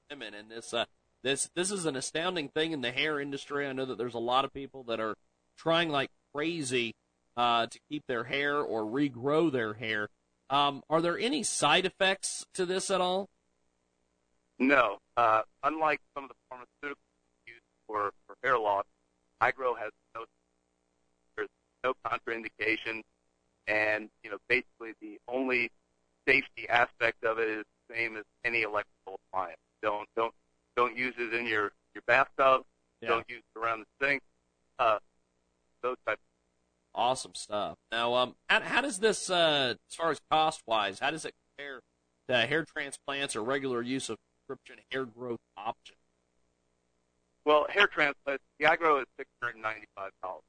and women. And this uh, this this is an astounding thing in the hair industry. I know that there's a lot of people that are trying like crazy uh, to keep their hair or regrow their hair. Um, are there any side effects to this at all? No. Uh, unlike some of the pharmaceuticals used for, for hair loss, iGrow has no there's no contraindication, and you know basically the only safety aspect of it is the same as any electrical appliance. Don't don't don't use it in your your bathtub. Yeah. Don't use it around the sink. Uh, those types. Awesome stuff. Now, um, how, how does this, uh, as far as cost wise, how does it compare to hair transplants or regular use of prescription hair growth options? Well, hair transplants, the iGrow is six hundred and ninety-five dollars,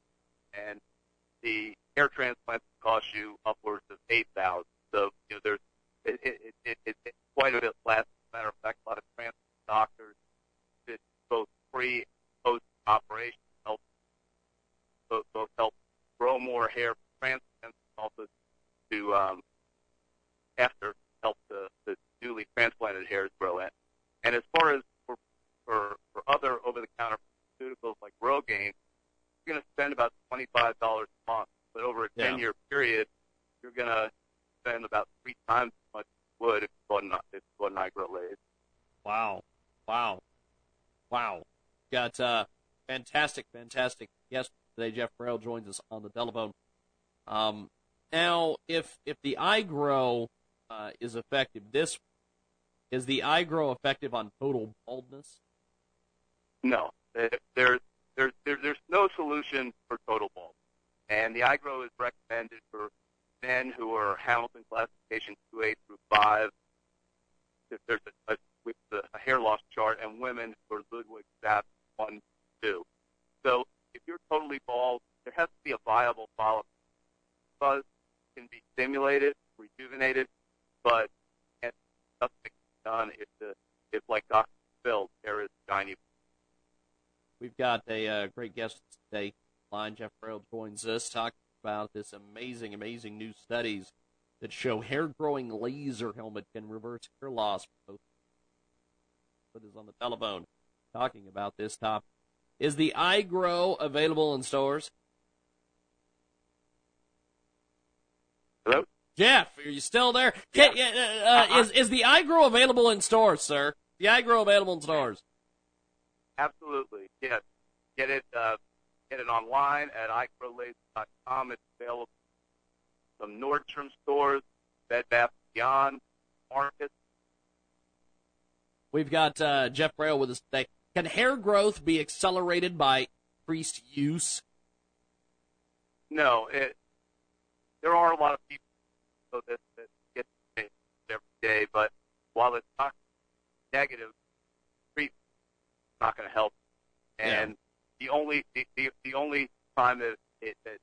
and the hair transplants cost you upwards of eight thousand. So, you know, there's it, it, it, it, it's quite a bit less. As a matter of fact, a lot of transplant doctors did both pre and post operation help both, both help grow more hair for transplants, also to um, after help the, the newly transplanted hairs grow in. And as far as for for, other over-the-counter pharmaceuticals like Rogaine, you're going to spend about twenty-five dollars a month. But over a ten-year period, you're going to spend about three times as much as you would if you bought an, if you bought an iGrow laser. Wow. Wow. Wow. Got uh, fantastic, fantastic guest today. Jeff Braille joins us on the telephone. Um, now, if if the iGrow uh, is effective, this is the iGrow effective on total baldness? No, there, there, there, there, there's no solution for total baldness. And the iGrow is recommended for men who are Hamilton classification 2A through 5. There's a, a, with the, a hair loss chart, and women who are Ludwig staff 1, 2. So if you're totally bald, there has to be a viable follow-up. Buzz can be stimulated, rejuvenated, but nothing done if the if like Dr. Phil, there is shiny We've got a uh, great guest today. Line Jeff Braille joins us talking about this amazing, amazing new studies that show hair growing laser helmet can reverse hair loss. But is on the telephone talking about this topic. Is the iGrow available in stores? Hello? Jeff, are you still there? Can, uh, uh, is is the iGrow available in stores, sir? The iGrow available in stores? Absolutely, yes. Get it, uh, get it online at iGrowlaser.com. It's available from Nordstrom stores, Bed Bath Beyond, Market. We've got uh, Jeff Braille with us today. Can hair growth be accelerated by increased use? No, it, there are a lot of people so that, that get it every day, but while it's not negative, not going to help. And the only the, the, the only time that it, that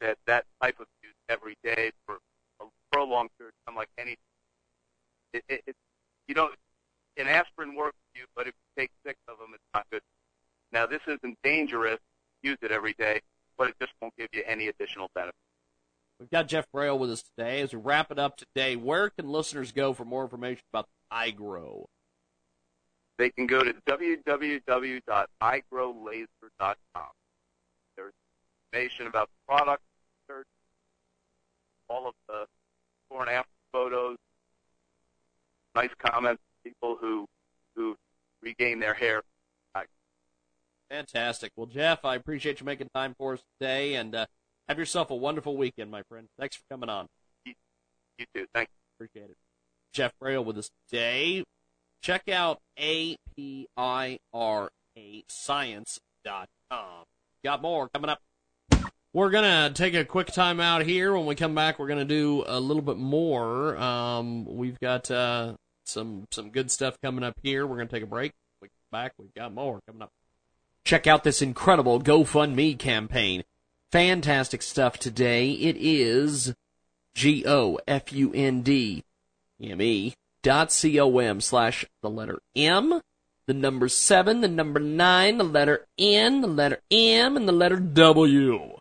that that type of use every day for a prolonged period of time, like any, it, it, it you don't an aspirin works for you, but if you take sick of them it's not good Now, this isn't dangerous. Use it every day, but it just won't give you any additional benefit. We've got Jeff Braille with us today. As we wrap it up today, where can listeners go for more information about iGrow? They can go to www.igrowlaser.com. There's information about the product, research, all of the before and after photos, nice comments, people who who regain their hair. Fantastic. Well, Jeff, I appreciate you making time for us today, and uh, have yourself a wonderful weekend, my friend. Thanks for coming on. You, you too. Thank you. Appreciate it. Jeff Braille with us today. Check out APIRA Science.com. Got more coming up. We're going to take a quick time out here. When we come back, we're going to do a little bit more. Um, we've got uh, some some good stuff coming up here. We're going to take a break. We come back, we've got more coming up. Check out this incredible GoFundMe campaign. Fantastic stuff today. It is G O F U N D M E dot C O M slash the letter M, the number seven, the number nine, the letter N, the letter M, and the letter W.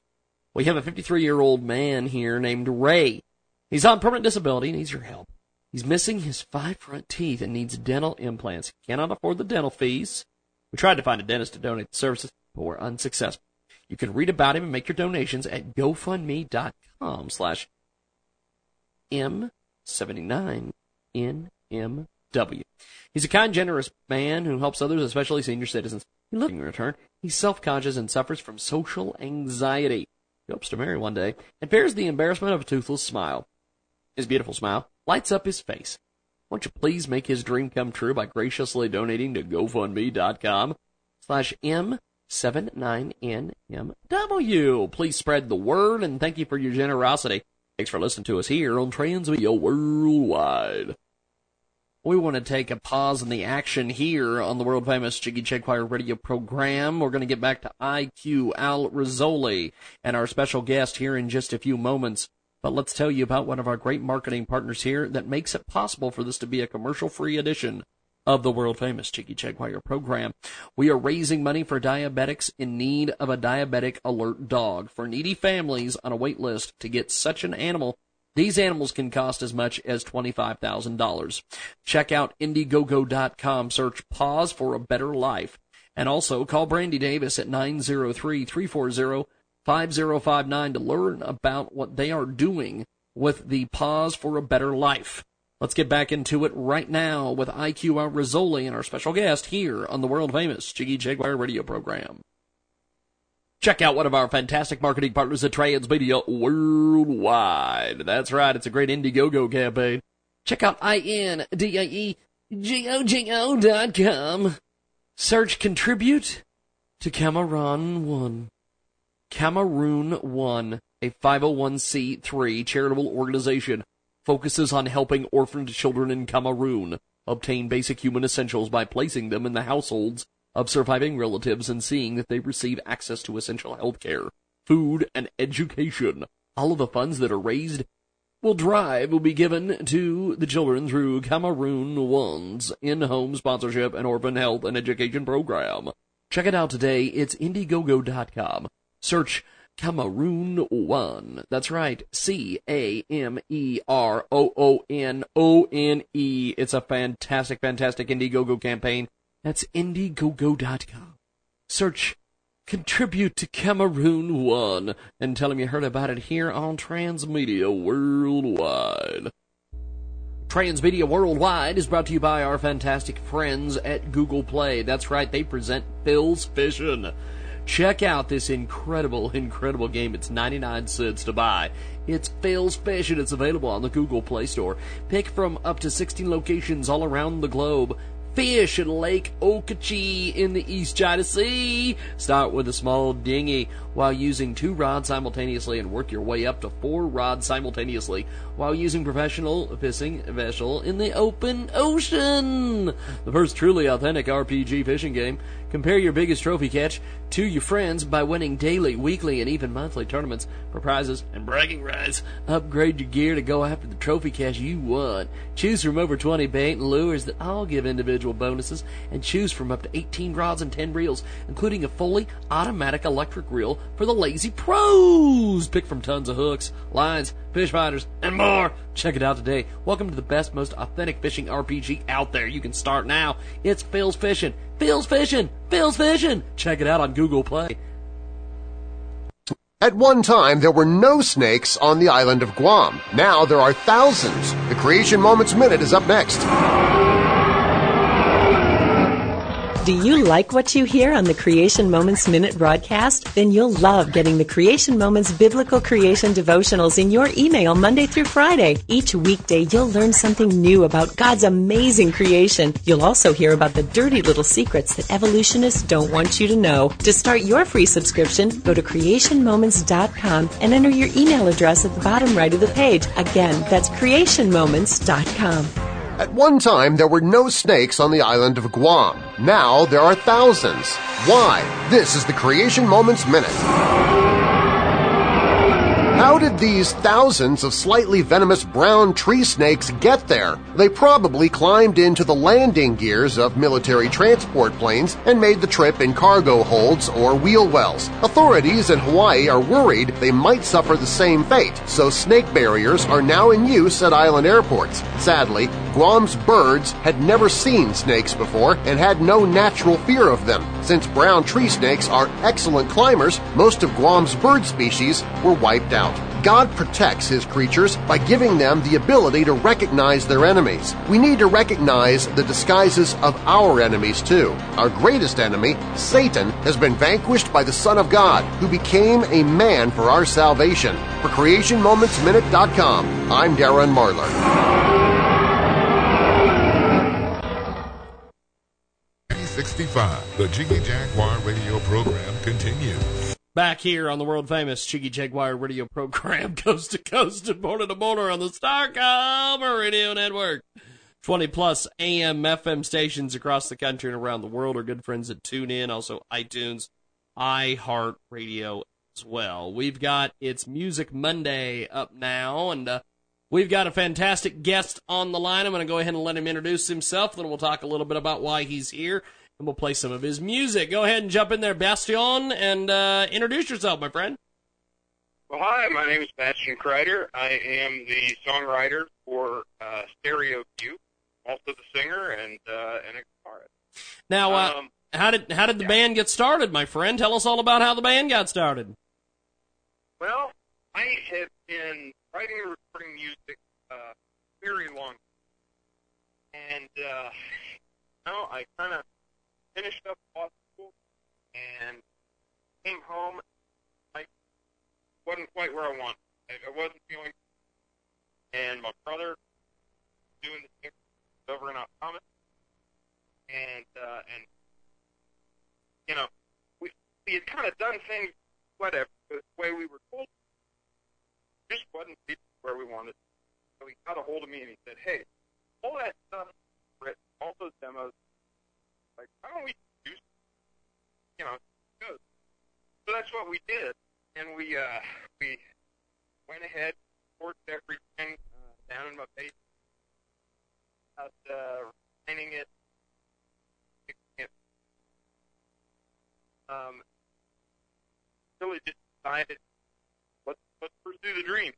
We have a 53 year old man here named Ray. He's on permanent disability and needs your help. He's missing his five front teeth and needs dental implants. He cannot afford the dental fees. We tried to find a dentist to donate the services, but we're unsuccessful. You can read about him and make your donations at gofundme.com slash M79NMW. He's a kind, generous man who helps others, especially senior citizens. He loves in return. He's self-conscious and suffers from social anxiety. He hopes to marry one day and bears the embarrassment of a toothless smile. His beautiful smile lights up his face. Won't you please make his dream come true by graciously donating to GoFundMe.com slash M79NMW. Please spread the word and thank you for your generosity. Thanks for listening to us here on Transmedia Worldwide. We want to take a pause in the action here on the world famous Jiggy Jaguar radio program. We're going to get back to IQ Al Rizzoli and our special guest here in just a few moments. But let's tell you about one of our great marketing partners here that makes it possible for this to be a commercial free edition of the world famous Jiggy Jaguar program. We are raising money for diabetics in need of a diabetic alert dog for needy families on a wait list to get such an animal. These animals can cost as much as $25,000. Check out Indiegogo.com, search paws for a better life. And also call Brandy Davis at 903-340-5059 to learn about what they are doing with the Paws for a Better Life. Let's get back into it right now with IQ Rizzoli and our special guest here on the world famous Jiggy Jaguar radio program. Check out one of our fantastic marketing partners at Transmedia Worldwide. That's right, it's a great Indiegogo campaign. Check out I-N-D-I-E-G-O-G-O dot com. Search contribute to Cameroon One. Cameroon One, a 501c3 charitable organization, focuses on helping orphaned children in Cameroon obtain basic human essentials by placing them in the households of surviving relatives and seeing that they receive access to essential health care, food, and education. All of the funds that are raised will drive will be given to the children through Cameroon One's in-home sponsorship and orphan health and education program. Check it out today. It's Indiegogo.com. Search Cameroon One. That's right. C A M E R O O N O N E. It's a fantastic, fantastic Indiegogo campaign. That's Indiegogo.com. Search Contribute to Cameroon One and tell them you heard about it here on Transmedia Worldwide. Transmedia Worldwide is brought to you by our fantastic friends at Google Play. That's right, they present Phil's Fishing. Check out this incredible, incredible game. It's 99 cents to buy. It's Phil's Fish and it's available on the Google Play Store. Pick from up to 16 locations all around the globe. Fish in Lake Okeechee in the East China Sea. Start with a small dinghy while using two rods simultaneously and work your way up to four rods simultaneously while using professional fishing vessel in the open ocean. The first truly authentic RPG fishing game. Compare your biggest trophy catch to your friends by winning daily, weekly, and even monthly tournaments for prizes and bragging rights. Upgrade your gear to go after the trophy catch you want. Choose from over 20 bait and lures that all give individual bonuses and choose from up to 18 rods and 10 reels, including a fully automatic electric reel for the lazy pros. Pick from tons of hooks, lines, fish fighters, and more. Check it out today. Welcome to the best, most authentic fishing RPG out there. You can start now. It's Phil's Fishing. Phil's Fishing. Phil's Fishing. Check it out on Google Play. At one time, there were no snakes on the island of Guam. Now there are thousands. The Creation Moments Minute is up next. Do you like what you hear on the Creation Moments Minute broadcast? Then you'll love getting the Creation Moments Biblical Creation Devotionals in your email Monday through Friday. Each weekday, you'll learn something new about God's amazing creation. You'll also hear about the dirty little secrets that evolutionists don't want you to know. To start your free subscription, go to creationmoments.com and enter your email address at the bottom right of the page. Again, that's creationmoments.com. At one time, there were no snakes on the island of Guam. Now there are thousands. Why? This is the Creation Moments Minute. How did these thousands of slightly venomous brown tree snakes get there? They probably climbed into the landing gears of military transport planes and made the trip in cargo holds or wheel wells. Authorities in Hawaii are worried they might suffer the same fate, so snake barriers are now in use at island airports. Sadly, Guam's birds had never seen snakes before and had no natural fear of them. Since brown tree snakes are excellent climbers, most of Guam's bird species were wiped out. God protects his creatures by giving them the ability to recognize their enemies. We need to recognize the disguises of our enemies too. Our greatest enemy, Satan, has been vanquished by the Son of God, who became a man for our salvation. For CreationMomentsMinute.com, I'm Darren Marlar. 65, the Jiggy Jaguar radio program continues. Back here on the world famous Jiggy Jaguar radio program, coast to coast and border to border on the Starcom radio network. 20 plus AM, FM stations across the country and around the world. are good friends that tune in. also iTunes, iHeartRadio as well. We've got It's Music Monday up now, and uh, we've got a fantastic guest on the line. I'm going to go ahead and let him introduce himself, then we'll talk a little bit about why he's here and we'll play some of his music. Go ahead and jump in there, Bastian, and uh, introduce yourself, my friend. Well, hi, my name is Bastian Kreider. I am the songwriter for uh, Stereo View, also the singer and uh, and a guitarist. Now, uh, Um, how did how did the band get started, my friend? Tell us all about how the band got started. Well, I have been writing and recording music uh, very long, and uh, now I kind of finished up law school and came home. I wasn't quite where I wanted. I, wasn't feeling. And my brother doing the same over in Thomas, and uh, and you know we we had kind of done things whatever the way we were told. Just wasn't where we wanted. So he got a hold of me and he said, "Hey, all that stuff all those demos, why don't we do, you know, good?" So that's what we did, and we uh, we went ahead, worked everything uh, down in my basement, out uh, refining it, it. Um, really just decided let's let's pursue the dream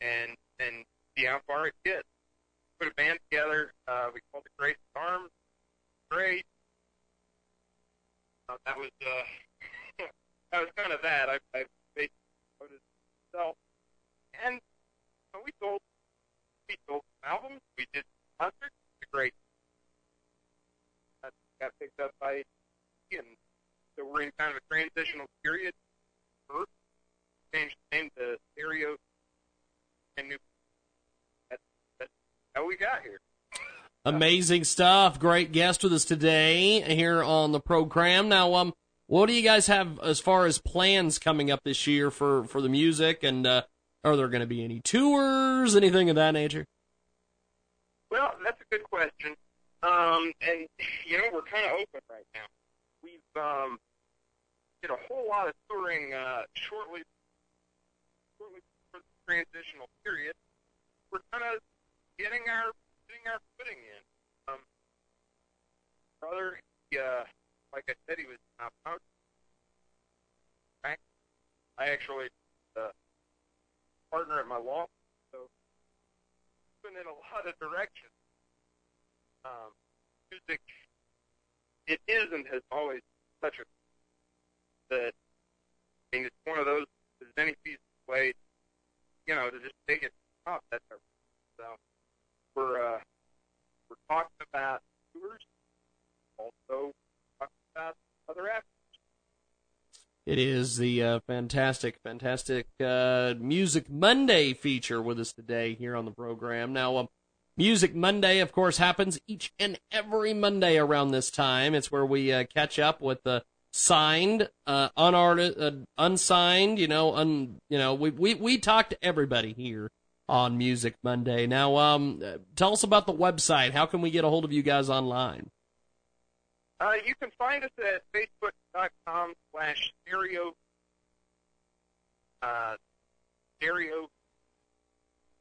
and and see how far it gets. Put a band together. Uh, we called it Grace Arms. Great. Uh, that was uh, that was kind of that. I, I basically it myself, and uh, we sold we sold some albums. We did concerts. It's great. That got picked up by and so we're in kind of a transitional period. First, changed the name to Stereo and New. That's, that's how we got here. Amazing stuff. Great guest with us today here on the program. Now, um, what do you guys have as far as plans coming up this year for for the music? And uh, are there going to be any tours, anything of that nature? Well, that's a good question. Um, and you know, we're kind of open right now. We've um, did a whole lot of touring uh, shortly, shortly for the transitional period. We're kind of getting our getting our footing in. Um, brother, he, uh, like I said, he was not out. I actually uh, partner at my law, so moving in a lot of directions. Um, music, it is and has always such a that I mean, it's one of those. There's any piece of way, you know, to just take it off. That's our so we're uh, we're talking about tours, also talking about other aspects. It is the uh, fantastic, fantastic uh, Music Monday feature with us today here on the program. Now, uh, Music Monday, of course, happens each and every Monday around this time. It's where we uh, catch up with the signed, uh, unartist, uh, unsigned. You know, un, you know, we we we talk to everybody here on Music Monday. Now, um, tell us about the website. How can we get a hold of you guys online? Uh, you can find us at facebook.com slash stereo, uh, stereo.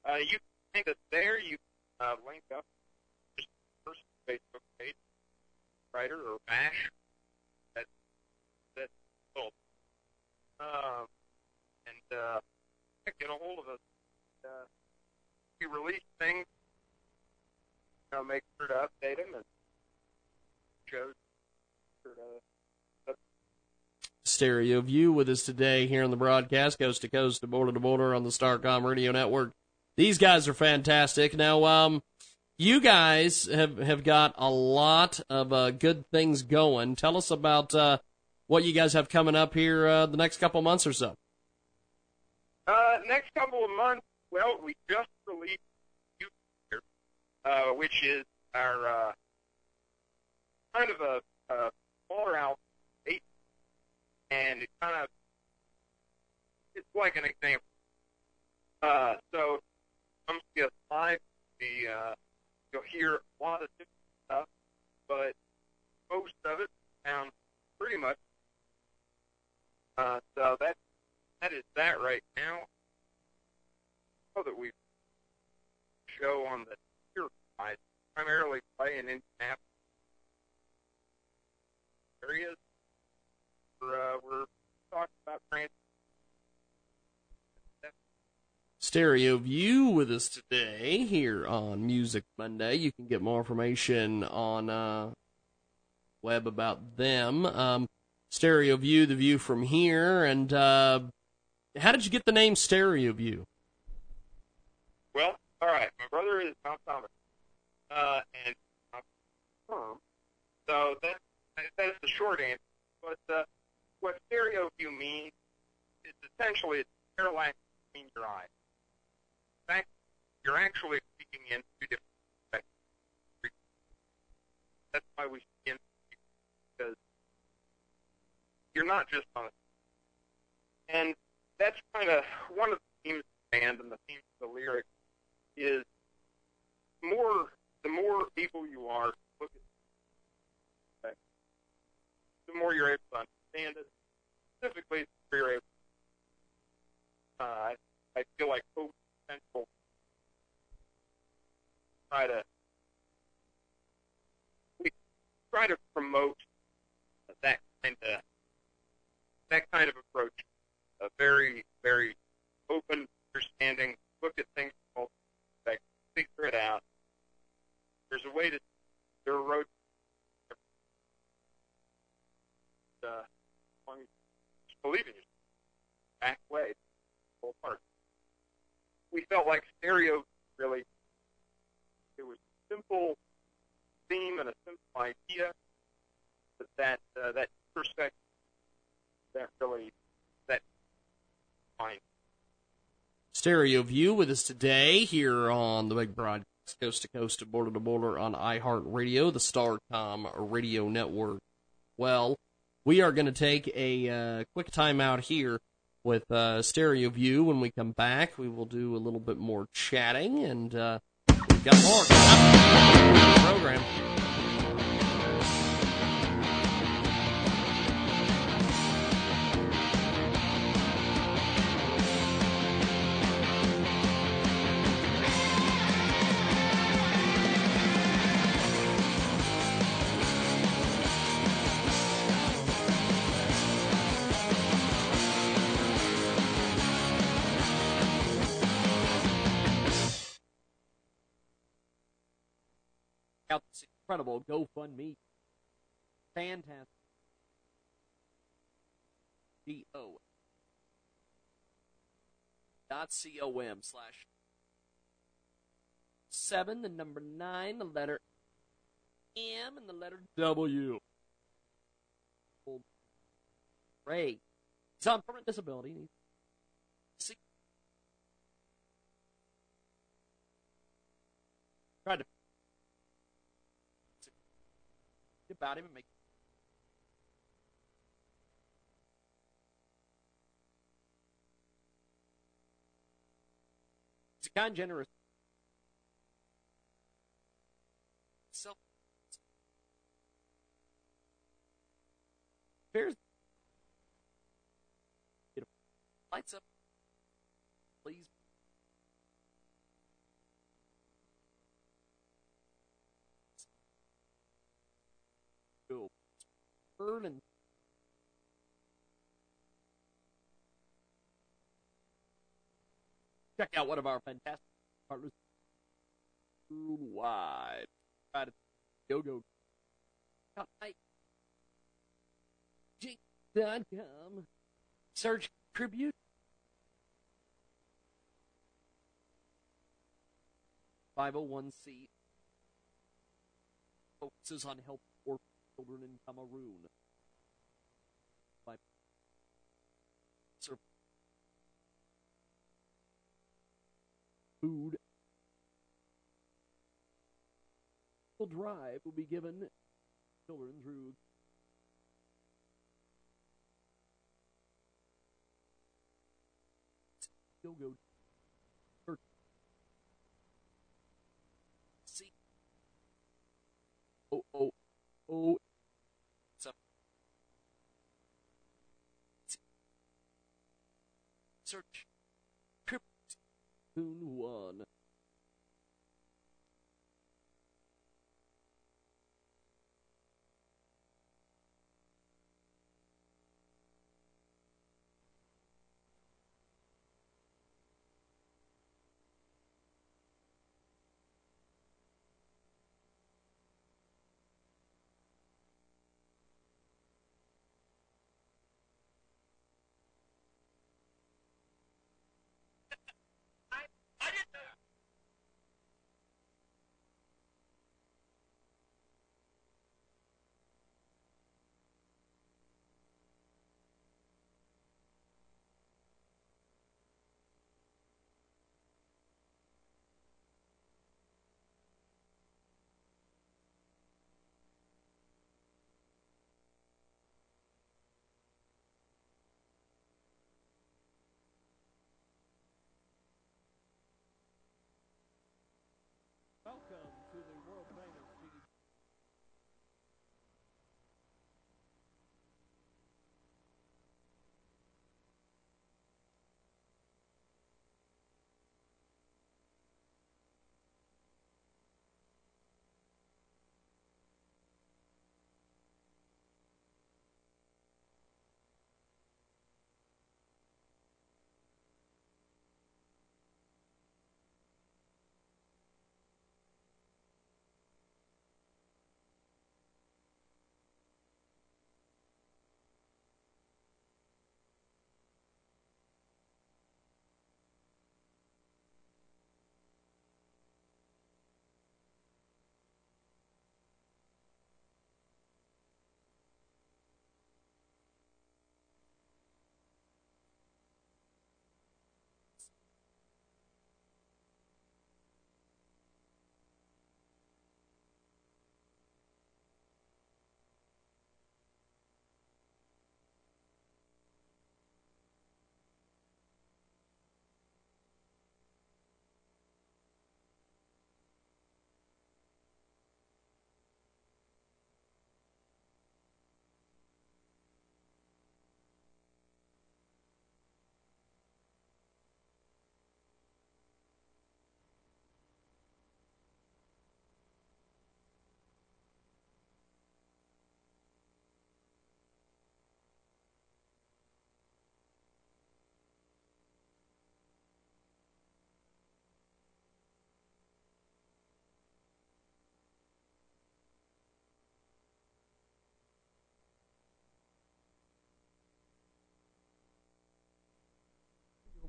Uh, you can find us there. You can uh, link up just first Facebook page, writer or bash. That, that's cool. Um, and uh, get a hold of us. Uh, we release things, you know, make sure to update them and shows Stereo View with us today here on the broadcast, coast to coast to border to border on the Starcom Radio Network. These guys are fantastic. Now, um, you guys have have got a lot of uh, good things going. Tell us about uh, what you guys have coming up here uh, the next couple months or so. Uh, next couple of months, well, we just released uh, which is our uh, kind of a, a smaller album, eight, and it kind of it's like an example. Uh, so comes to us live, the uh, you'll hear a lot of different stuff, but most of it sounds pretty much. Uh, so that that is that right now. That we show on the side, primarily play in Indianapolis areas. Uh, we're talking about. Stereo View with us today here on Music Monday. You can get more information on uh, web about them. Um, Stereo View, the view from here, and uh, how did you get the name Stereo View? Well, all right. My brother is Mount Thomas, uh, and firm. So that that is the short answer. But uh, what stereo view means is essentially it's parallax between your eyes. In fact, you're actually speaking in two different perspectives. That's why we speak in because you're not just on it. And that's kind of one of the themes of the band and the themes of the lyrics is more the more people you are look at the more you're able to understand it. Specifically, the you're able. Uh, I feel like hope central try to we try to promote that kind of that kind of approach. A very very open understanding. Look at things figure it out. There's a way to there are roads uh, you believe in yourself, back way, full part. We felt like stereo really, it was a simple theme and a simple idea, but that uh, that perspective, that really, that fine. Stereo View with us today here on the big broadcast, coast to coast to border to border on iHeartRadio, the Starcom radio network. Well, we are going to take a uh, quick time out here with uh, Stereo View. When we come back, we will do a little bit more chatting, and uh, we've got more program. Incredible GoFundMe. Fantastic. G O dot C O M slash seven, the number nine, the letter M, and the letter W. Ray. He's on permanent disability. Tried to about him and make He's a kind, generous. Self. It lights up. Please. Go. And check out one of our fantastic partners worldwide. Go go. G.com. Search tribute. Five hundred one C focuses on help for children in Cameroon. By food drive will be given children through go go see oh oh oh it's up search trip tune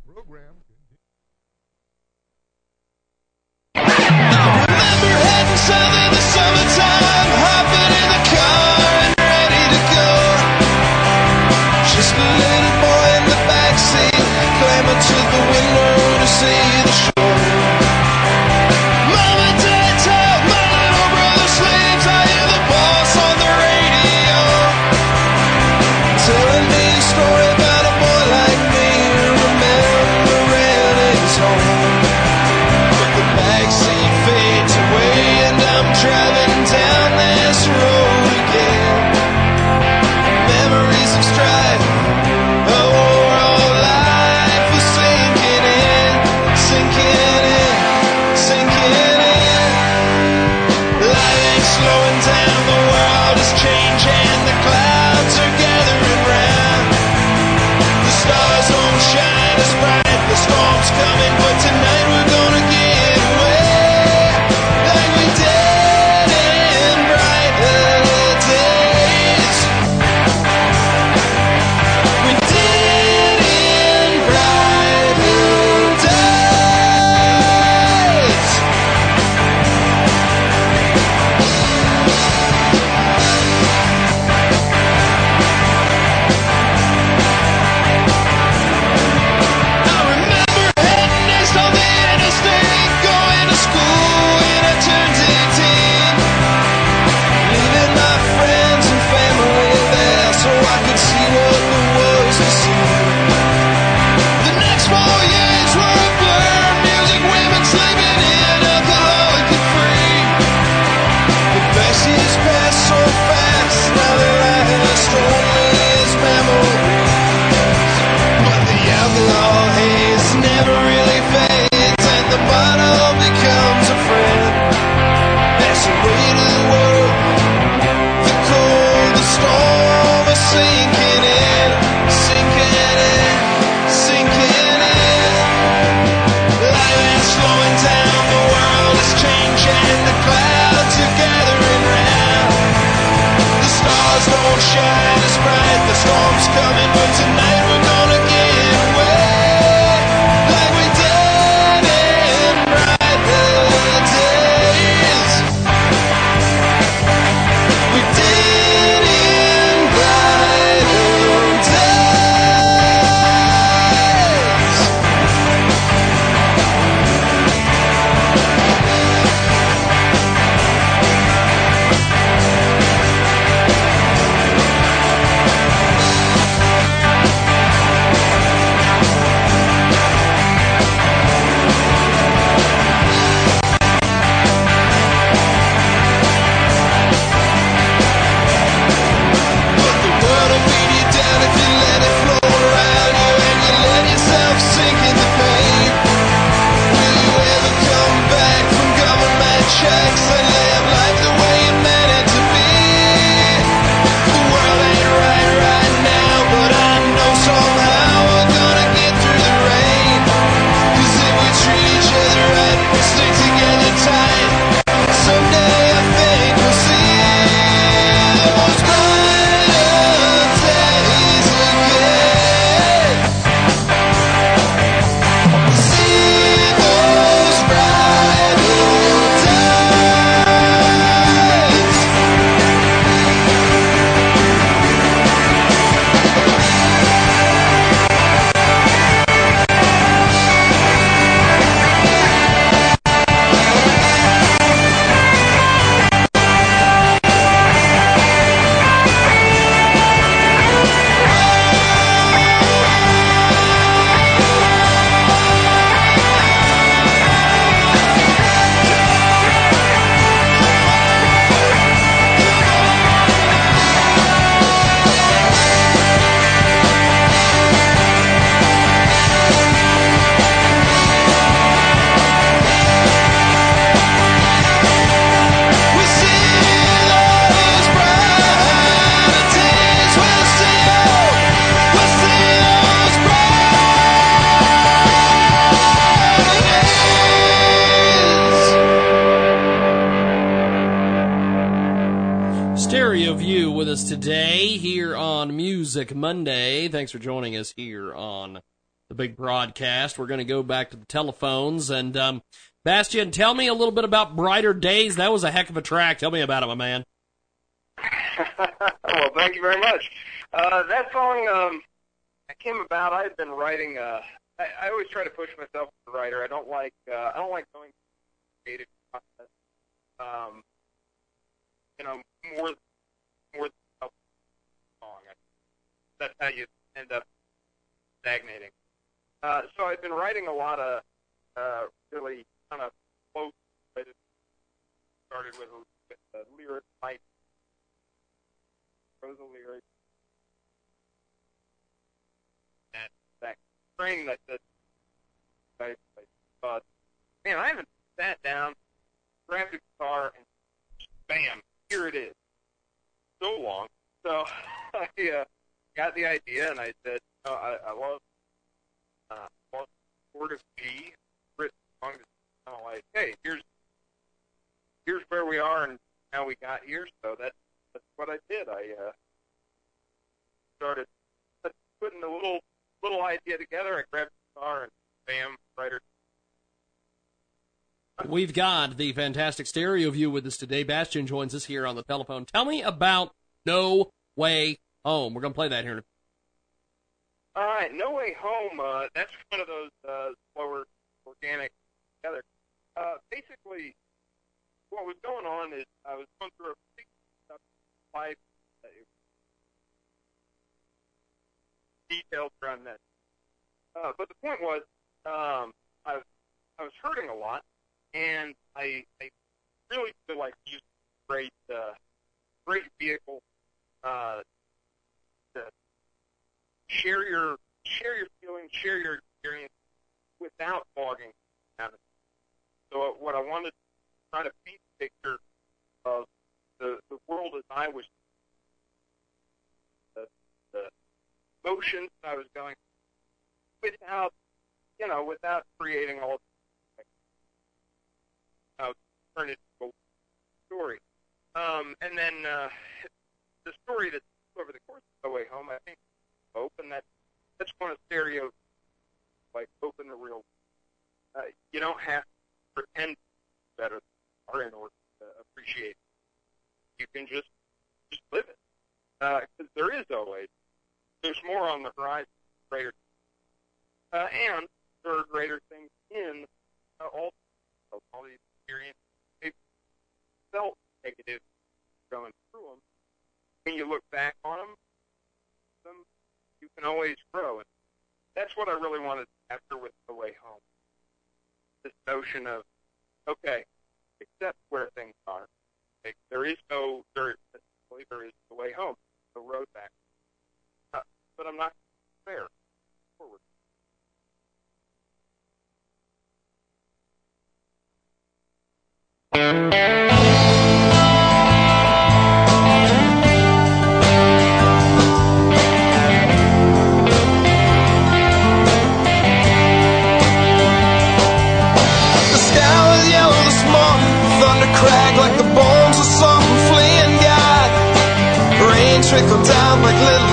program back to the telephones. And, um, Bastian, tell me a little bit about Brighter Days. That was a heck of a track. Tell me about it, my man. well, thank you very much. Uh, that song um, came about. I had been writing. Uh, I, I always try to push myself as a writer. I don't like. Uh, I don't like going the creative process. Um, you know, more more than a song. That's how you end up stagnating. Uh, so I've been writing a lot of uh, really kind of close. Started with a, a lyric type prose lyric. And that string that that I, I thought, man, I haven't sat down, grabbed a guitar, and bam, here it is. So long. So I uh, got the idea, and I said, oh, I, I love uh, chord of G, written that's kind of like, hey, here's here's where we are and how we got here. So that that's what I did. I uh, started putting a little little idea together. I grabbed the guitar and bam, writer. We've got the fantastic stereo view with us today. Bastian joins us here on the telephone. Tell me about No Way Home. We're going to play that here in a All right, No Way Home. Uh, that's one of those uh, slower organic together. Uh, basically, what was going on is I was going through a tough life. uh, Details around that. Uh, but the point was, um, I I was hurting a lot, and I I really feel like a great uh, great vehicle uh, share your share your feelings, share your experience without bogging down. So what I wanted to try to paint a picture of the the world as I was the, the motions I was going without you know without creating all uh, turn it into a story. Um, and then uh, the story that over the course of the way home, I think, hope, and that that's one of stereo like hope in the real. Uh, you don't have to pretend better than are in order to appreciate. It. You can just just live it because there is always there's more on the horizon, greater, uh, and there are greater things in uh, all all these experiences. They felt negative going through them. When you look back on them, can always grow, and that's what I really wanted after with the way home. This notion of okay, accept where things are. Like, there is no there, there is the way home, the road back. Uh, but I'm not fair. Forward. The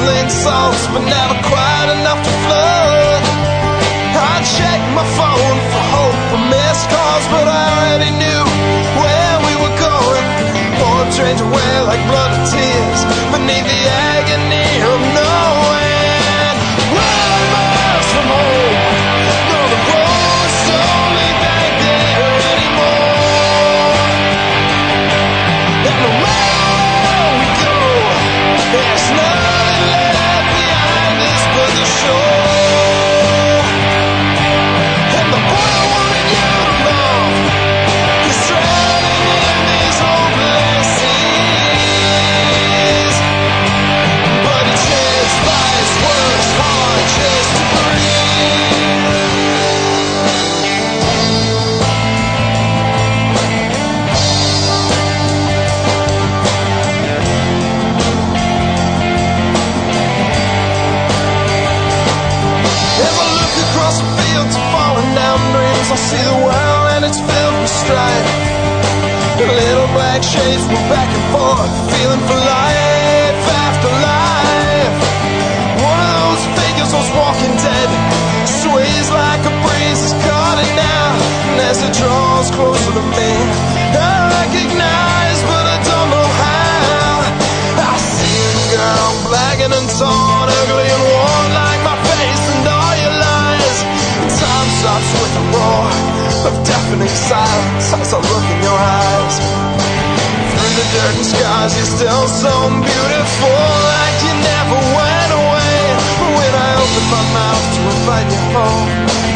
little insults, but never We're back and forth, feeling for life after life. One of those figures was walking dead, sways like a breeze, is caught it now. And as it draws closer to me, I recognize, but I don't know how. I see a girl, blackened and torn, ugly and worn like my face and all your lies. Time stops with a roar of deafening silence as I look. Dirt scars, you're still so beautiful, like you never went away. When I open my mouth to invite you home,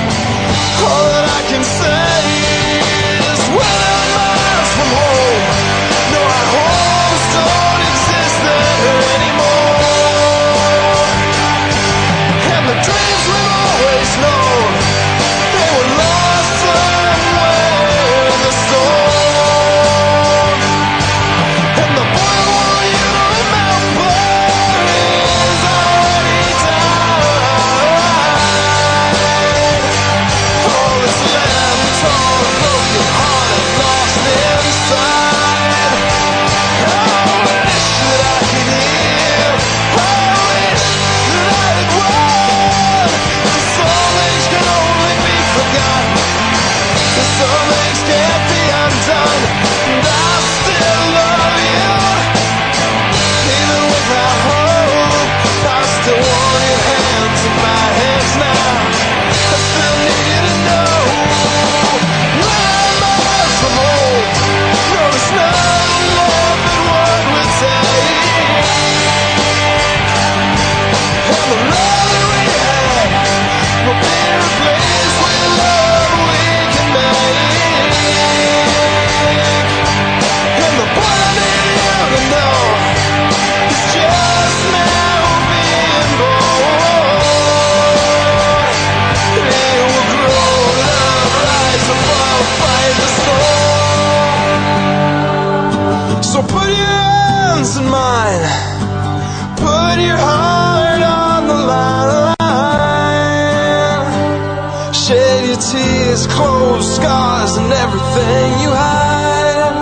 tears, clothes, scars, and everything you hide.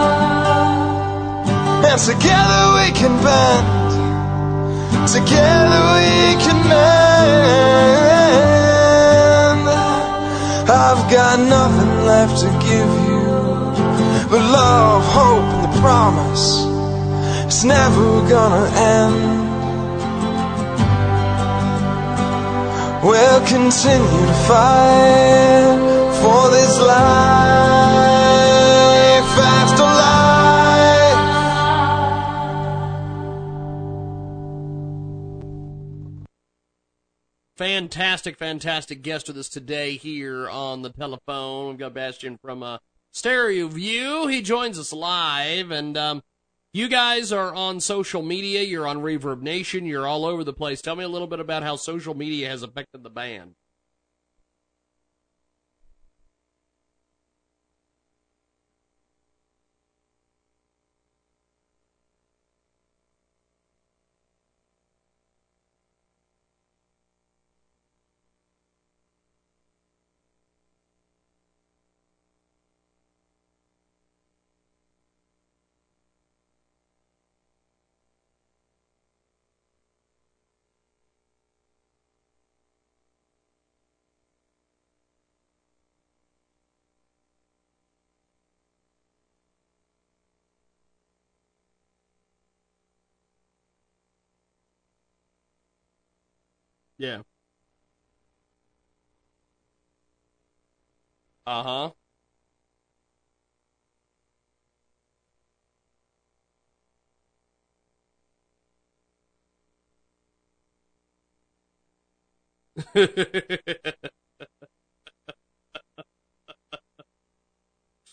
And together we can bend, together we can mend. I've got nothing left to give you but love, hope, and the promise it's never gonna end. We'll continue to fight for this life after life. Fantastic, fantastic guest with us today here on the telephone. We've got Bastian from uh, Stereo View. He joins us live, and um, you guys are on social media. You're on Reverb Nation. You're all over the place. Tell me a little bit about how social media has affected the band. Yeah. Uh huh.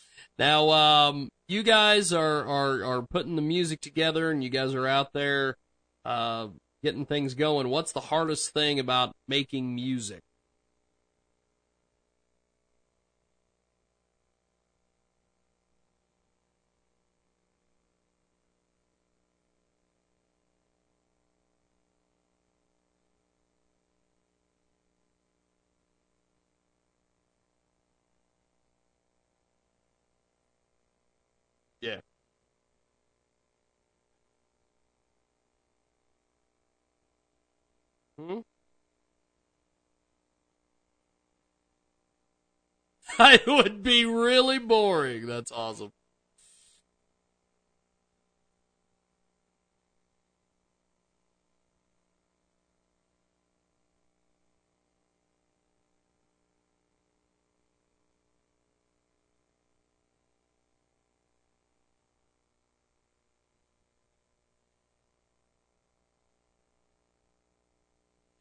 now, um, you guys are, are, are putting the music together and you guys are out there, uh, getting things going. What's the hardest thing about making music? it would be really boring. That's awesome.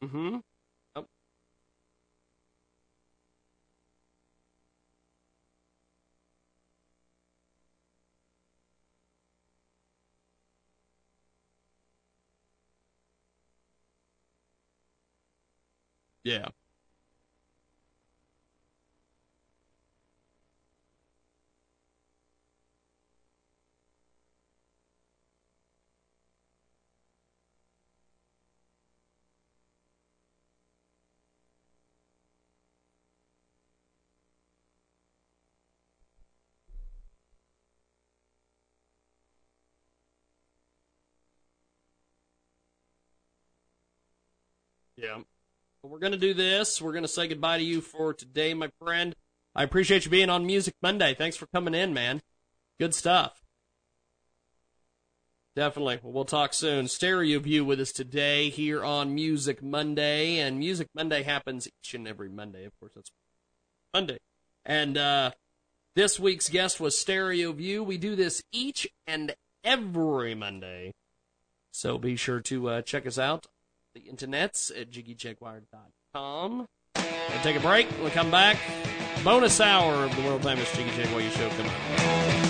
Mm-hmm. Yeah. Yeah. We're going to do this. We're going to say goodbye to you for today, my friend. I appreciate you being on Music Monday. Thanks for coming in, man. Good stuff. Definitely. Well, we'll talk soon. Stereo View with us today here on Music Monday. And Music Monday happens each and every Monday. Of course, that's Monday. And uh, this week's guest was Stereo View. We do this each and every Monday. So be sure to uh, check us out the internets at jiggyjaguar.com. We'll take a break. We'll come back. Bonus hour of the world famous Jiggy Jaguar show coming up.